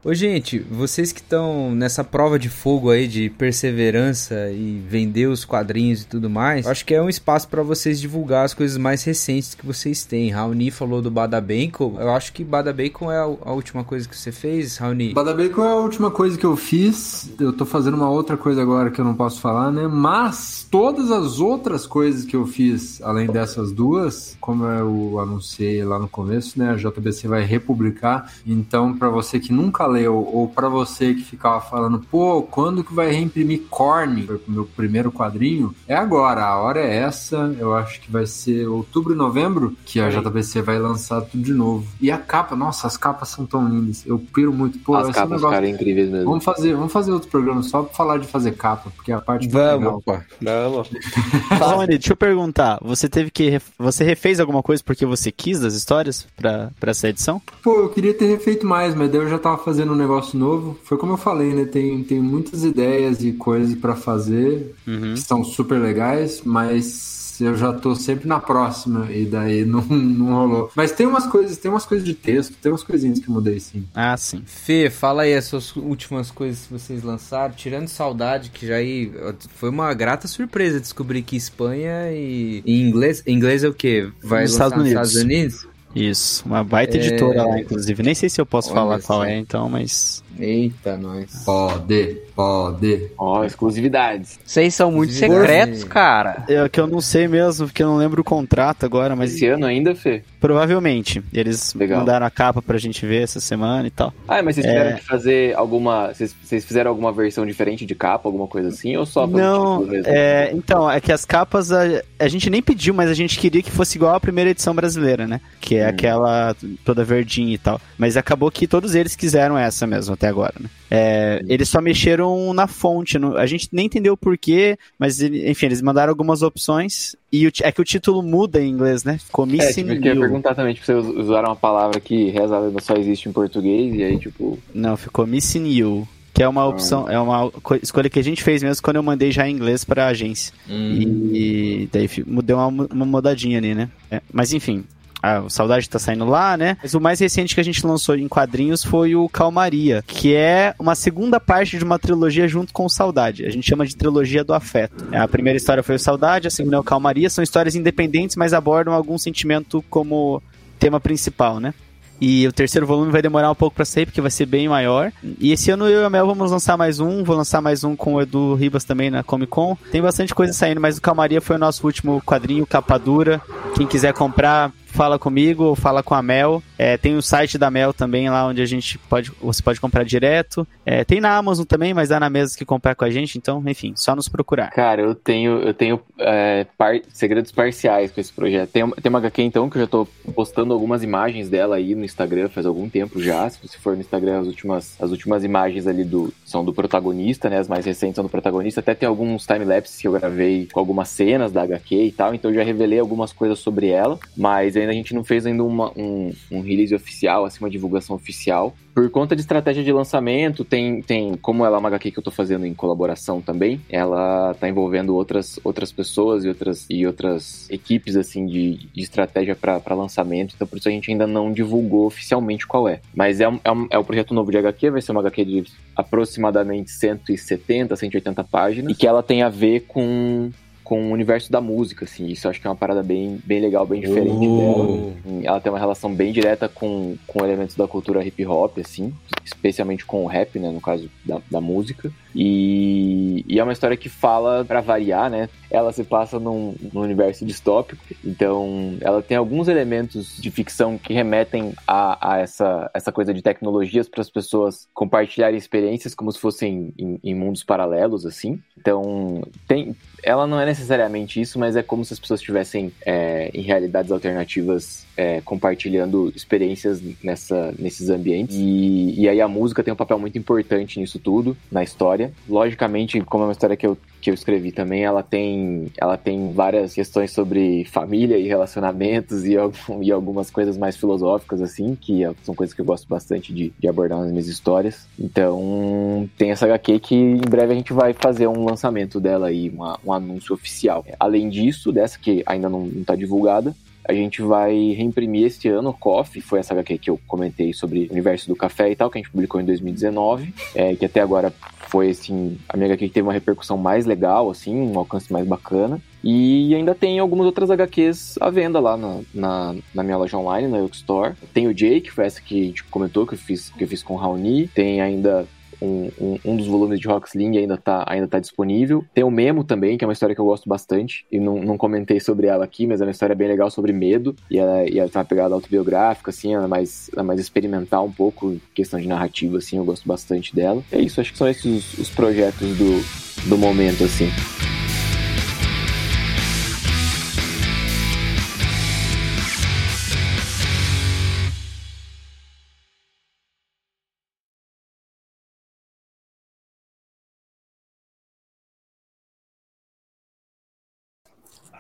Ô, gente, vocês que estão nessa prova de fogo aí de perseverança e vender os quadrinhos e tudo mais, acho que é um espaço para vocês divulgar as coisas mais recentes que vocês têm. Raoni falou do Bada Bacon. Eu acho que Bada Bacon é a, última coisa que você fez, Raoni. Bada Bacon é a última coisa que eu fiz. Eu tô fazendo uma outra coisa agora que eu não posso falar, né? Mas todas as outras coisas que eu fiz, além dessas duas, como eu anunciei lá no começo, né? A JBC vai republicar. Então, para você que nunca leu, ou para você que ficava falando, pô, quando que vai reimprimir Korn, meu primeiro quadrinho, é agora, a hora é essa, eu acho que vai ser outubro e novembro que a JBC vai lançar tudo de novo. E a capa, nossa, as capas são tão lindas, eu piro muito, pô, as capas, negócio... cara, é incríveis mesmo. Vamos fazer, vamos fazer outro programa só pra falar de fazer capa, porque é a parte Vamos, pô, vamos. Rony, deixa eu perguntar, você teve que, você refez alguma coisa porque você quis das histórias pra, pra essa edição? Pô, eu queria ter refeito mais, mas daí eu já tava fazendo um negócio novo. Foi como eu falei, né? Tem, tem muitas ideias e coisas para fazer uhum. que são super legais, mas eu já tô sempre na próxima e daí não, não rolou. Mas tem umas coisas, tem umas coisas de texto, tem umas coisinhas que mudei sim. Ah, sim. Fê, fala aí as suas últimas coisas que vocês lançaram, tirando saudade, que já aí foi uma grata surpresa descobrir que Espanha e em inglês, inglês é o quê? Vai nos Estados Unidos. Estados Unidos? Isso, uma baita editora é... lá, inclusive. Nem sei se eu posso Olha falar qual é, então, mas. Eita, nós. Pode, pode. Ó, oh, exclusividades. Vocês são muito secretos, cara. É que eu não sei mesmo, porque eu não lembro o contrato agora, mas. Esse ano ainda, Fê? Provavelmente. Eles Legal. mandaram a capa pra gente ver essa semana e tal. Ah, mas vocês tiveram é... que fazer alguma. Vocês, vocês fizeram alguma versão diferente de capa, alguma coisa assim? Ou só Não, é... então, é que as capas a... a gente nem pediu, mas a gente queria que fosse igual à primeira edição brasileira, né? Que é hum. aquela toda verdinha e tal. Mas acabou que todos eles quiseram essa mesmo até agora, né? É, eles só mexeram na fonte, no, a gente nem entendeu o porquê, mas enfim, eles mandaram algumas opções e o, é que o título muda em inglês, né? Ficou Missing é, tipo, Eu ia perguntar também, tipo, vocês usaram uma palavra que reza só existe em português e aí, tipo... Não, ficou Missing You. Que é uma opção, ah. é uma escolha que a gente fez mesmo quando eu mandei já em inglês para a agência. Hum. E, e daí mudei uma, uma mudadinha ali, né? É, mas enfim, a Saudade tá saindo lá, né? Mas o mais recente que a gente lançou em quadrinhos foi o Calmaria, que é uma segunda parte de uma trilogia junto com o Saudade. A gente chama de trilogia do afeto. A primeira história foi o Saudade, a segunda é o Calmaria. São histórias independentes, mas abordam algum sentimento como tema principal, né? E o terceiro volume vai demorar um pouco para sair, porque vai ser bem maior. E esse ano eu e a Mel vamos lançar mais um. Vou lançar mais um com o Edu Ribas também na Comic Con. Tem bastante coisa saindo, mas o Calmaria foi o nosso último quadrinho, capa dura. Quem quiser comprar, fala comigo ou fala com a Mel. É, tem o site da Mel também lá onde a gente pode, você pode comprar direto. É, tem na Amazon também, mas dá na mesa que comprar com a gente. Então, enfim, só nos procurar. Cara, eu tenho, eu tenho é, par, segredos parciais com esse projeto. Tem, tem uma HQ então que eu já tô postando algumas imagens dela aí no Instagram faz algum tempo já. Se você for no Instagram, as últimas, as últimas imagens ali do, são do protagonista, né? As mais recentes são do protagonista. Até tem alguns time-lapses que eu gravei com algumas cenas da HQ e tal. Então eu já revelei algumas coisas sobre ela. Mas ainda a gente não fez ainda uma, um, um release oficial, assim, uma divulgação oficial. Por conta de estratégia de lançamento, tem, tem como ela é uma HQ que eu tô fazendo em colaboração também, ela tá envolvendo outras, outras pessoas e outras, e outras equipes, assim, de, de estratégia para lançamento, então por isso a gente ainda não divulgou oficialmente qual é. Mas é, um, é, um, é um projeto novo de HQ, vai ser uma HQ de aproximadamente 170, 180 páginas, e que ela tem a ver com com o universo da música, assim. Isso eu acho que é uma parada bem, bem legal, bem diferente Oh. dela. Ela tem uma relação bem direta com, com elementos da cultura hip hop, assim, especialmente com o rap, né, no caso da, da música. E, e é uma história que fala, pra variar, né, ela se passa num, num universo distópico, então ela tem alguns elementos de ficção que remetem a, a essa, essa coisa de tecnologias para as pessoas compartilharem experiências como se fossem em, em mundos paralelos, assim. Então, tem, ela não é necessariamente isso, mas é como se as pessoas estivessem é, em realidades alternativas é, compartilhando experiências nessa, nesses ambientes. E, e aí a música tem um papel muito importante nisso tudo, na história. Logicamente, como é uma história que eu, que eu escrevi também, ela tem, ela tem várias questões sobre família e relacionamentos e, e algumas coisas mais filosóficas, assim, que é- são coisas que eu gosto bastante de, de abordar nas minhas histórias. Então, tem essa HQ que em breve a gente vai fazer um lançamento dela aí, uma- um anúncio oficial. Além disso, dessa que ainda não, não tá divulgada, a gente vai reimprimir este ano o Coffee, foi essa HQ que eu comentei sobre o universo do café e tal, que a gente publicou em 2019, é, que até agora foi, assim, a minha HQ que teve uma repercussão mais legal, assim, um alcance mais bacana. E ainda tem algumas outras HQs à venda lá na, na, na minha loja online, na Yoke Store. Tem o Jake, foi essa que a gente comentou, que eu fiz, que eu fiz com o Raoni. Tem ainda um, um, um dos volumes de Rocksling ainda tá, ainda tá disponível. Tem o Memo também, que é uma história que eu gosto bastante. E não, não comentei sobre ela aqui, mas é uma história bem legal sobre medo. E ela, e ela tem uma pegada autobiográfica, assim, ela é mais, ela é mais experimental um pouco, questão de narrativa, assim, eu gosto bastante dela. É isso, acho que são esses os, os projetos do, do momento, assim.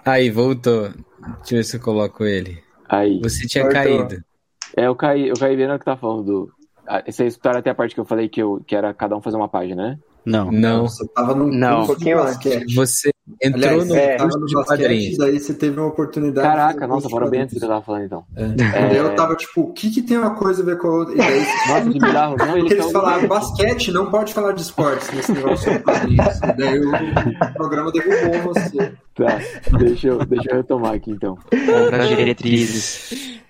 Aí, voltou. Deixa eu ver se eu coloco ele. Aí. Você tinha Voltou. caído. É, eu caí, eu caí vendo o que tá falando do. Ah, Essa história até a parte que eu falei que, eu, que era cada um fazer uma página, né? Não. Não. Você tava num Não. de basquete. Você entrou Aliás, no curso de basquete, quadrinhos. daí você teve uma oportunidade. de Caraca, nossa, quadrinhos. que eu tava falando então. Daí É, eu tava tipo, o que que tem uma coisa a ver com a outra? E daí, Nossa, que bizarro. Não, ele porque eles falaram, basquete, não pode falar de esportes nesse negócio de quadrinhos. E daí o, programa derrubou você. Tá, deixa eu, deixa eu retomar aqui então. Compras diretrizes.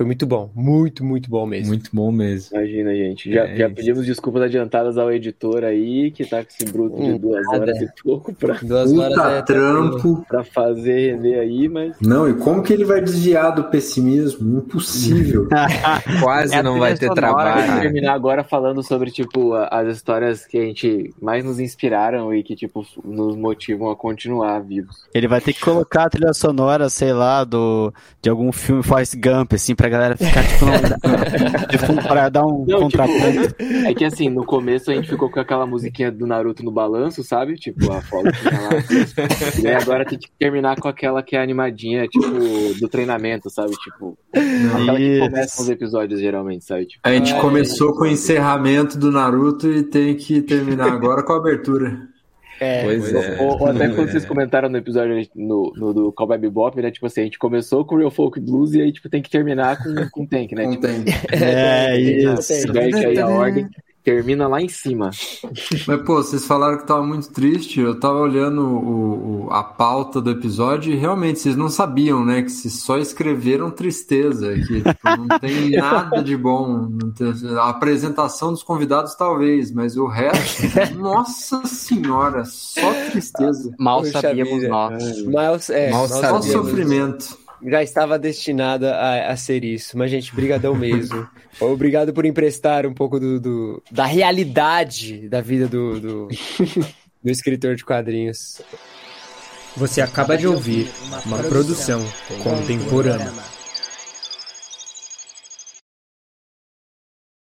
Foi muito bom. Muito, muito bom mesmo. Muito bom mesmo. Imagina, gente. Já, É já pedimos desculpas adiantadas ao editor aí, que tá com esse bruto de duas nada. horas e pouco pra, Duas horas Puta é trampo. pra fazer render aí, mas. Não, e como que ele vai desviar do pessimismo? Impossível. Quase É não vai ter trabalho. terminar agora falando sobre, tipo, as histórias que a gente mais nos inspiraram e que, tipo, nos motivam a continuar vivos. Ele vai ter que colocar a trilha sonora, sei lá, do, de algum filme Forrest Gump, assim, pra galera ficar, tipo, no- de fundo pra dar um Não, tipo, contraponto. É que assim, no começo a gente ficou com aquela musiquinha do Naruto no balanço, sabe? Tipo, a foto que tá lá. E aí agora tem que terminar com aquela que é animadinha, tipo, do treinamento, sabe? Tipo, aquela que começa os episódios geralmente, sabe? Tipo, A gente ai, começou com o encerramento do Naruto e tem que terminar agora com a abertura. É, Pois é. Ou, ou até quando vocês comentaram no episódio no, no do Cowboy Bebop, né? Tipo assim, a gente começou com o Real Folk Blues e aí, tipo, tem que terminar com, com Tank, né? Não Tipo, tem. É, isso. inverte aí a ordem, termina lá em cima. Mas, pô, vocês falaram que tava muito triste. Eu tava olhando o, o- a pauta do episódio e realmente vocês não sabiam, né? Que vocês só escreveram tristeza. Que tipo, não tem nada de bom. Não tem- a apresentação dos convidados, talvez, mas o resto, nossa senhora, só tristeza. Mal Poxa sabíamos vida. nós. Mal, é, Mal mal sabíamos. sofrimento. Já estava destinada a, a ser isso. Mas, gente, brigadão mesmo. Obrigado por emprestar um pouco do, do- da realidade da vida do, do, do escritor de quadrinhos. Você acaba de ouvir uma produção contemporânea.